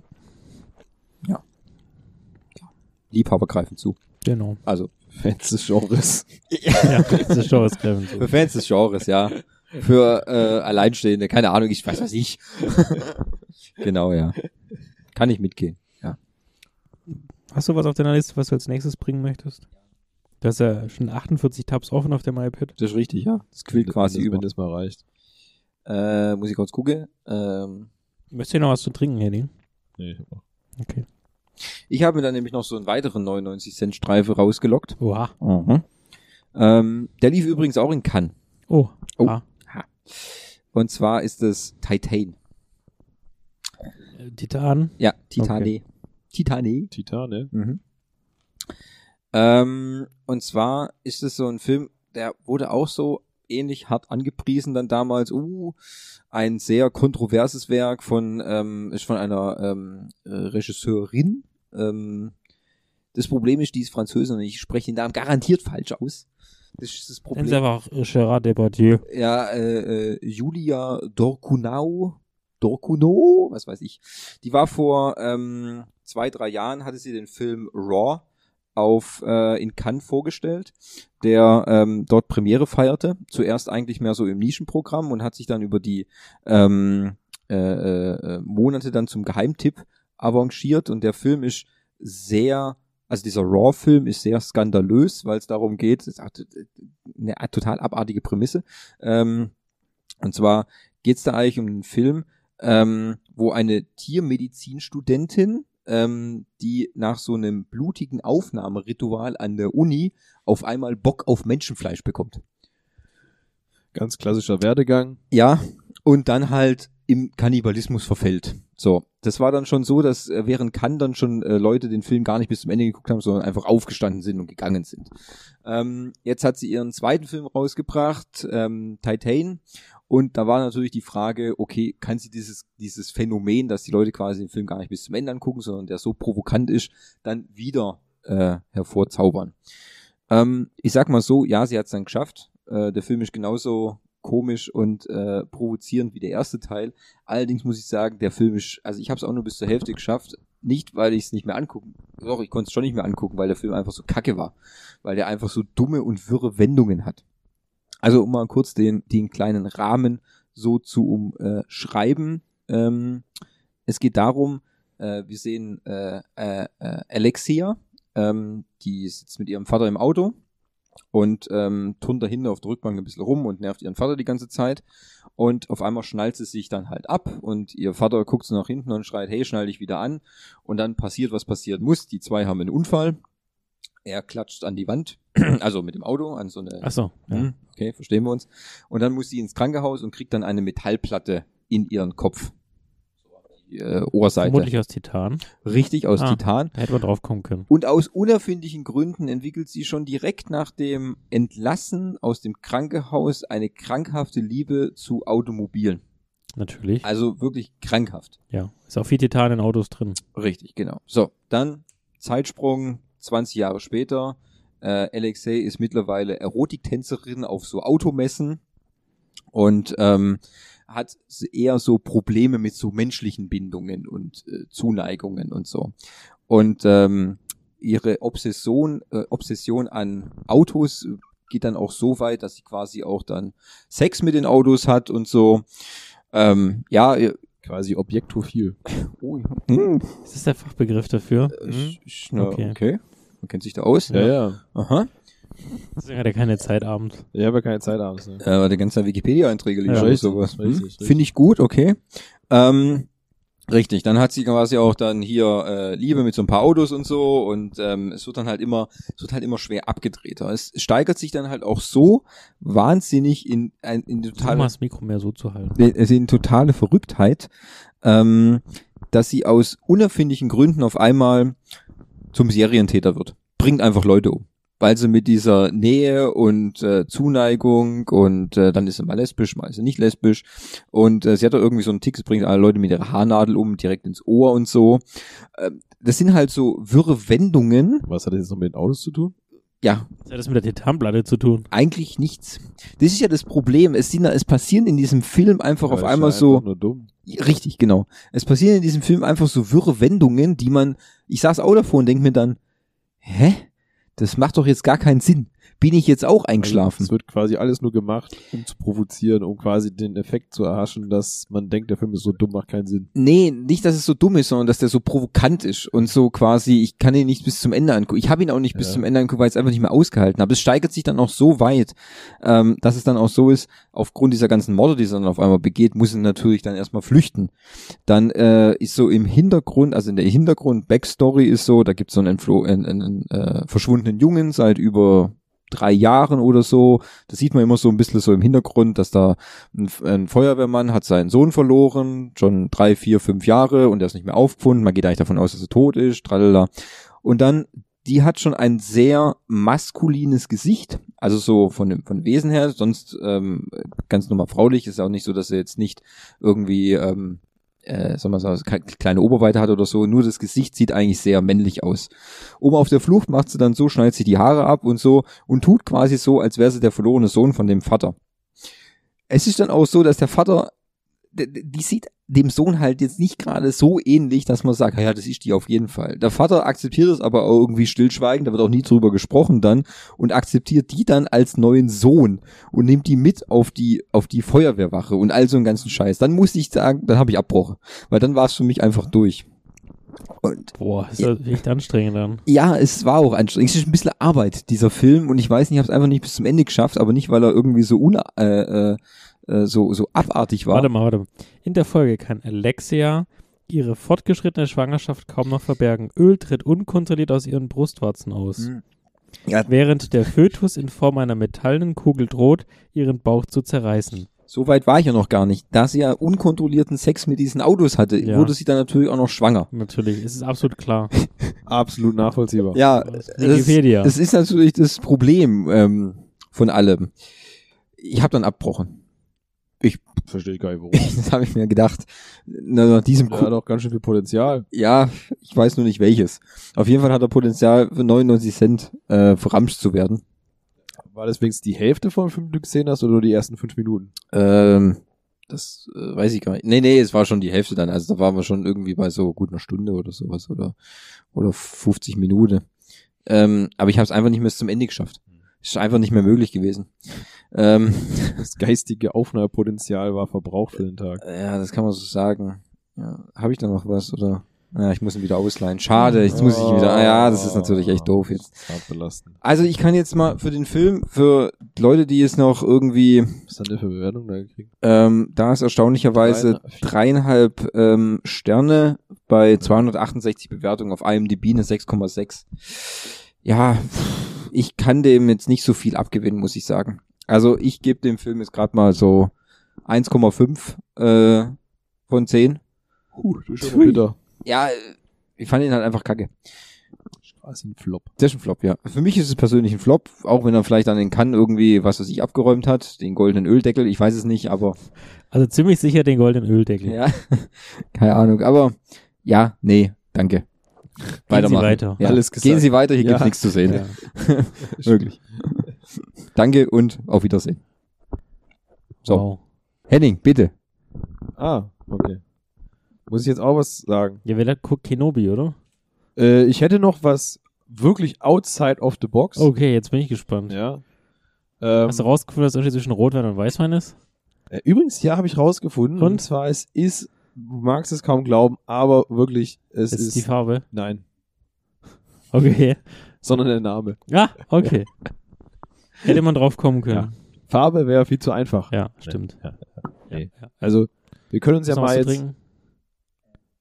Ja. ja. Liebhaber greifen zu. Genau. Also Fans des Genres. ja, ist schon was Kevin. So. Für Fans des Genres, ja. Für äh, Alleinstehende, keine Ahnung, ich weiß was ich. genau, ja. Kann ich mitgehen. Ja. Hast du was auf deiner Liste, was du als nächstes bringen möchtest? Du hast ja schon 48 Tabs offen auf der MyPad. Das ist richtig, ja. Das quillt quasi Wenn über. das mal reicht. Äh, muss ich kurz gucken. Ähm, Möchtest du noch was zu trinken, Henning? Nee, ich hab auch- Okay. ich habe mir dann nämlich noch so einen weiteren 99 Cent Streife rausgelockt. Oha. Ähm, der lief übrigens auch in Cannes. Oh. Oh. Ah. Und zwar ist es Titan. Äh, Titan. Ja, Titane. Titane. Titan, ne? Mhm. Ähm, und zwar ist es so ein Film, der wurde auch so ähnlich hart angepriesen dann damals. Uh, ein sehr kontroverses Werk von ähm, ist von einer ähm, äh, Regisseurin. Ähm, das Problem ist, die ist Französin und ich spreche den Namen garantiert falsch aus. Das ist das Nennen Problem. einfach äh, Gerard Depardieu. Ja, äh, äh, Julia Dorcunau, Dorcuno, was weiß ich. Die war vor ähm, zwei, drei Jahren, hatte sie den Film Raw auf äh, in Cannes vorgestellt, der ähm, dort Premiere feierte. Zuerst eigentlich mehr so im Nischenprogramm und hat sich dann über die ähm, äh, äh, Monate dann zum Geheimtipp avanciert und der Film ist sehr also dieser Raw-Film ist sehr skandalös, weil es darum geht, es hat eine total abartige Prämisse. Ähm, und zwar geht es da eigentlich um einen Film, ähm, wo eine Tiermedizinstudentin ähm, die nach so einem blutigen Aufnahmeritual an der Uni auf einmal Bock auf Menschenfleisch bekommt. Ganz klassischer Werdegang. Ja, und dann halt im Kannibalismus verfällt. So, das war dann schon so, dass äh, während Cannes dann schon äh, Leute den Film gar nicht bis zum Ende geguckt haben, sondern einfach aufgestanden sind und gegangen sind. Ähm, jetzt hat sie ihren zweiten Film rausgebracht, ähm, Titan. Und da war natürlich die Frage, okay, kann sie dieses, dieses Phänomen, dass die Leute quasi den Film gar nicht bis zum Ende angucken, sondern der so provokant ist, dann wieder äh, hervorzaubern. Ähm, ich sag mal so, ja, sie hat es dann geschafft. Äh, der Film ist genauso komisch und äh, provozierend wie der erste Teil. Allerdings muss ich sagen, der Film ist, also ich habe es auch nur bis zur Hälfte geschafft. Nicht, weil ich es nicht mehr angucken, doch, ich konnte es schon nicht mehr angucken, weil der Film einfach so kacke war. Weil der einfach so dumme und wirre Wendungen hat. Also um mal kurz den, den kleinen Rahmen so zu umschreiben. Ähm, es geht darum, äh, wir sehen äh, äh, Alexia, ähm, die sitzt mit ihrem Vater im Auto und ähm, turnt dahinter auf der Rückbank ein bisschen rum und nervt ihren Vater die ganze Zeit. Und auf einmal schnallt sie sich dann halt ab und ihr Vater guckt so nach hinten und schreit, hey, schnall dich wieder an. Und dann passiert, was passieren muss. Die zwei haben einen Unfall. Er klatscht an die Wand, also mit dem Auto, an so eine. Ach so, ja. Hm, Okay, verstehen wir uns. Und dann muss sie ins Krankenhaus und kriegt dann eine Metallplatte in ihren Kopf. Die äh, Ohrseite. Vermutlich aus Titan. Richtig aus Ah. Titan. Da hätte man drauf kommen können. Und aus unerfindlichen Gründen entwickelt sie schon direkt nach dem Entlassen aus dem Krankenhaus eine krankhafte Liebe zu Automobilen. Natürlich. Also wirklich krankhaft. Ja. Ist auch viel Titan in Autos drin. Richtig, genau. So, dann Zeitsprung, 20 Jahre später. Äh, Alexei ist mittlerweile Erotiktänzerin auf so Automessen und ähm, hat eher so Probleme mit so menschlichen Bindungen und äh, Zuneigungen und so. Und ähm, ihre Obsession, äh, Obsession an Autos geht dann auch so weit, dass sie quasi auch dann Sex mit den Autos hat und so. Ähm, ja, Quasi objektophil. oh, hm, Ist das der Fachbegriff dafür? äh, Hm? Okay. okay. Man kennt sich da aus. Ja, ja. Aha. Deswegen hat er keine Zeit abends. Ich habe ja keine Zeit abends. Ne? Äh, weil der ganze Wikipedia-Einträge liegen Ja, oder sowas. richtig, Hm? Finde ich gut, okay. Ähm, richtig, dann hat sie quasi auch dann hier äh, Liebe mit so ein paar Autos und so und ähm, es wird dann halt immer, es wird halt immer schwer abgedrehter. Es steigert sich dann halt auch so wahnsinnig in, ein, in Versuch totale mal das Mikro mehr so zu halten. äh, in totale Verrücktheit, ähm, dass sie aus unerfindlichen Gründen auf einmal zum Serientäter wird. Bringt einfach Leute um. Weil sie mit dieser Nähe und äh, Zuneigung und äh, dann ist sie mal lesbisch, mal ist sie nicht lesbisch. Und äh, sie hat da irgendwie so einen Tick, sie bringt alle Leute mit ihrer Haarnadel um, direkt ins Ohr und so. Ähm, das sind halt so wirre Wendungen. Was hat das jetzt noch mit den Autos zu tun? Ja, Was hat das mit der Titanplatte zu tun? eigentlich nichts. Das ist ja das Problem. Es, sind, es passieren in diesem Film einfach auf Ja, ist einmal ja so. einfach Nur dumm. Richtig, genau. Es passieren in diesem Film einfach so wirre Wendungen, die man, ich saß auch davor und denk mir dann, hä? Das macht doch jetzt gar keinen Sinn. Bin ich jetzt auch eingeschlafen? Es wird quasi alles nur gemacht, um zu provozieren, um quasi den Effekt zu erhaschen, dass man denkt, der Film ist so dumm, macht keinen Sinn. Nee, nicht, dass es so dumm ist, sondern dass der so provokant ist und so quasi, ich kann ihn nicht bis zum Ende angucken. Ich habe ihn auch nicht bis Ja. zum Ende angucken, weil ich es einfach nicht mehr ausgehalten habe. Es steigert sich dann auch so weit, ähm, dass es dann auch so ist, aufgrund dieser ganzen Morde, die sie dann auf einmal begeht, muss sie natürlich dann erstmal flüchten. Dann äh, ist so im Hintergrund, also in der Hintergrund, Backstory ist so, da gibt es so einen, entflo- einen, einen äh, verschwundenen Jungen seit über drei Jahren oder so. Das sieht man immer so ein bisschen so im Hintergrund, dass da ein, ein Feuerwehrmann hat seinen Sohn verloren, schon drei, vier, fünf Jahre und der ist nicht mehr aufgefunden. Man geht eigentlich davon aus, dass er tot ist, tralala. Und dann, die hat schon ein sehr maskulines Gesicht, also so von dem von Wesen her, sonst ähm, ganz normal fraulich, ist auch nicht so, dass er jetzt nicht irgendwie ähm, äh, sagen wir so, kleine Oberweite hat oder so, nur das Gesicht sieht eigentlich sehr männlich aus. Oben auf der Flucht macht sie dann so, schneidet sie die Haare ab und so und tut quasi so, als wäre sie der verlorene Sohn von dem Vater. Es ist dann auch so, dass der Vater, die sieht dem Sohn halt jetzt nicht gerade so ähnlich, dass man sagt, ja, das ist die auf jeden Fall. Der Vater akzeptiert es aber auch irgendwie stillschweigend, da wird auch nie drüber gesprochen dann und akzeptiert die dann als neuen Sohn und nimmt die mit auf die auf die Feuerwehrwache und all so einen ganzen Scheiß. Dann muss ich sagen, dann habe ich Abbruch, weil dann war es für mich einfach durch. Und Boah, ist das echt anstrengend dann. ja, es war auch anstrengend. Es ist ein bisschen Arbeit, dieser Film. Und ich weiß nicht, ich habe es einfach nicht bis zum Ende geschafft, aber nicht, weil er irgendwie so un äh, äh, äh, so, so abartig war. Warte mal, warte mal. In der Folge kann Alexia ihre fortgeschrittene Schwangerschaft kaum noch verbergen. Öl tritt unkontrolliert aus ihren Brustwarzen aus. Mhm. Ja, Während der Fötus in Form einer metallenen Kugel droht, ihren Bauch zu zerreißen. so weit war ich ja noch gar nicht. Da sie ja unkontrollierten Sex mit diesen Autos hatte, Ja. wurde sie dann natürlich auch noch schwanger. Natürlich, es ist absolut klar. Absolut nachvollziehbar. Ja, Das das ist natürlich das Problem ähm, von allem. Ich habe dann abbrochen. Verstehe ich gar nicht, warum. Das habe ich mir gedacht. Na, nach diesem Der Ku- hat auch ganz schön viel Potenzial. Ja, ich weiß nur nicht welches. Auf jeden Fall hat er Potenzial für 99 Cent äh, verramscht zu werden. War das wenigstens die Hälfte von fünf Stück gesehen hast oder nur die ersten fünf Minuten? Ähm, das äh, weiß ich gar nicht. Nee, nee, es war schon die Hälfte dann. Also da waren wir schon irgendwie bei so gut einer Stunde oder sowas oder oder 50 Minuten. Ähm, aber ich habe es einfach nicht mehr bis zum Ende geschafft. Ist einfach nicht mehr möglich gewesen. Ähm, Das geistige Aufnahmepotenzial war verbraucht für den Tag. ja, das kann man so sagen. Ja, habe ich da noch was oder? Ja, ich muss ihn wieder ausleihen. Schade, jetzt muss ich ihn wieder. Ah, ja, das ist natürlich echt doof jetzt. Also ich kann jetzt mal für den Film, für Leute, die es noch irgendwie, Was hat der für Bewertung da gekriegt? ähm, da ist erstaunlicherweise dreieinhalb ähm, Sterne bei 268 Bewertungen auf IMDb eine 6,6. Ja, ich kann dem jetzt nicht so viel abgewinnen, muss ich sagen. Also ich gebe dem Film jetzt gerade mal so 1,5 äh, von 10. Huh, das ist schon bitter. Ja, ich fand ihn halt einfach kacke. Straßenflop. Das ist ein Flop, ja. Für mich ist es persönlich ein Flop, auch wenn er vielleicht an den Cannes irgendwie, was er sich abgeräumt hat, den goldenen Öldeckel, ich weiß es nicht, aber Also ziemlich sicher den goldenen Öldeckel. ja, keine Ahnung, aber ja, nee, danke. Weitermachen. weiter. Ja. Alles gesagt. Gehen Sie weiter, hier Ja. gibt's nichts zu sehen. Ja. Wirklich. Danke und auf Wiedersehen. So, Wow. Henning, bitte. Ah, okay. Muss ich jetzt auch was sagen? Ja, wer guckt Kenobi, oder? Äh, ich hätte noch was wirklich outside of the box. Okay, jetzt bin ich gespannt. Ja. Ähm, Hast du rausgefunden, was der Unterschied zwischen Rotwein und Weißwein ist? äh, übrigens, ja, habe ich rausgefunden. Und? Und zwar, es ist, du magst es kaum glauben, aber wirklich, es ist, ist die Farbe. nein, Okay. sondern der Name. Ah, okay. Hätte man drauf kommen können. Farbe wäre viel zu einfach. Ja, stimmt. Ja, Ja, Nee. ja. Also, wir können uns Hast ja was mal jetzt. trinken?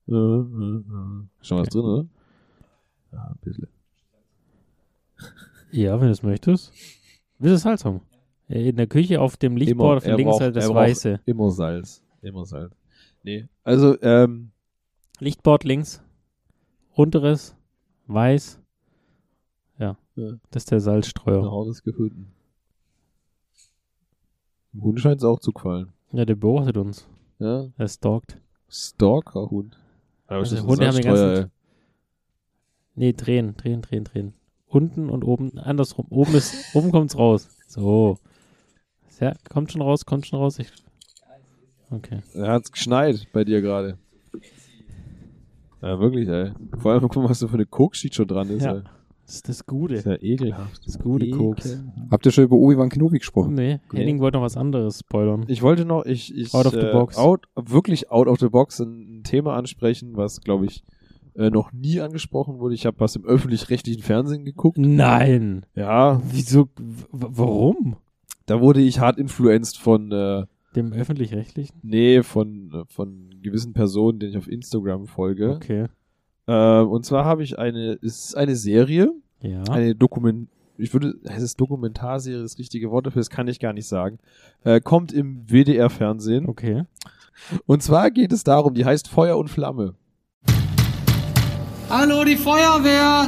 Äh, äh, äh. Schon was Okay. drin, oder? Ja, ein bisschen. Ja, wenn du es möchtest. Willst du Salz haben? In der Küche auf dem Lichtboard auf der er linken braucht- Seite das Weiße. Immer Salz. Immer Salz. Nee. Also, ähm, Lichtboard links. Unteres. Weiß. Ja. Ja. Das ist der Salzstreuer. genau das gefunden. Dem Hund scheint es auch zu gefallen. Ja, der beobachtet uns. Ja. Er stalkt. Stalker-Hund. Aber Also das ist ein Hunde haben den ganzen- Nee, drehen, drehen, drehen, drehen. Unten und oben, andersrum. Oben ist, oben kommt's raus. So. Ja, kommt schon raus, kommt schon raus. Ich, okay. ey. Er hat's geschneit bei dir gerade. Ja, wirklich, ey. Vor allem, guck mal, was da für eine Koks-Sheet schon dran ist, Ja. ey. Das ist das Das Gute. ist ja ekelhaft. Das gute Koks. Habt ihr schon über Obi-Wan Kenobi gesprochen? Nee, Henning wollte noch was anderes spoilern. Ich wollte noch, ich, ich Out of the äh, box. Out, wirklich out of the box ein, Thema ansprechen, was glaube ich äh, noch nie angesprochen wurde. Ich habe was im öffentlich-rechtlichen Fernsehen geguckt. Nein. Ja, Wieso? w- warum? da wurde ich hart influenced von äh, Dem öffentlich-rechtlichen? nee von äh, von gewissen Personen, denen ich auf Instagram folge. Okay. Äh, und zwar habe ich eine, es ist eine Serie, Ja. eine Dokument, ich würde, heißt es Dokumentarserie, das richtige Wort dafür, das kann ich gar nicht sagen. Äh, kommt im WDR-Fernsehen. Okay. Und zwar geht es darum, die heißt Feuer und Flamme. Hallo, die Feuerwehr!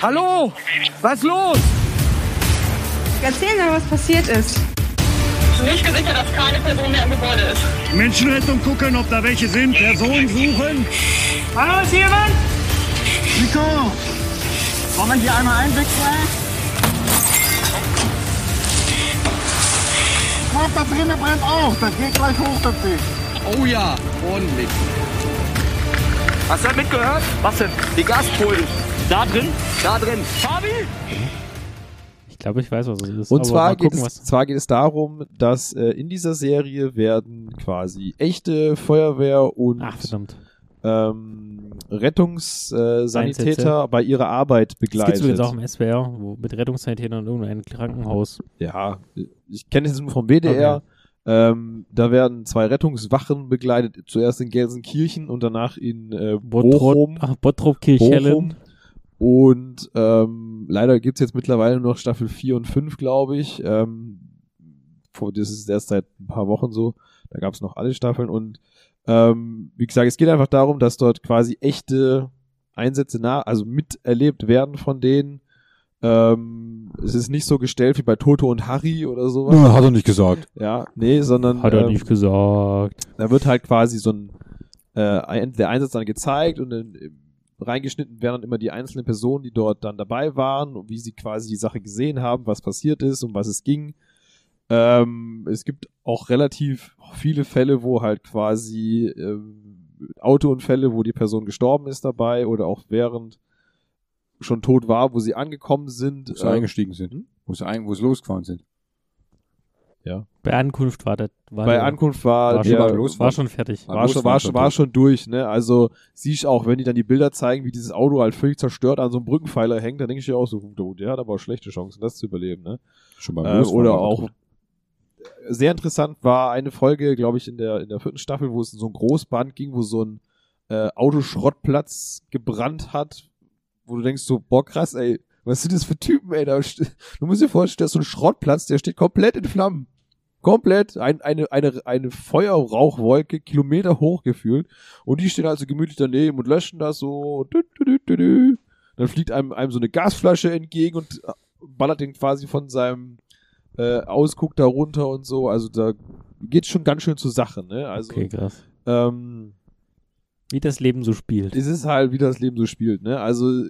Hallo? Was los? Erzähl mir, was passiert ist. Nicht gesichert, dass keine Person mehr im Gebäude ist. Menschenrettung gucken, ob da welche sind. Personen suchen. Hallo, ist jemand? Nico! Wollen wir hier einmal einwechseln? Guck, da drinnen brennt auch. Das geht gleich hoch, das Ding. Oh ja, ordentlich. Hast du das mitgehört? Was denn? Die Gaspolen. Da drin? Da drin. Fabi? Glaube, ich weiß, was es ist. Und zwar mal geht, gucken, es, zwar geht es darum, dass äh, in dieser Serie werden quasi echte Feuerwehr und Ach, ähm, Rettungssanitäter bei ihrer Arbeit Das gibt begleitet. übrigens auch im SWR, wo mit Rettungssanitätern in irgendeinem Krankenhaus. Ja, ich kenne es nur vom WDR. Ähm, da werden zwei Rettungswachen begleitet, zuerst in Gelsenkirchen und danach in äh, Bottrop, Bochum. ach, Bottrop Kirchhellen. Bochum. Und ähm, leider gibt's jetzt mittlerweile nur noch Staffel 4 und 5, glaube ich. Ähm, vor- das ist erst seit ein paar Wochen so. Da gab's noch alle Staffeln. Und ähm, wie gesagt, es geht einfach darum, dass dort quasi echte Einsätze nach, also miterlebt werden von denen. Ähm, es ist nicht so gestellt wie bei Toto und Harry oder sowas. hat er nicht gesagt. Ja, nee, sondern Hat er ähm, nicht gesagt. da wird halt quasi so ein äh, der Einsatz dann gezeigt und dann reingeschnitten werden immer die einzelnen Personen, die dort dann dabei waren und wie sie quasi die Sache gesehen haben, was passiert ist, um was es ging. Ähm, es gibt auch relativ viele Fälle, wo halt quasi ähm, Autounfälle, wo die Person gestorben ist dabei oder auch während schon tot war, wo sie angekommen sind. Wo sie Ähm, eingestiegen sind. Wo sie, ein, wo sie losgefahren sind. Bei Ankunft war das. War bei der- Ankunft war, war, der, schon, war schon fertig. war schon, war schon, war schon durch, ne? Also siehst auch, wenn die dann die Bilder zeigen, wie dieses Auto halt völlig zerstört an so einem Brückenpfeiler hängt, dann denke ich ja auch so, der hat aber schlechte Chancen, das zu überleben, ne? Schon beim Äh, Losfahren oder war auch sehr interessant war eine Folge, glaube ich, in der in der vierten Staffel, wo es in so ein Großband ging, wo so ein äh, Autoschrottplatz gebrannt hat, wo du denkst so, boah krass, ey, was sind das für Typen, ey? Da, du musst dir vorstellen, so ein Schrottplatz, der steht komplett in Flammen. Komplett ein, eine, eine, eine Feuerrauchwolke, Kilometer hoch gefühlt. Und die stehen also gemütlich daneben und löschen das so. Dann fliegt einem, einem so eine Gasflasche entgegen und äh, ballert den quasi von seinem äh, Ausguck da runter und so. Also da geht schon ganz schön zur Sache, ne? Also Okay, krass. ähm, Wie das Leben so spielt. es ist halt, wie das Leben so spielt, ne? Also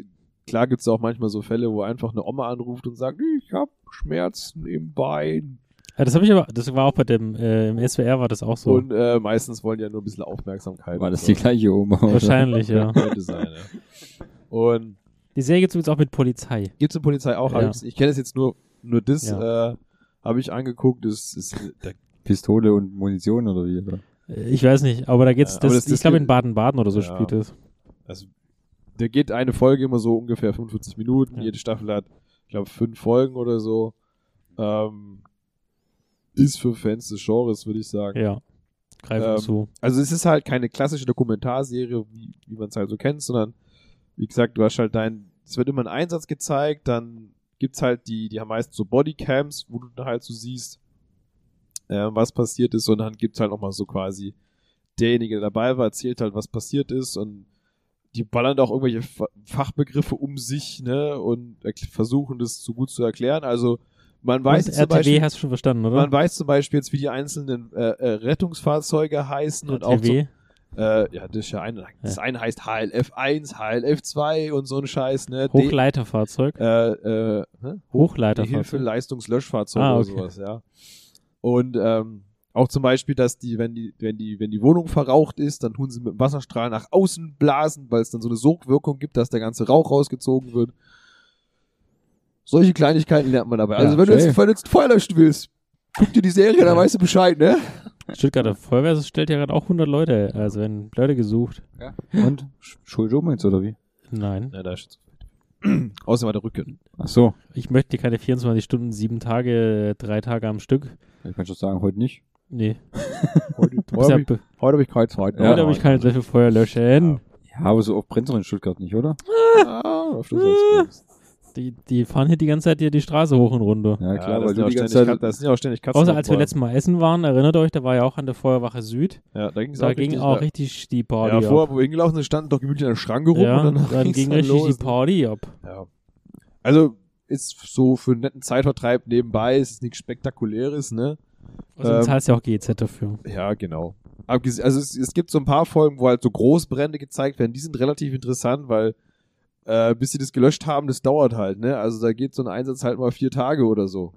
klar gibt's auch manchmal so Fälle, wo einfach eine Oma anruft und sagt, ich hab Schmerzen im Bein. Ja, das habe ich aber, das war auch bei dem, äh, im SWR war das auch so. Und äh, meistens wollen die ja nur ein bisschen Aufmerksamkeit. War das und die so. gleiche Oma? oder? Wahrscheinlich, ja. Könnte sein, ja. Und Die Serie gibt's übrigens auch mit Polizei. gibt's in Polizei auch, Ja. ich, ich kenne es jetzt nur, nur das, Ja. äh, habe ich angeguckt, das ist, da Pistole und Munition oder wie? Oder? Äh, Ich weiß nicht, aber da geht's, Ja, das, das- das ich glaube in Baden-Baden oder so Ja. spielt es. Also, da geht eine Folge immer so ungefähr 45 Minuten. Ja. Jede Staffel hat, ich glaube, fünf Folgen oder so. Ähm, ist für Fans des Genres, würde ich sagen. Ja. Greifen Ähm, zu. Also es ist halt keine klassische Dokumentarserie, wie, wie man es halt so kennt, sondern wie gesagt, du hast halt dein, es wird immer ein Einsatz gezeigt, dann gibt's halt die, die haben meistens so Bodycams, wo du dann halt so siehst, äh, was passiert ist und dann gibt's halt auch mal so quasi derjenige, der dabei war, erzählt halt, was passiert ist und die ballern da auch irgendwelche Fa- Fachbegriffe um sich, ne, und versuchen das so gut zu erklären. Also man weiß RTW Beispiel, hast du schon verstanden, oder? man weiß zum Beispiel jetzt, wie die einzelnen äh, äh, Rettungsfahrzeuge heißen und auch so, RTW. äh, ja, das ist ja eine, das eine heißt HLF 1, HLF 2 und so ein Scheiß, ne? Hochleiterfahrzeug. äh, äh? Die Hochleiterfahrzeug. Hilfe Leistungslöschfahrzeug Ah, oder okay. sowas, ja. Und ähm, auch zum Beispiel, dass die, wenn die, wenn die, wenn die Wohnung verraucht ist, dann tun sie mit dem Wasserstrahl nach außen blasen, weil es dann so eine Sogwirkung gibt, dass der ganze Rauch rausgezogen wird. Solche Kleinigkeiten lernt man dabei. Also Ja, wenn du schön. jetzt, wenn du jetzt Feuer löschen willst, guck dir die Serie, dann Ja. weißt du Bescheid, ne? Stuttgarter Feuerwehr stellt ja gerade auch 100 Leute, also werden Leute gesucht. Und? Sch- Schuld um jetzt oder wie? Nein. Ja, da ist. Außerdem war der Rücken. Ach so. Ich möchte keine 24 Stunden, sieben Tage, drei Tage am Stück. Ich kann schon sagen, heute nicht. Nee. Heute, ja, heute habe ich keine Zeit. heute habe ich keine Zeit für Feuer löschen. Ja, aber so oft brennt doch in Stuttgart nicht, oder? Ah, denkst. Die, die fahren hier die ganze Zeit hier die Straße hoch und runter. Ja, Ja, klar, das weil sind du auch die ganze ständig Zeit... Kat- das sind ja auch ständig Katzen. Außer als wir letztes Mal essen waren, erinnert euch, da war ja auch an der Feuerwache Süd. Ja, da ging es Da auch ging richtig, auch ja. richtig die Party Ja, vorher, ab. wo wir hingelaufen sind, standen doch gemütlich an der Schranke rum Ja, und dann, dann ging's ging dann richtig los. die Party ab. Ja. Also, ist so für einen netten Zeitvertreib nebenbei, ist es nichts Spektakuläres, ne? Also Ähm, zahlst ja auch GZ dafür. Ja, genau. Also es, es gibt so ein paar Folgen, wo halt so Großbrände gezeigt werden, die sind relativ interessant, weil äh, bis sie das gelöscht haben, das dauert halt, ne? Also da geht so ein Einsatz halt mal vier Tage oder so.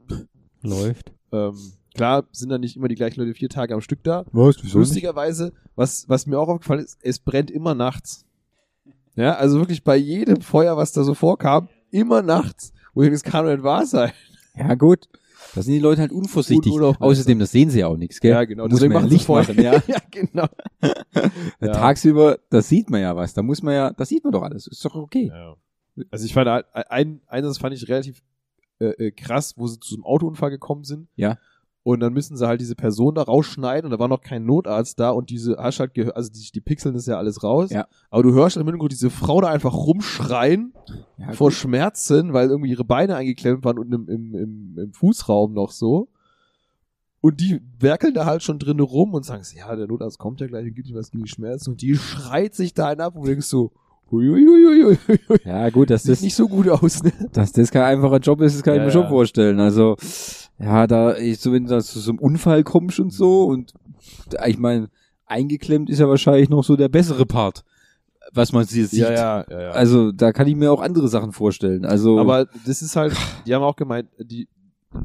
Läuft. Ähm, klar sind dann nicht immer die gleichen Leute vier Tage am Stück da. Was? Lustigerweise, was, was mir auch aufgefallen ist, es brennt immer nachts. Ja, also wirklich bei jedem Feuer, was da so vorkam, immer nachts. Wo ich das kann doch nicht wahr sein. Ja, gut. Da sind die Leute halt unvorsichtig. Außerdem, das sehen sie ja auch nichts, gell? Ja, genau. Da muss man ja Licht machen, ja. ja, genau. Ja. Tagsüber, da sieht man ja was. Da muss man ja, da sieht man doch alles. Ist doch okay. Ja. Also ich fand, ein, ein, eines fand ich relativ äh, äh, krass, wo sie zu einem Autounfall gekommen sind. Ja. Und dann müssen sie halt diese Person da rausschneiden und da war noch kein Notarzt da und diese hast halt gehört, also die, die pixeln das ja alles raus. Ja. Aber du hörst im Hintergrund diese Frau da einfach rumschreien Ja, vor gut. Schmerzen, weil irgendwie ihre Beine eingeklemmt waren und im, im, im, im Fußraum noch so. Und die werkeln da halt schon drin rum und sagen, ja, der Notarzt kommt ja gleich und gibt ihm was gegen die Schmerzen. Und die schreit sich da einen ab und denkst so, Ja, gut, dass sieht das, nicht so gut aus, ne? dass das kein einfacher Job ist, das kann ich Ja, mir schon ja. vorstellen. Also, ja, da, ich, so, wenn du zu so einem Unfall kommst und so und, ich meine, eingeklemmt ist ja wahrscheinlich noch so der bessere Part, was man hier sieht. Ja, ja, ja, ja. Also, da kann ich mir auch andere Sachen vorstellen. Also, Aber das ist halt, die haben auch gemeint, die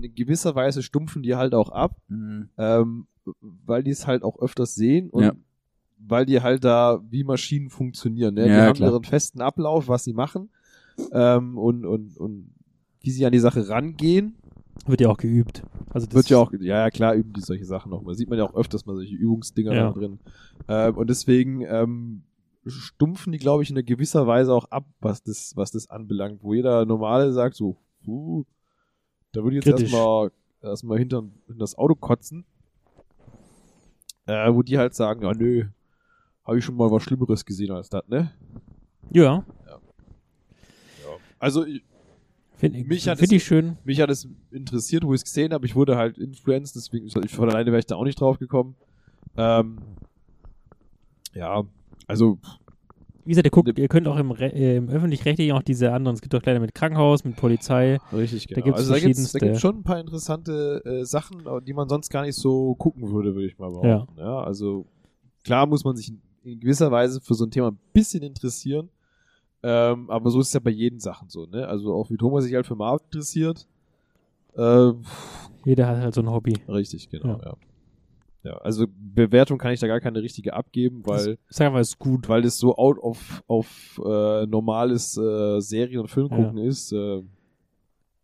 in gewisser Weise stumpfen die halt auch ab, Mhm. ähm, weil die es halt auch öfters sehen und Ja. Weil die halt da wie Maschinen funktionieren. Ne? die Ja, haben klar. ihren festen Ablauf, was sie machen ähm, und, und, und wie sie an die Sache rangehen. Wird ja auch geübt. Also das Wird ja auch, ja, ja, klar üben die solche Sachen noch mal. Sieht man ja auch öfters mal solche Übungsdinger Ja. da drin. Ähm, und deswegen ähm, stumpfen die, glaube ich, in einer gewisser Weise auch ab, was das, was das anbelangt. Wo jeder Normale sagt so, puh, da würde ich jetzt erstmal erstmal hinter, hinter das Auto kotzen. Äh, wo die halt sagen, ja nö, habe ich schon mal was Schlimmeres gesehen als das, ne? Ja, Also ich, finde ich, Mich hat find es- ich schön. mich hat es interessiert, wo ich es gesehen habe. Ich wurde halt influenced, deswegen von alleine wäre ich da auch nicht drauf gekommen. Ähm, ja, also Wie gesagt, ihr, guckt, ihr könnt auch im, äh, im Öffentlich-Rechtlichen auch diese anderen, es gibt auch leider mit Krankenhaus, mit Polizei. richtig, Da genau. gibt's also da verschiedenste. gibt's schon ein paar interessante äh, Sachen, die man sonst gar nicht so gucken würde, würde ich mal behaupten. Ja. also klar muss man sich in, gewisser Weise für so ein Thema ein bisschen interessieren. Ähm, aber so ist es ja bei jeden Sachen so, ne? Also auch wie Thomas sich halt für Marvel interessiert. Ähm, Jeder hat halt so ein Hobby. Richtig, genau, Ja. ja. ja. also Bewertung kann ich da gar keine richtige abgeben, weil, Ich sag mal, ist gut. weil es so out of, auf äh, normales äh, Serien- und Filmgucken ist. Äh,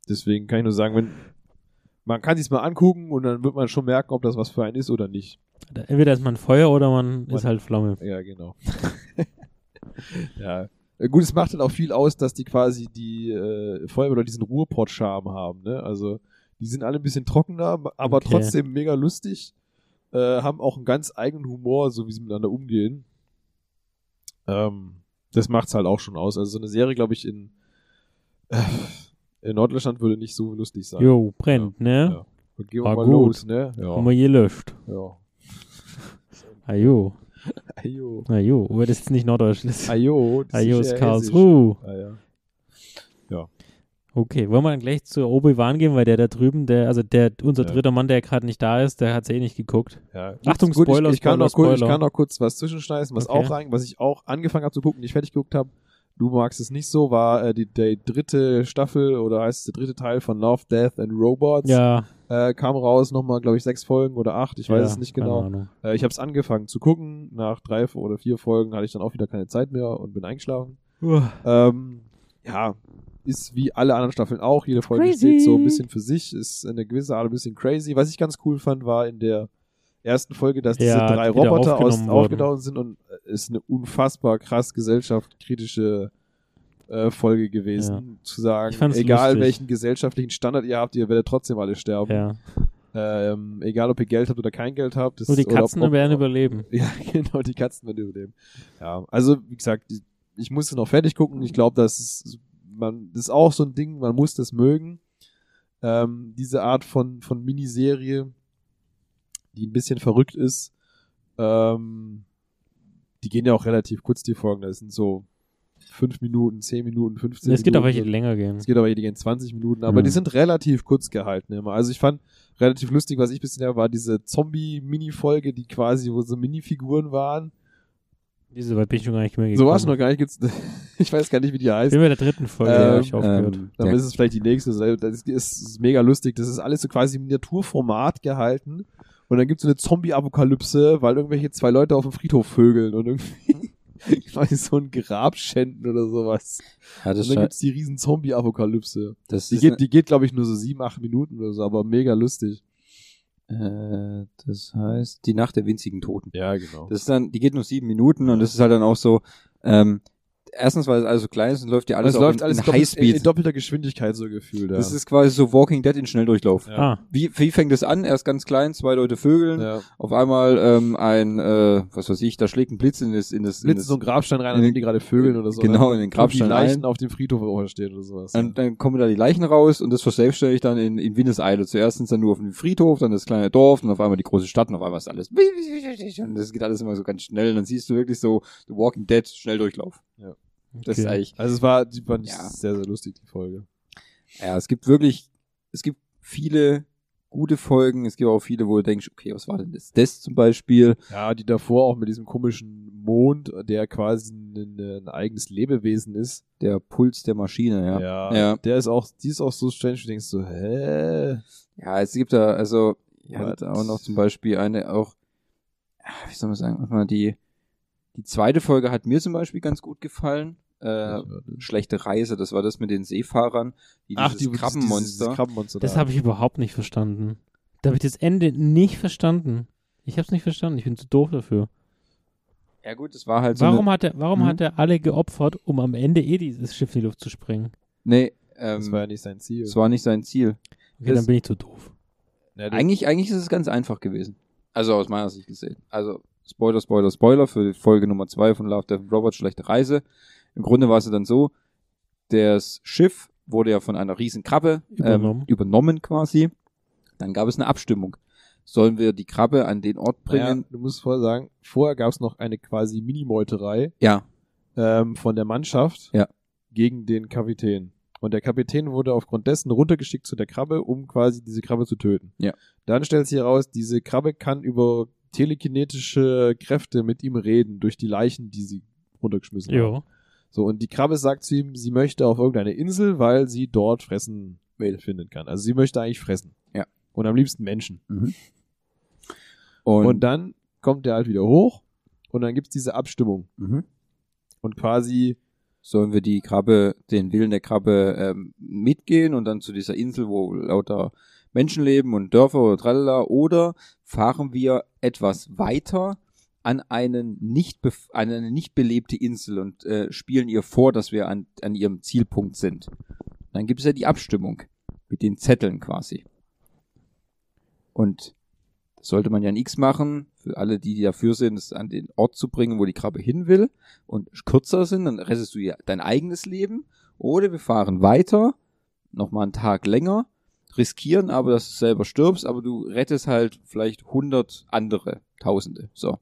deswegen kann ich nur sagen, wenn man kann sich's mal angucken und dann wird man schon merken, ob das was für einen ist oder nicht. Entweder ist man Feuer oder man, Man- ist halt Flamme. Ja, genau. ja. Äh, Gut, es macht halt auch viel aus, dass die quasi die äh, Feuerwehr oder diesen Ruhrpott-Charme haben, ne? Also die sind alle ein bisschen trockener, aber Okay. trotzdem mega lustig. Äh, haben auch einen ganz eigenen Humor, so wie sie miteinander umgehen. Ähm, das macht's halt auch schon aus. Also so eine Serie, glaube ich, in, äh, in Norddeutschland würde nicht so lustig sein. Jo, brennt, ne? Ja. Und gehen wir War mal gut. los, ne? Haben wir gelöscht. Ja. Ajo. Ajo. Ajo. Aber das ist nicht Norddeutschland. Das Ajo. das Ajo ist Karlsruhe. Ah, ja. Ja. Okay, wollen wir dann gleich zu Obi-Wan gehen, weil der da drüben, der, also der, unser Ja. dritter Mann, der gerade nicht da ist, der hat's eh nicht geguckt. Ja. Achtung, Gut, Spoiler, ich, ich, kann Spoiler, noch kurz, ich Spoiler. kann noch kurz was zwischenschneiden, was Okay. auch rein, was ich auch angefangen habe zu gucken, nicht fertig geguckt habe. Du magst es nicht so, war äh, die, die dritte Staffel oder heißt es der dritte Teil von Love, Death and Robots. Ja, Äh, kam raus, nochmal, glaube ich, sechs Folgen oder acht, ich weiß ja, es nicht genau. Äh, ich habe es angefangen zu gucken. Nach drei oder vier Folgen hatte ich dann auch wieder keine Zeit mehr und bin eingeschlafen. Ähm, ja, ist wie alle anderen Staffeln auch. Jede Folge Crazy. steht so ein bisschen für sich, ist in einer gewissen Art ein bisschen crazy. Was ich ganz cool fand, war in der ersten Folge, dass diese Ja, drei die wieder Roboter aus, aufgetaucht sind und äh, ist eine unfassbar krass gesellschaftskritische äh, Folge gewesen, zu sagen, egal lustig. welchen gesellschaftlichen Standard ihr habt, ihr werdet trotzdem alle sterben. Ja. Ähm, egal, ob ihr Geld habt oder kein Geld habt. Das, Nur die oder ob- Katzen ob, werden überleben. ja, genau, die Katzen werden überleben. Ja, also wie gesagt, ich, ich muss es noch fertig gucken. Ich glaube, das ist, man, das ist auch so ein Ding, man muss das mögen. Ähm, diese Art von, von Miniserie, die ein bisschen verrückt ist, ähm, die gehen ja auch relativ kurz, die Folgen. Das sind so fünf Minuten, zehn Minuten, 15 Es gibt auch Minuten. welche, die länger gehen. Es geht aber die gehen 20 Minuten, aber Mhm. die sind relativ kurz gehalten immer. Also ich fand relativ lustig, was ich bisher war, diese Zombie-Mini-Folge, die quasi, wo so Minifiguren waren. Diese weit bin ich schon gar nicht mehr So gekommen. war es noch gar nicht. Gibt's, ich weiß gar nicht, wie die Ich heißt. bin bei der dritten Folge, Ähm, da hab ich aufgehört. Ähm, Dann ja. ist es vielleicht die nächste. Das ist, ist mega lustig. Das ist alles so quasi im Miniaturformat gehalten. Und dann gibt's so eine Zombie-Apokalypse, weil irgendwelche zwei Leute auf dem Friedhof vögeln und irgendwie quasi so ein Grab schänden oder sowas. Ja, das, Und dann gibt's die riesen Zombie-Apokalypse. Die geht, die geht glaube ich, nur so sieben, acht Minuten oder so, aber mega lustig. äh, das heißt, die Nacht der winzigen Toten. Ja, genau. Das ist dann, die geht nur sieben Minuten und das ist halt dann auch so, ähm, erstens, weil es alles so klein ist und läuft ja alles, es auch läuft in, alles in doppelt, in, Highspeed. in doppelter Geschwindigkeit so gefühlt. Ja. Das ist quasi so Walking Dead in Schnelldurchlauf. Ja. Ah, Wie, wie fängt es an? Erst ganz klein, zwei Leute vögeln, ja. auf einmal ähm, ein, äh, was weiß ich, da schlägt ein Blitz in das, in das, in Blitz das so ein Grabstein rein, in an dem die gerade vögeln oder so. Genau, Dann in den Grabstein Die Leichen rein. auf dem Friedhof stehen oder sowas. Und dann kommen da die Leichen raus und das verselbstständigt dann in, in Windeseile. Zuerst sind es dann nur auf dem Friedhof, dann das kleine Dorf und auf einmal die große Stadt und auf einmal ist alles. Und das geht alles immer so ganz schnell und dann siehst du wirklich so The Walking Dead Schnelldurchlauf. Das ist Okay. eigentlich. Also es war, die fand ich Ja. sehr, sehr lustig, die Folge. Ja, es gibt wirklich, es gibt viele gute Folgen. Es gibt auch viele, wo du denkst, okay, was war denn das? Das zum Beispiel. Ja, die davor auch mit diesem komischen Mond, der quasi ein, ein eigenes Lebewesen ist. Der Puls der Maschine, ja. Ja. Ja. Der ist auch, die ist auch so strange, du denkst so, hä? Ja, es gibt da, also, ja, auch noch zum Beispiel eine auch, wie soll man sagen, warte mal die, die zweite Folge hat mir zum Beispiel ganz gut gefallen. Äh, schlechte Reise, das war das mit den Seefahrern, die Ach, dieses die Krabbenmonster. Dieses Krabbenmonster das da. habe ich überhaupt nicht verstanden. Da habe ich das Ende nicht verstanden. Ich habe es nicht verstanden. Ich bin zu doof dafür. ja gut, das war halt so Warum eine, hat er, warum Mhm. hat er alle geopfert, um am Ende eh dieses Schiff in die Luft zu sprengen? nee, ähm, Das war ja nicht sein Ziel. das war nicht sein Ziel. Okay, Das- dann bin ich zu doof. Ja, Eigentlich, eigentlich ist es ganz einfach gewesen. Also aus meiner Sicht gesehen. Also Spoiler, Spoiler, Spoiler für Folge Nummer zwei von Love, Death and Robots, schlechte Reise. Im Grunde war es dann so, das Schiff wurde ja von einer riesen Krabbe Übernommen. Ähm, übernommen quasi. Dann gab es eine Abstimmung. Sollen wir die Krabbe an den Ort naja, bringen? du musst vorher sagen, vorher gab es noch eine quasi Minimeuterei Ja, ähm, von der Mannschaft Ja. gegen den Kapitän. Und der Kapitän wurde aufgrund dessen runtergeschickt zu der Krabbe, um quasi diese Krabbe zu töten. Ja. Dann stellt sich heraus, diese Krabbe kann über telekinetische Kräfte mit ihm reden, durch die Leichen, die sie runtergeschmissen haben. Ja. So, und die Krabbe sagt zu ihm, sie möchte auf irgendeine Insel, weil sie dort fressen finden kann. Also sie möchte eigentlich fressen. Ja. Und am liebsten Menschen. und, Und, dann kommt der halt wieder hoch und dann gibt's diese Abstimmung. mhm. Und quasi, sollen wir die Krabbe, den Willen der Krabbe ähm, mitgehen und dann zu dieser Insel, wo lauter Menschen leben und Dörfer oder tralala, oder fahren wir etwas weiter an einen nicht an eine nicht belebte Insel und äh, spielen ihr vor, dass wir an, an ihrem Zielpunkt sind. Dann gibt es ja die Abstimmung mit den Zetteln quasi. Und das sollte man ja in X machen, für alle, die, die dafür sind, es an den Ort zu bringen, wo die Krabbe hin will und kürzer sind, dann rettest du ja dein eigenes Leben. Oder wir fahren weiter, nochmal einen Tag länger, riskieren aber, dass du selber stirbst, aber du rettest halt vielleicht hundert andere, Tausende. So.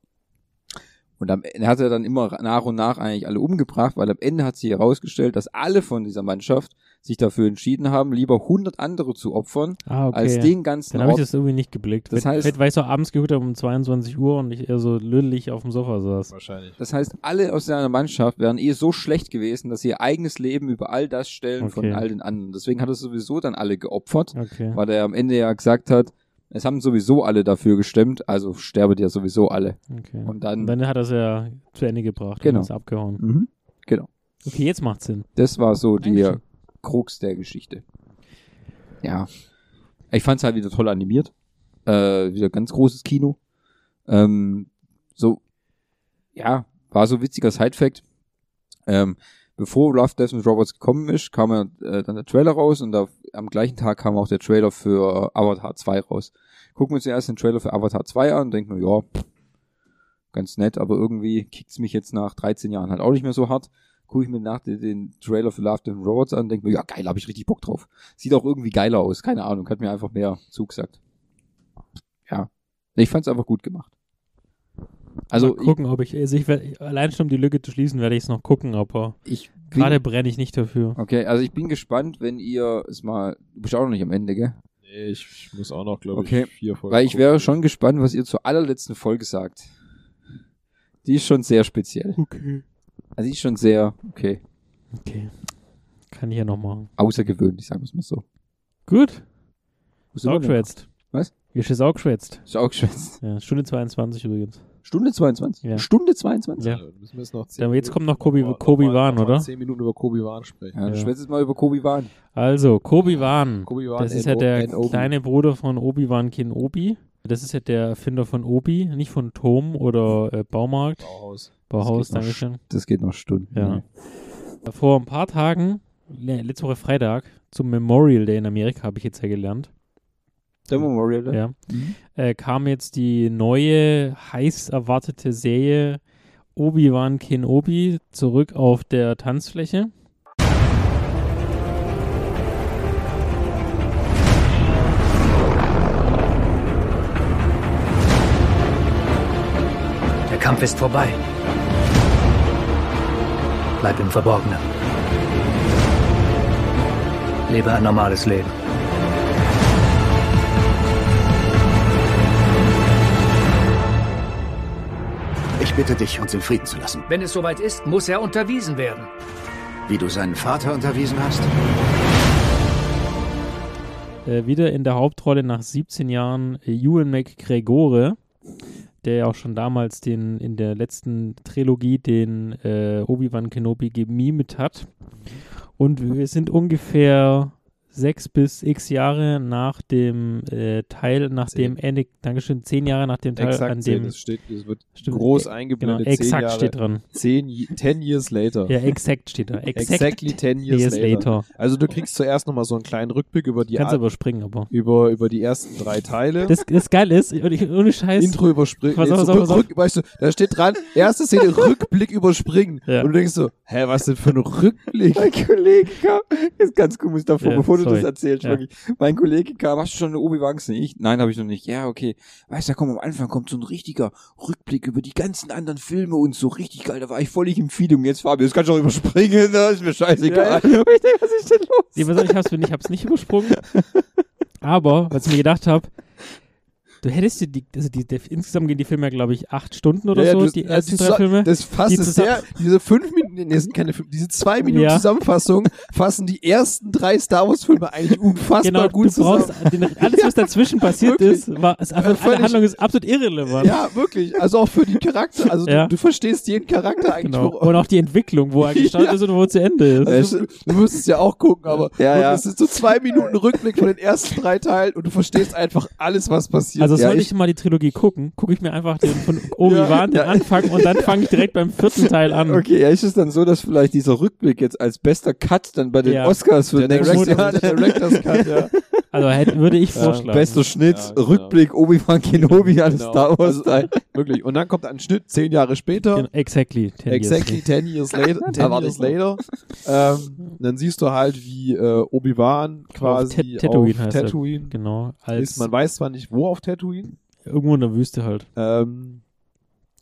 Und am Ende hat er dann immer nach und nach eigentlich alle umgebracht, weil am Ende hat sich herausgestellt, dass alle von dieser Mannschaft sich dafür entschieden haben, lieber hundert andere zu opfern, Ah, okay. als den ganzen Dann habe ich das irgendwie nicht geblickt. Das heißt- weil ich so abends gehört habe um 22 Uhr und ich eher so lüllig auf dem Sofa saß. wahrscheinlich. Das heißt, alle aus seiner Mannschaft wären eh so schlecht gewesen, dass sie ihr eigenes Leben über all das stellen von Okay. all den anderen. Deswegen hat er sowieso dann alle geopfert, Okay. weil er am Ende ja gesagt hat, es haben sowieso alle dafür gestimmt, also sterbet ihr sowieso alle. okay. Und dann, Und dann hat er es ja zu Ende gebracht Genau. und ist abgehauen. mhm, genau. Okay, jetzt macht Sinn. Das war so die Dankeschön. Krux der Geschichte. Ja. Ich fand's halt wieder toll animiert. Äh, wieder ganz großes Kino. Ähm, so, ja, war so witziger Side-Fact. Ähm, bevor Love, Death and Robots gekommen ist, kam ja, äh, dann der Trailer raus und da, am gleichen Tag kam auch der Trailer für Avatar 2 raus. Gucken wir uns zuerst den Trailer für Avatar 2 an denken wir, ja, ganz nett, aber irgendwie kickt's mich jetzt nach 13 Jahren halt auch nicht mehr so hart. Gucke ich mir nach den, den Trailer für Love, and Robots an und denke mir, ja geil, habe ich richtig Bock drauf. Sieht auch irgendwie geiler aus, keine Ahnung, hat mir einfach mehr zugesagt. Ja, ich fand's einfach gut gemacht. Also Mal gucken, ob ich, also ich werd, allein schon um die Lücke zu schließen, werde ich es noch gucken, aber ich, ich gerade brenne ich nicht dafür. Okay, also ich bin gespannt, wenn ihr es mal, du bist auch noch nicht am Ende, gell? Nee, ich, ich muss auch noch, glaube Okay, ich, vier Folgen Weil ich gucken. wäre schon gespannt, was ihr zur allerletzten Folge sagt. Die ist schon sehr speziell. Okay. Also die ist schon sehr, okay, Okay. Kann ich ja noch machen. außergewöhnlich, sagen wir es mal so. Gut. Ist auch geschwätzt. Was? Ist auch geschwätzt. Ist auch geschwätzt. Ja, Stunde 22 übrigens. Stunde 22? Ja. Stunde 22? Ja. Ja, müssen wir jetzt noch zehn Aber jetzt kommt noch Kobi, über- Kobi noch mal- Wan, noch oder? Zehn Minuten über Kobi Wan sprechen. Ja, du Ja. schwätzt jetzt mal über Kobi Wan. Also, Kobi Wan. Kobi Wan Das ist ja der kleine Bruder von Obi-Wan Kenobi. Das ist ja der Erfinder von Obi, nicht von Tom oder äh, Baumarkt. Bauhaus. Bauhaus, Das geht noch Dankeschön. Das geht noch Stunden. Ja. Vor ein paar Tagen, ne, letzte Woche Freitag, zum Memorial Day in Amerika, habe ich jetzt ja gelernt. Der Memorial Day? Ja. Mhm. Äh, kam jetzt die neue, heiß erwartete Serie Obi-Wan Kenobi zurück auf der Tanzfläche. Der Kampf ist vorbei. Bleib im Verborgenen. Lebe ein normales Leben. Ich bitte dich, uns in Frieden zu lassen. Wenn es soweit ist, muss er unterwiesen werden. Wie du seinen Vater unterwiesen hast? Äh, wieder in der Hauptrolle nach 17 Jahren äh, Ewan McGregore, der ja auch schon damals den in der letzten Trilogie den äh, Obi-Wan Kenobi gemimt hat. Und wir sind ungefähr sechs bis x Jahre nach dem äh, Teil, nach dem Ende, Dankeschön, zehn Jahre nach dem Teil, Exakt, an dem das steht, das wird Stimmt, groß äh, eingeblendet. Genau, zehn exakt Jahre, steht dran. Zehn, ten years later. Ja, exakt steht da. Exakt exactly ten years, years later. later. Also du kriegst zuerst nochmal so einen kleinen Rückblick über die Kannst Art- überspringen, aber. über, über die ersten drei Teile. Das, das geil ist, ohne Scheiß. Intro überspringen. Pass auf, Nee, so pass auf. Rück, weißt du, da steht dran, erste Szene, Rückblick überspringen. Ja. Und du denkst so, hä, was denn für ein Rückblick? Mein Kollege kam, ist ganz komisch davor, Ja, bevor du sorry. das erzählst, Ja. wirklich. Mein Kollege kam, hast du schon eine Obi-Wan gesehen? Ich, nein, habe ich noch nicht. Ja, okay. Weißt du, da kommt am Anfang kommt so ein richtiger Rückblick über die ganzen anderen Filme und so richtig geil. Da war ich voll in Empfehlung. Jetzt Fabio, das kannst du auch überspringen, ne? ist mir scheißegal. Ja. Und ich denk, was ist denn los? Nee, auf, ich hab's, ich hab's nicht übersprungen. Aber, was ich mir gedacht habe, du hättest dir die, also die, der, insgesamt gehen die Filme ja, glaube ich, acht Stunden oder Ja, so, du- die ersten die drei Filme. Das fasst die es sehr, diese fünf Minuten, nee, sind keine fünf, diese zwei Minuten Ja. Zusammenfassung fassen die ersten drei Star Wars Filme eigentlich unfassbar Genau, gut du brauchst, zusammen. den, alles, was dazwischen passiert Wirklich. ist, war, ist einfach, alle völlig- Handlung ist absolut irrelevant. Ja, wirklich. Also auch für die Charakter. Also Ja. du, du verstehst jeden Charakter eigentlich. Genau. wo- Und auch die Entwicklung, wo er gestartet Ja. ist und wo er zu Ende ist. Also, du, du müsstest ja auch gucken, aber Ja, wirklich, ja. es ist so zwei Minuten Rückblick von den ersten drei Teilen und du verstehst einfach alles, was passiert. Also ja, sollte ich mal die Trilogie gucken, gucke ich mir einfach den von Obi-Wan, den Ja. Anfang und dann fange ich direkt beim vierten Teil an. Okay, ja, ist es dann so, dass vielleicht dieser Rückblick jetzt als bester Cut dann bei den Ja. Oscars für Der Director- Jahr der Director's Cut, ja. Also hätte, würde ich vorschlagen. Bester Schnitt, Ja, genau. Rückblick, Obi-Wan Kenobi, alles Genau. Star Wars Also, wirklich. Und dann kommt ein Schnitt zehn Jahre später. Genau, Exactly. 10 years Exactly later. ten years later. Ten years later. Ähm, dann siehst du halt, wie äh, Obi-Wan quasi Tat- Tatooine auf heißt er. Tatooine Genau. Als ist. Man weiß zwar nicht, wo auf Tatooine, irgendwo in der Wüste halt. ähm,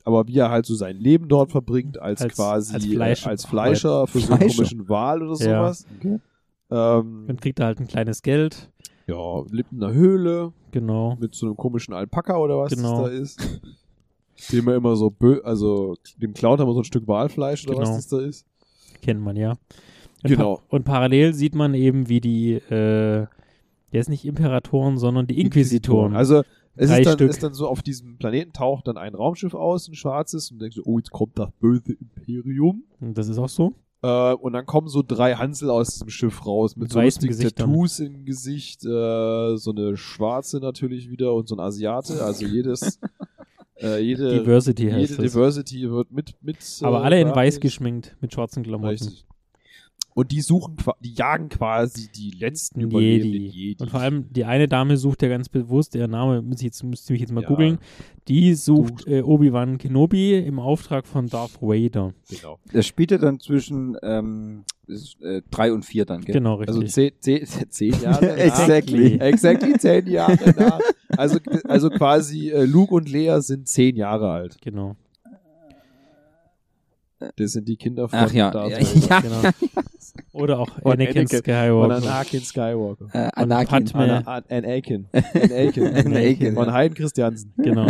aber wie er halt so sein Leben dort verbringt, als, Als- quasi als äh, Fleisch- als Fleischer für so einen Fleischer. komischen Wal oder Ja. sowas. Ähm, Dann kriegt er halt ein kleines Geld. ja, lebt in einer Höhle Genau. mit so einem komischen Alpaka oder was Genau. das da ist. Dem er immer so, bö also dem klaut er immer so ein Stück Walfleisch oder Genau. was das da ist. Kennt man ja. Und Genau. Pa und parallel sieht man eben, wie die, äh, jetzt nicht Imperatoren, sondern die Inquisitoren. Also es Drei ist dann, Stück. ist dann so, auf diesem Planeten taucht dann ein Raumschiff aus, ein schwarzes, und denkst du, oh, jetzt kommt das böse Imperium. Und das ist auch so. Äh, und dann kommen so drei Hansel aus diesem Schiff raus, mit Mit so lustigen Gesichtern. Tattoos im Gesicht, äh, so eine schwarze natürlich wieder und so ein Asiate, also jedes, äh, jede, Diversity heißt jede das. Diversity wird mit, mit Aber äh, alle in weiß geschminkt, mit schwarzen Klamotten. Richtig. Und die suchen, die jagen quasi die letzten überlebenden Jedi. Jedi. Und vor allem die eine Dame sucht ja ganz bewusst, der Name müsste ich jetzt, müsste ich jetzt mal Ja. googeln, die sucht äh, Obi-Wan Kenobi im Auftrag von Darth Vader. Genau. Das spielt ja dann zwischen ähm, äh, drei und vier dann, gell? Genau, richtig. Also zehn, zehn, zehn Jahre nach. Exactly. Exactly zehn Jahre nach. Also, also quasi äh, Luke und Lea sind zehn Jahre alt. Genau. Das sind die Kinder von Ach ja, Darth ja, Vader. ja. Genau. Oder auch Anakin, Anakin- Von Skywalker. Anakin Skywalker. Äh, Und Anakin. Padme- Ana, An, Anakin. Anakin. Anakin, Von ja. Hayden Christiansen. Genau.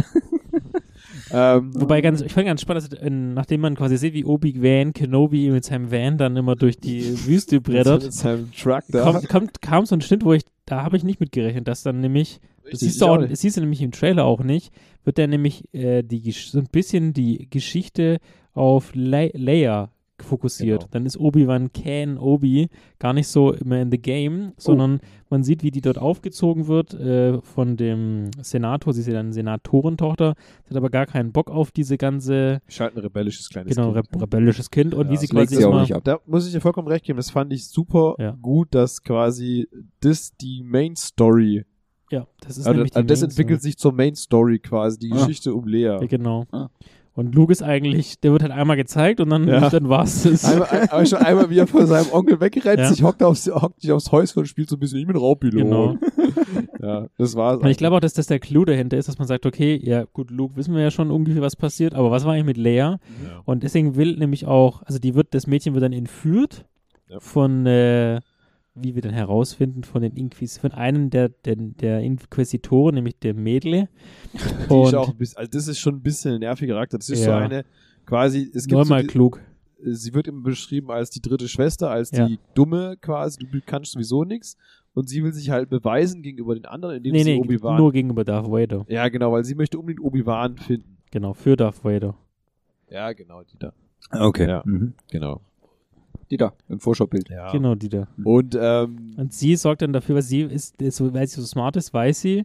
Ähm, Wobei ganz, ich fand ganz spannend, dass, äh, nachdem man quasi sieht, wie Obi-Wan Kenobi mit seinem Van dann immer durch die Wüste mit brettert, seinem Truck da. kommt, kommt, kam so ein Schnitt, wo ich, da habe ich nicht mitgerechnet, dass dann nämlich, das siehst du auch, auch siehst du nämlich im Trailer auch nicht, wird dann nämlich äh, die, so ein bisschen die Geschichte auf Le Leia fokussiert. Genau. Dann ist Obi-Wan Ken Obi gar nicht so immer in the game, sondern man sieht, wie die dort aufgezogen wird äh, von dem Senator. Sie ist ja dann Senatorentochter, sie hat aber gar keinen Bock auf diese ganze Ist halt ein rebellisches kleines genau, Kind. re rebellisches Kind und Ja, wie sie quasi sie auch immer, nicht ab. Da muss ich dir vollkommen recht geben. Das fand ich super Ja. gut, dass quasi das die Main Story, ja, das ist also, nämlich die also das Main entwickelt sich zur Main Story quasi, die Ah. Geschichte um Lea. Ja, genau. Ah. Und Luke ist eigentlich, der wird halt einmal gezeigt und dann, Ja. dann war's das. Einmal, ein- aber schon einmal, wie er von seinem Onkel wegrennt, Ja. sich hockt, aufs, hockt sich aufs Häuschen und spielt so ein bisschen, ich bin Raubpilot. Genau. Ja, das war's. Und ich glaube auch, dass das der Clou dahinter ist, dass man sagt, okay, ja gut, Luke wissen wir ja schon ungefähr, was passiert, aber was war eigentlich mit Leia? Ja. Und deswegen will nämlich auch, also die wird, das Mädchen wird dann entführt Ja. von, äh, wie wir dann herausfinden, von den Inquis, von einem der, der, der Inquisitoren, nämlich der Mädle. die ist Und auch ein bisschen, also das ist schon ein bisschen ein nerviger Charakter. Das ist so Ja. eine, quasi, es gibt so neunmal die, klug. sie wird immer beschrieben als die dritte Schwester, als Ja. die dumme quasi, du kannst sowieso nichts. Und sie will sich halt beweisen gegenüber den anderen, indem Nee, sie nee, Obi-Wan. nur gegenüber Darth Vader. Ja, genau, weil sie möchte unbedingt Obi-Wan finden. Genau, für Darth Vader. Ja, genau, die da. Okay. Ja. Mhm. Genau. Die da, im Vorschaubild. Ja. Genau, die da. Und, ähm, Und sie sorgt dann dafür, weil sie ist, ist so, weil sie so smart ist, weiß sie.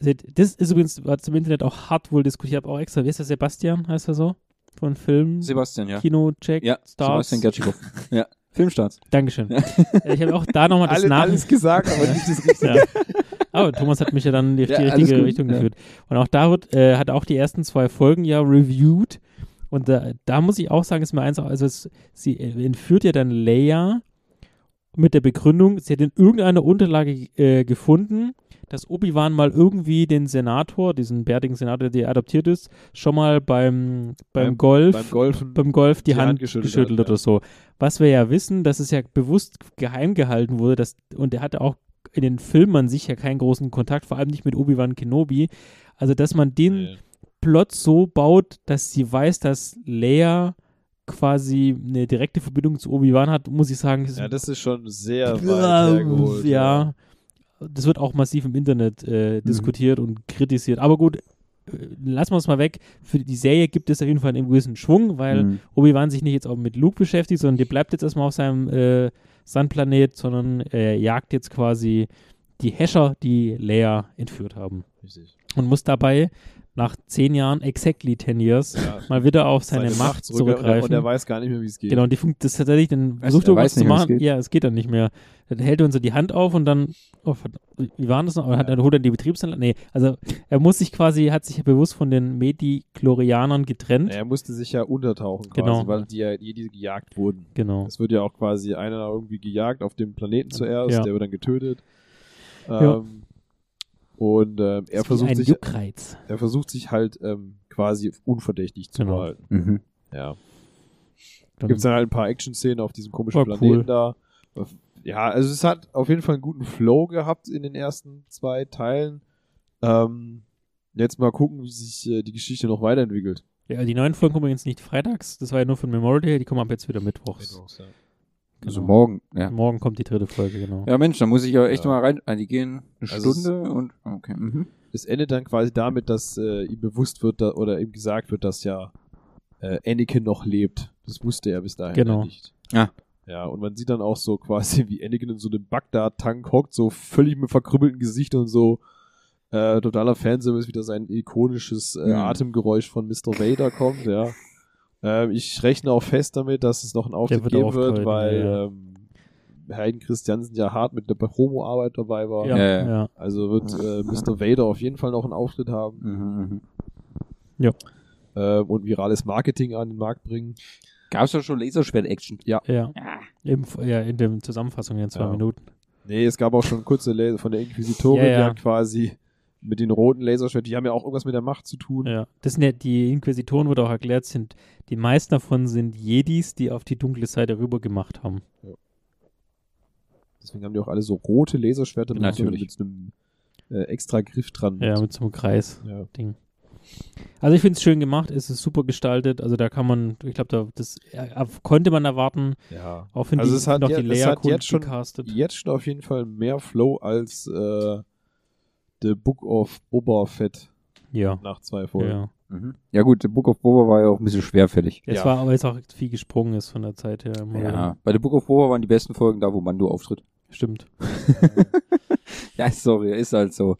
das ist übrigens, was im Internet auch hart wohl diskutiert, ich habe auch extra, wie ist der Sebastian, heißt er so? Von Film, Sebastian, ja. Kino-Check, Ja, Stars. Sebastian Gertschikow. ja, Filmstarts. Dankeschön. ich habe auch da nochmal das alle, Nach... alles gesagt, aber nicht das Richtige. Ja. Aber Thomas hat mich ja dann in die, Ja, alles richtige Richtung ja. geführt. Und auch da wird, äh, hat auch die ersten zwei Folgen ja reviewed. Und da, da muss ich auch sagen, ist mir eins, also es, sie entführt ja dann Leia mit der Begründung, sie hat in irgendeiner Unterlage äh, gefunden, dass Obi-Wan mal irgendwie den Senator, diesen bärtigen Senator, der adoptiert ist, schon mal beim, beim, Beim- Golf, beim Golfen beim Golf die, die Hand, Hand geschüttelt, geschüttelt hat, oder so. Was wir ja wissen, dass es ja bewusst geheim gehalten wurde, dass, und er hatte auch in den Filmen an sich ja keinen großen Kontakt, vor allem nicht mit Obi-Wan Kenobi. Also, dass man den Nee. Plot so baut, dass sie weiß, dass Leia quasi eine direkte Verbindung zu Obi-Wan hat, muss ich sagen, Ja, das ist schon sehr weit ja, hergeholt. ja. Das wird auch massiv im Internet äh, diskutiert und kritisiert. Aber gut, äh, lassen wir es mal weg. Für die Serie gibt es auf jeden Fall einen gewissen Schwung, weil Mhm. Obi-Wan sich nicht jetzt auch mit Luke beschäftigt, sondern der bleibt jetzt erstmal auf seinem äh, Sandplanet, sondern er jagt jetzt quasi die Häscher, die Leia entführt haben. Richtig. Und muss dabei nach zehn Jahren, exactly 10 years, Ja. mal wieder auf seine, Macht zurück- und er- zurückgreifen. Und er weiß gar nicht mehr, wie es geht. Genau, und die funkt das tatsächlich, dann versucht Er er was zu machen. Ja, es geht dann nicht mehr. Dann hält er uns so die Hand auf und dann, oh, wie war das noch? Oder hat, dann holt er die Betriebsanlage? Nee, also er muss sich quasi, hat sich ja bewusst von den Mediklorianern getrennt. Er musste sich ja untertauchen quasi, Genau. weil die ja Jedi gejagt wurden. Genau. Es wird ja auch quasi einer irgendwie gejagt auf dem Planeten zuerst, Ja. der wird dann getötet. Ja. Und ähm, er versucht sich, Juckreiz. er versucht sich halt ähm, quasi unverdächtig zu Genau. verhalten. Mhm. Ja. Dann- Gibt es dann halt ein paar Action-Szenen auf diesem komischen Planeten cool. da. Ja, also es hat auf jeden Fall einen guten Flow gehabt in den ersten zwei Teilen. Ähm, jetzt mal gucken, wie sich äh, die Geschichte noch weiterentwickelt. Ja, die neuen Folgen kommen übrigens nicht freitags. Das war ja nur von Memorial Day. Die kommen ab jetzt wieder mittwochs. Also Genau. morgen, ja. Morgen kommt die dritte Folge, genau. Ja, Mensch, da muss ich ja echt Ja. mal rein. Ah, die gehen eine Also Stunde und. Okay. Mhm. Es endet dann quasi damit, dass äh, ihm bewusst wird da, oder ihm gesagt wird, dass ja äh, Anakin noch lebt. Das wusste er bis dahin Genau. ja nicht. Ja. Ja, und man sieht dann auch so quasi, wie Anakin in so einem Bagdad-Tank hockt, so völlig mit verkrüppeltem Gesicht und so äh, totaler Fanservice, wieder sein ikonisches äh, Mhm. Atemgeräusch von Mr. Vader kommt, ja. Ähm, ich rechne auch fest damit, dass es noch einen Auftritt wird geben wird, weil ja. ähm, Hayden Christiansen ja hart mit der Promo-Arbeit dabei war. Ja, Ja, ja. ja. Also wird äh, Mr. Vader auf jeden Fall noch einen Auftritt haben Mhm, Ja. äh, und virales Marketing an den Markt bringen. Gab es ja schon Laserschwert-Action? Ja. Im, ja, in der Zusammenfassung in zwei Ja. Minuten. Nee, es gab auch schon kurze Laser von der Inquisitorin, Ja, ja. die hat quasi mit den roten Laserschwert, die haben ja auch irgendwas mit der Macht zu tun. Ja, das sind ja, die Inquisitoren, wurde auch erklärt, sind, die meisten davon sind Jedis, die auf die dunkle Seite rüber gemacht haben. Deswegen haben die auch alle so rote Laserschwerter mit so, Natürlich. mit so einem äh, extra Griff dran. Ja, mit so einem Kreis-Ding. Ja. Also ich finde es schön gemacht, es ist super gestaltet, also da kann man, ich glaube, da das äh, konnte man erwarten. Ja. Auch wenn Also die, es hat noch je- die hat jetzt schon- gecastet. Jetzt schon auf jeden Fall mehr Flow als äh, The Book of Boba Fett. Ja. Nach zwei Folgen. Ja. Mhm. Ja gut, The Book of Boba war ja auch ein bisschen schwerfällig. Es Ja. war, weil es auch viel gesprungen ist von der Zeit her. wieder. Ja, bei The Book of Boba waren die besten Folgen da, wo Mando auftritt. Stimmt. Ja, sorry, ist halt so.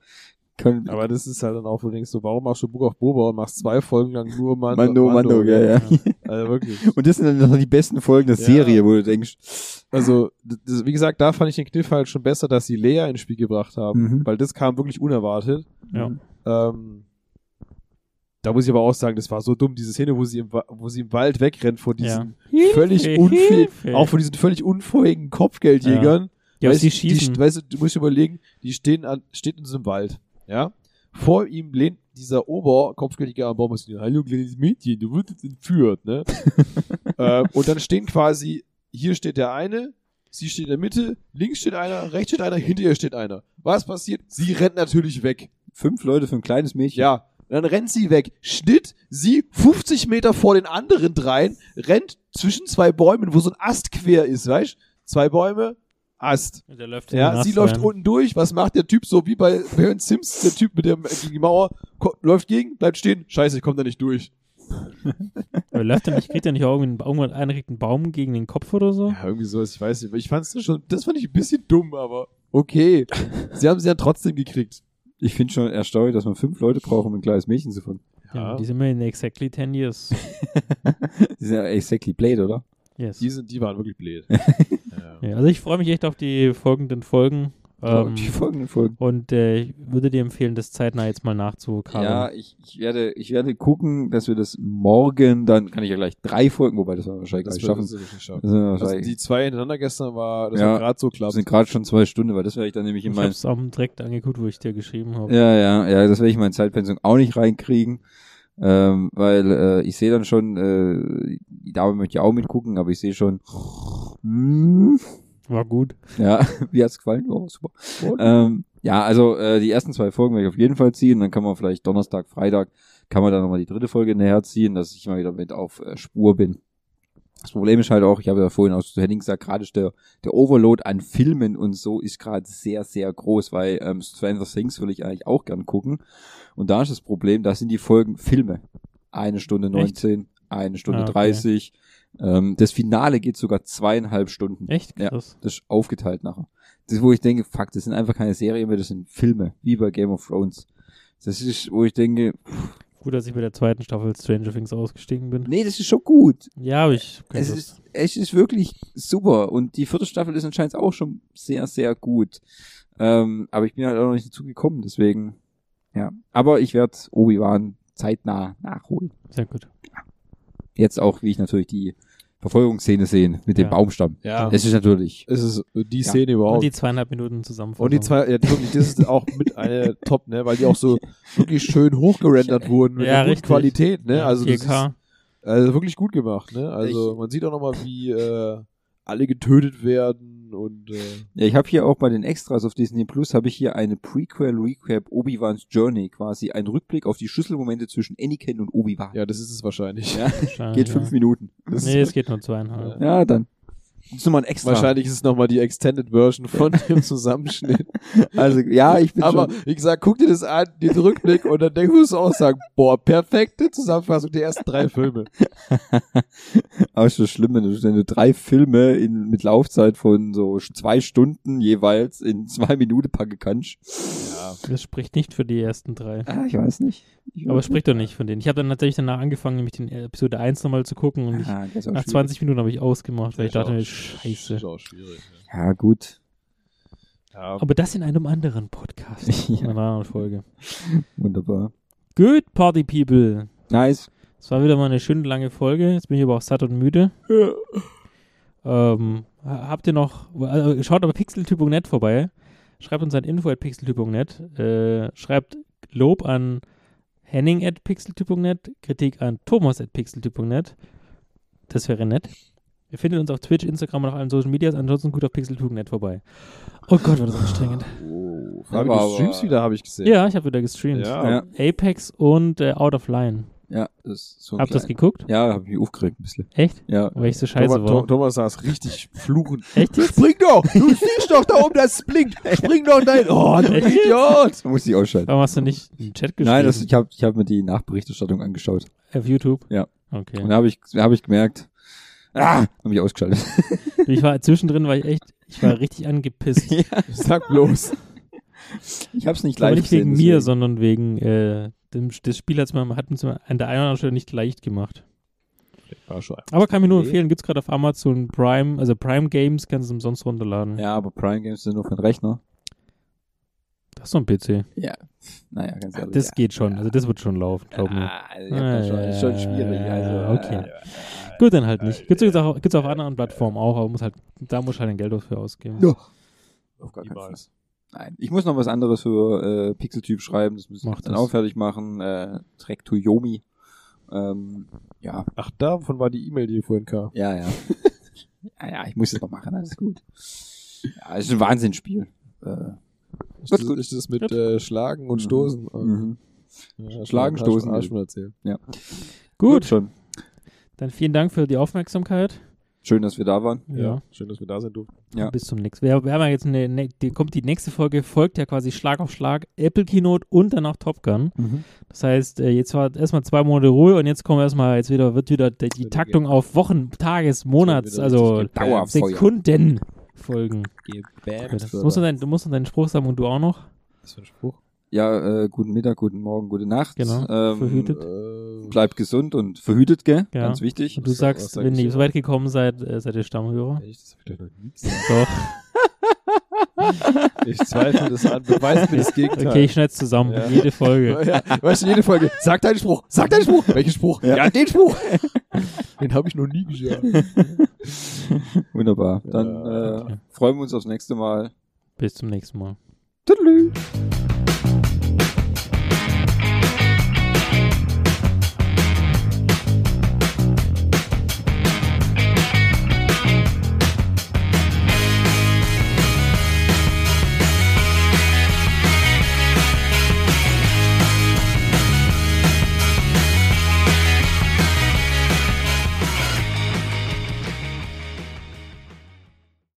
Können, Aber das ist halt dann auch, wo du denkst, so, warum machst du Book of Boba und machst zwei Folgen lang nur Mando? Mando, Mando, ja, ja. Also wirklich. Und das sind dann noch die besten Folgen der Ja. Serie, wo du denkst, Also, das, wie gesagt, da fand ich den Kniff halt schon besser, dass sie Lea ins Spiel gebracht haben, Mhm. weil das kam wirklich unerwartet. Ja. Ähm, da muss ich aber auch sagen, das war so dumm, diese Szene, wo sie im, wo sie im Wald wegrennt vor diesen völlig Hilfe, unfähigen, auch von diesen völlig unfähigen Kopfgeldjägern. Die auf Weißt sie du, schießen. Die, weißt du, du musst dir überlegen, die stehen an, steht in so einem Wald, ja. Vor ihm lehnt dieser Oberkopfgeldjäger am Baum und sagt, hallo kleines Mädchen, du wurdest entführt, ne? ähm, und dann stehen quasi, hier steht der eine, sie steht in der Mitte, links steht einer, rechts steht einer, hinter ihr steht einer. Was passiert? Sie rennt natürlich weg. fünf Leute für ein kleines Mädchen. Ja, dann rennt sie weg. Schnitt, sie 50 Meter vor den anderen dreien, rennt zwischen zwei Bäumen, wo so ein Ast quer ist, weißt Zwei Bäume, Ast. Der läuft Ja, sie läuft unten durch. Was macht der Typ so wie bei Baron Sims? Der Typ mit dem gegen die Mauer läuft gegen, bleibt stehen. Scheiße, ich komme da nicht durch. Aber läuft er nicht, kriegt er nicht auch irgendwann, kriegt einen Baum gegen den Kopf oder so? Ja, irgendwie sowas, ich weiß nicht. Ich fand's das schon, das fand ich ein bisschen dumm, aber okay. sie haben sie dann trotzdem gekriegt. Ich finde schon erstaunlich, dass man fünf Leute braucht, um ein kleines Mädchen zu fangen. Ja. Die sind mir in exactly 10 years. Die sind ja exactly Blade, oder? Yes. Die, sind, die waren wirklich blöd. Ja, also ich freue mich echt auf die folgenden Folgen. Ähm, die folgenden Folgen. Und äh, ich würde dir empfehlen, das zeitnah jetzt mal nachzukabeln. Ja, ich, ich, werde, ich werde gucken, dass wir das morgen, dann kann ich ja gleich drei Folgen, wobei das wir wahrscheinlich Das gleich wird- schaffen. das wird nicht schaffen. Das Also wahrscheinlich- die zwei hintereinander gestern war, das ja, war gerade so klar. Das sind gerade schon zwei Stunden, weil das werde ich dann nämlich in ich mein, habe es auch direkt angeguckt, wo ich dir geschrieben habe. ja, ja, ja, das werde ich in mein Zeitpensum auch nicht reinkriegen. Ähm, weil äh, ich sehe dann schon, äh, die Dame möchte ja auch mitgucken, aber ich sehe schon, hm, War gut. Ja, wie hat's gefallen? Oh, super. Ähm, ja, also äh, die ersten zwei Folgen werde ich auf jeden Fall ziehen. Dann kann man vielleicht Donnerstag, Freitag, kann man dann nochmal die dritte Folge näher ziehen, dass ich mal wieder mit auf äh, Spur bin. Das Problem ist halt auch, ich habe ja vorhin auch zu Henning gesagt, gerade der, der Overload an Filmen und so ist gerade sehr, sehr groß, weil ähm, Stranger Things will ich eigentlich auch gern gucken. Und da ist das Problem, da sind die Folgen Filme. Eine Stunde? 19, eine Stunde Ah, okay. 30. Ähm, das Finale geht sogar zweieinhalb Stunden. Echt Ja, krass. das ist aufgeteilt nachher. Das ist, wo ich denke, fuck, das sind einfach keine Serien mehr, das sind Filme, wie bei Game of Thrones. Das ist, wo ich denke, Gut, dass ich bei der zweiten Staffel Stranger Things ausgestiegen bin. nee, das ist schon gut. Ja, aber ich. Es ist, es ist wirklich super. Und die vierte Staffel ist anscheinend auch schon sehr, sehr gut. Ähm, aber ich bin halt auch noch nicht dazu gekommen, deswegen, ja. Aber ich werde Obi-Wan zeitnah nachholen. Sehr gut. Jetzt auch, wie ich natürlich die Verfolgungsszene sehen mit dem Ja. Baumstamm. Ja. Es ist natürlich. Es ist die Ja. Szene überhaupt. Und die zweieinhalb Minuten zusammen. Und die zwei, ja, wirklich, das ist auch mit eine Top, ne, weil die auch so wirklich schön hochgerendert wurden mit Ja, richtig. Qualität, ne, Ja, also das 4K. ist also wirklich gut gemacht, ne, also man sieht auch nochmal, wie äh, alle getötet werden und äh, Ja, ich habe hier auch bei den Extras auf Disney Plus habe ich hier eine Prequel Recap Obi-Wan's Journey, quasi ein Rückblick auf die Schlüsselmomente zwischen Anakin und Obi-Wan. ja, das ist es wahrscheinlich. Ja, Wahrscheinlich, geht fünf ja. Minuten. Das Nee, es geht nur zweieinhalb. Ja, dann. Das ist nochmal ein extra. wahrscheinlich ist es nochmal die Extended Version von dem Zusammenschnitt. Also, ja, ich bin Aber schon. wie gesagt, guck dir das an, den Rückblick und dann denkst du auch sagen, boah, perfekte Zusammenfassung der ersten drei Filme. Aber ist das schlimm, wenn du, wenn du drei Filme in, mit Laufzeit von so zwei Stunden jeweils in zwei Minuten packen kannst. Ja. Das spricht nicht für die ersten drei. Ah, ich weiß nicht. Ich Aber spricht doch nicht von denen. Ich habe dann tatsächlich danach angefangen, nämlich den Episode 1 nochmal zu gucken und. Ah, ist auch nach schwierig. 20 Minuten habe ich ausgemacht, weil ich dachte, auch- scheiße. Ist auch schwierig. Ja, gut. Ja. Aber das in einem anderen Podcast. Ja. In einer anderen Folge. Wunderbar. Good Party People. Nice. Es war wieder mal eine schöne lange Folge. Jetzt bin ich aber auch satt und müde. Ähm, ha- habt ihr noch, also schaut aber pixeltyp.net vorbei. Schreibt uns an info at pixeltyp.net. Äh, schreibt Lob an henning at pixeltyp.net. Kritik an thomas at pixeltyp.net. Das wäre nett. Ihr findet uns auf Twitch, Instagram und auf allen Social Medias. Ansonsten gut auf pixeltyp.net vorbei. Oh Gott, war das anstrengend. Oh, Aber- du streamst wieder, habe ich gesehen. Ja, ich habe wieder gestreamt. Ja. Ja. Apex und äh, Out of Line. Ja, das ist so Habt ihr das geguckt? Ja, hab ich mich aufgeregt ein bisschen. Echt? Ja. Weil ich so scheiße Thomas, war. Tho- Thomas saß richtig fluchend. Echt jetzt? Spring doch! Du siehst doch da oben, das blinkt! Spring doch dahin! Oh, du Echt? Idiot! Da musste ich ausschalten. Warum hast du nicht im Chat geschrieben? Nein, das, ich habe ich hab mir die Nachberichterstattung angeschaut. Auf YouTube? Ja. Okay. Und da habe ich, da hab ich gemerkt, ah, habe ich ausgeschaltet. Ich war zwischendrin, war ich echt, ich war richtig angepisst. Sag bloß. Ich habe es nicht Aber live nicht wegen gesehen, mir, deswegen. sondern wegen äh, dem, das Spiel hat's mir, hat uns an der einen oder anderen Stelle nicht leicht gemacht. Aber kann ich mir nur empfehlen, gibt's gerade auf Amazon Prime, also Prime Games, kannst du umsonst runterladen. Ja, aber Prime Games sind nur für den Rechner. Das ist doch ein PC. Ja, naja, ganz ehrlich. Das ja. geht schon, also das wird schon laufen, glaub mir. Ah, also ich das schon, ist schon schwierig. Also, okay. äh, Gut, dann halt nicht. Gibt's, gibt's, auch, gibt's auf anderen Plattformen auch, aber muss halt, da muss halt ein Geld dafür ausgeben. Ja. Auf gar keinen Fall. Nein, ich muss noch was anderes für äh, Pixeltyp schreiben. Das muss ich Mach dann das. auch fertig machen. Äh, Track to Yomi. Ähm, ja, Ach, davon war die E-Mail, die vorhin kam. ja, ja. ja, ja, ich muss es noch machen, alles gut. Ja, es ist ein Wahnsinnsspiel. Äh, Ist Gut, das, gut. ist das mit äh, Schlagen und Stoßen? mhm. Ja, Schlagen, Stoßen. Hast du schon erzählt. Ja. Gut, schon. dann vielen Dank für die Aufmerksamkeit. Schön, dass wir da waren. Ja. Schön, dass wir da sind, du. Ja. Bis zum nächsten. Wir, wir haben ja jetzt eine, ne, die, kommt die nächste Folge, folgt ja quasi Schlag auf Schlag, Apple Keynote und danach Top Gun. Das heißt, äh, jetzt war erstmal zwei Monate Ruhe und jetzt kommen erstmal, jetzt wieder, wird wieder die, die Taktung auf Wochen, Tages, Monats, also. Sekunden folgen. Du musst, dein, du musst noch deinen Spruch sagen und du auch noch. Was für ein Spruch? Ja, äh, guten Mittag, guten Morgen, gute Nacht. Genau, Ähm, verhütet. Äh, Bleibt gesund und verhütet, gell? Ja. Ganz wichtig. Und du sagst, sag wenn ihr so? weit gekommen seid, äh, seid ihr Stammhörer. Echt, das hab ich gleich noch nie gesagt. Doch. Ich zweifle das an. Beweis mir das Gegenteil. Okay, ich schneid's zusammen. Ja. Jede Folge. Ja, weißt du, jede Folge. Sag deinen Spruch. Sag deinen Spruch. Welchen Spruch? Ja, den Spruch. den habe ich noch nie gesagt. Wunderbar. Dann Ja, äh, freuen wir uns aufs nächste Mal. Bis zum nächsten Mal. Tüdelü.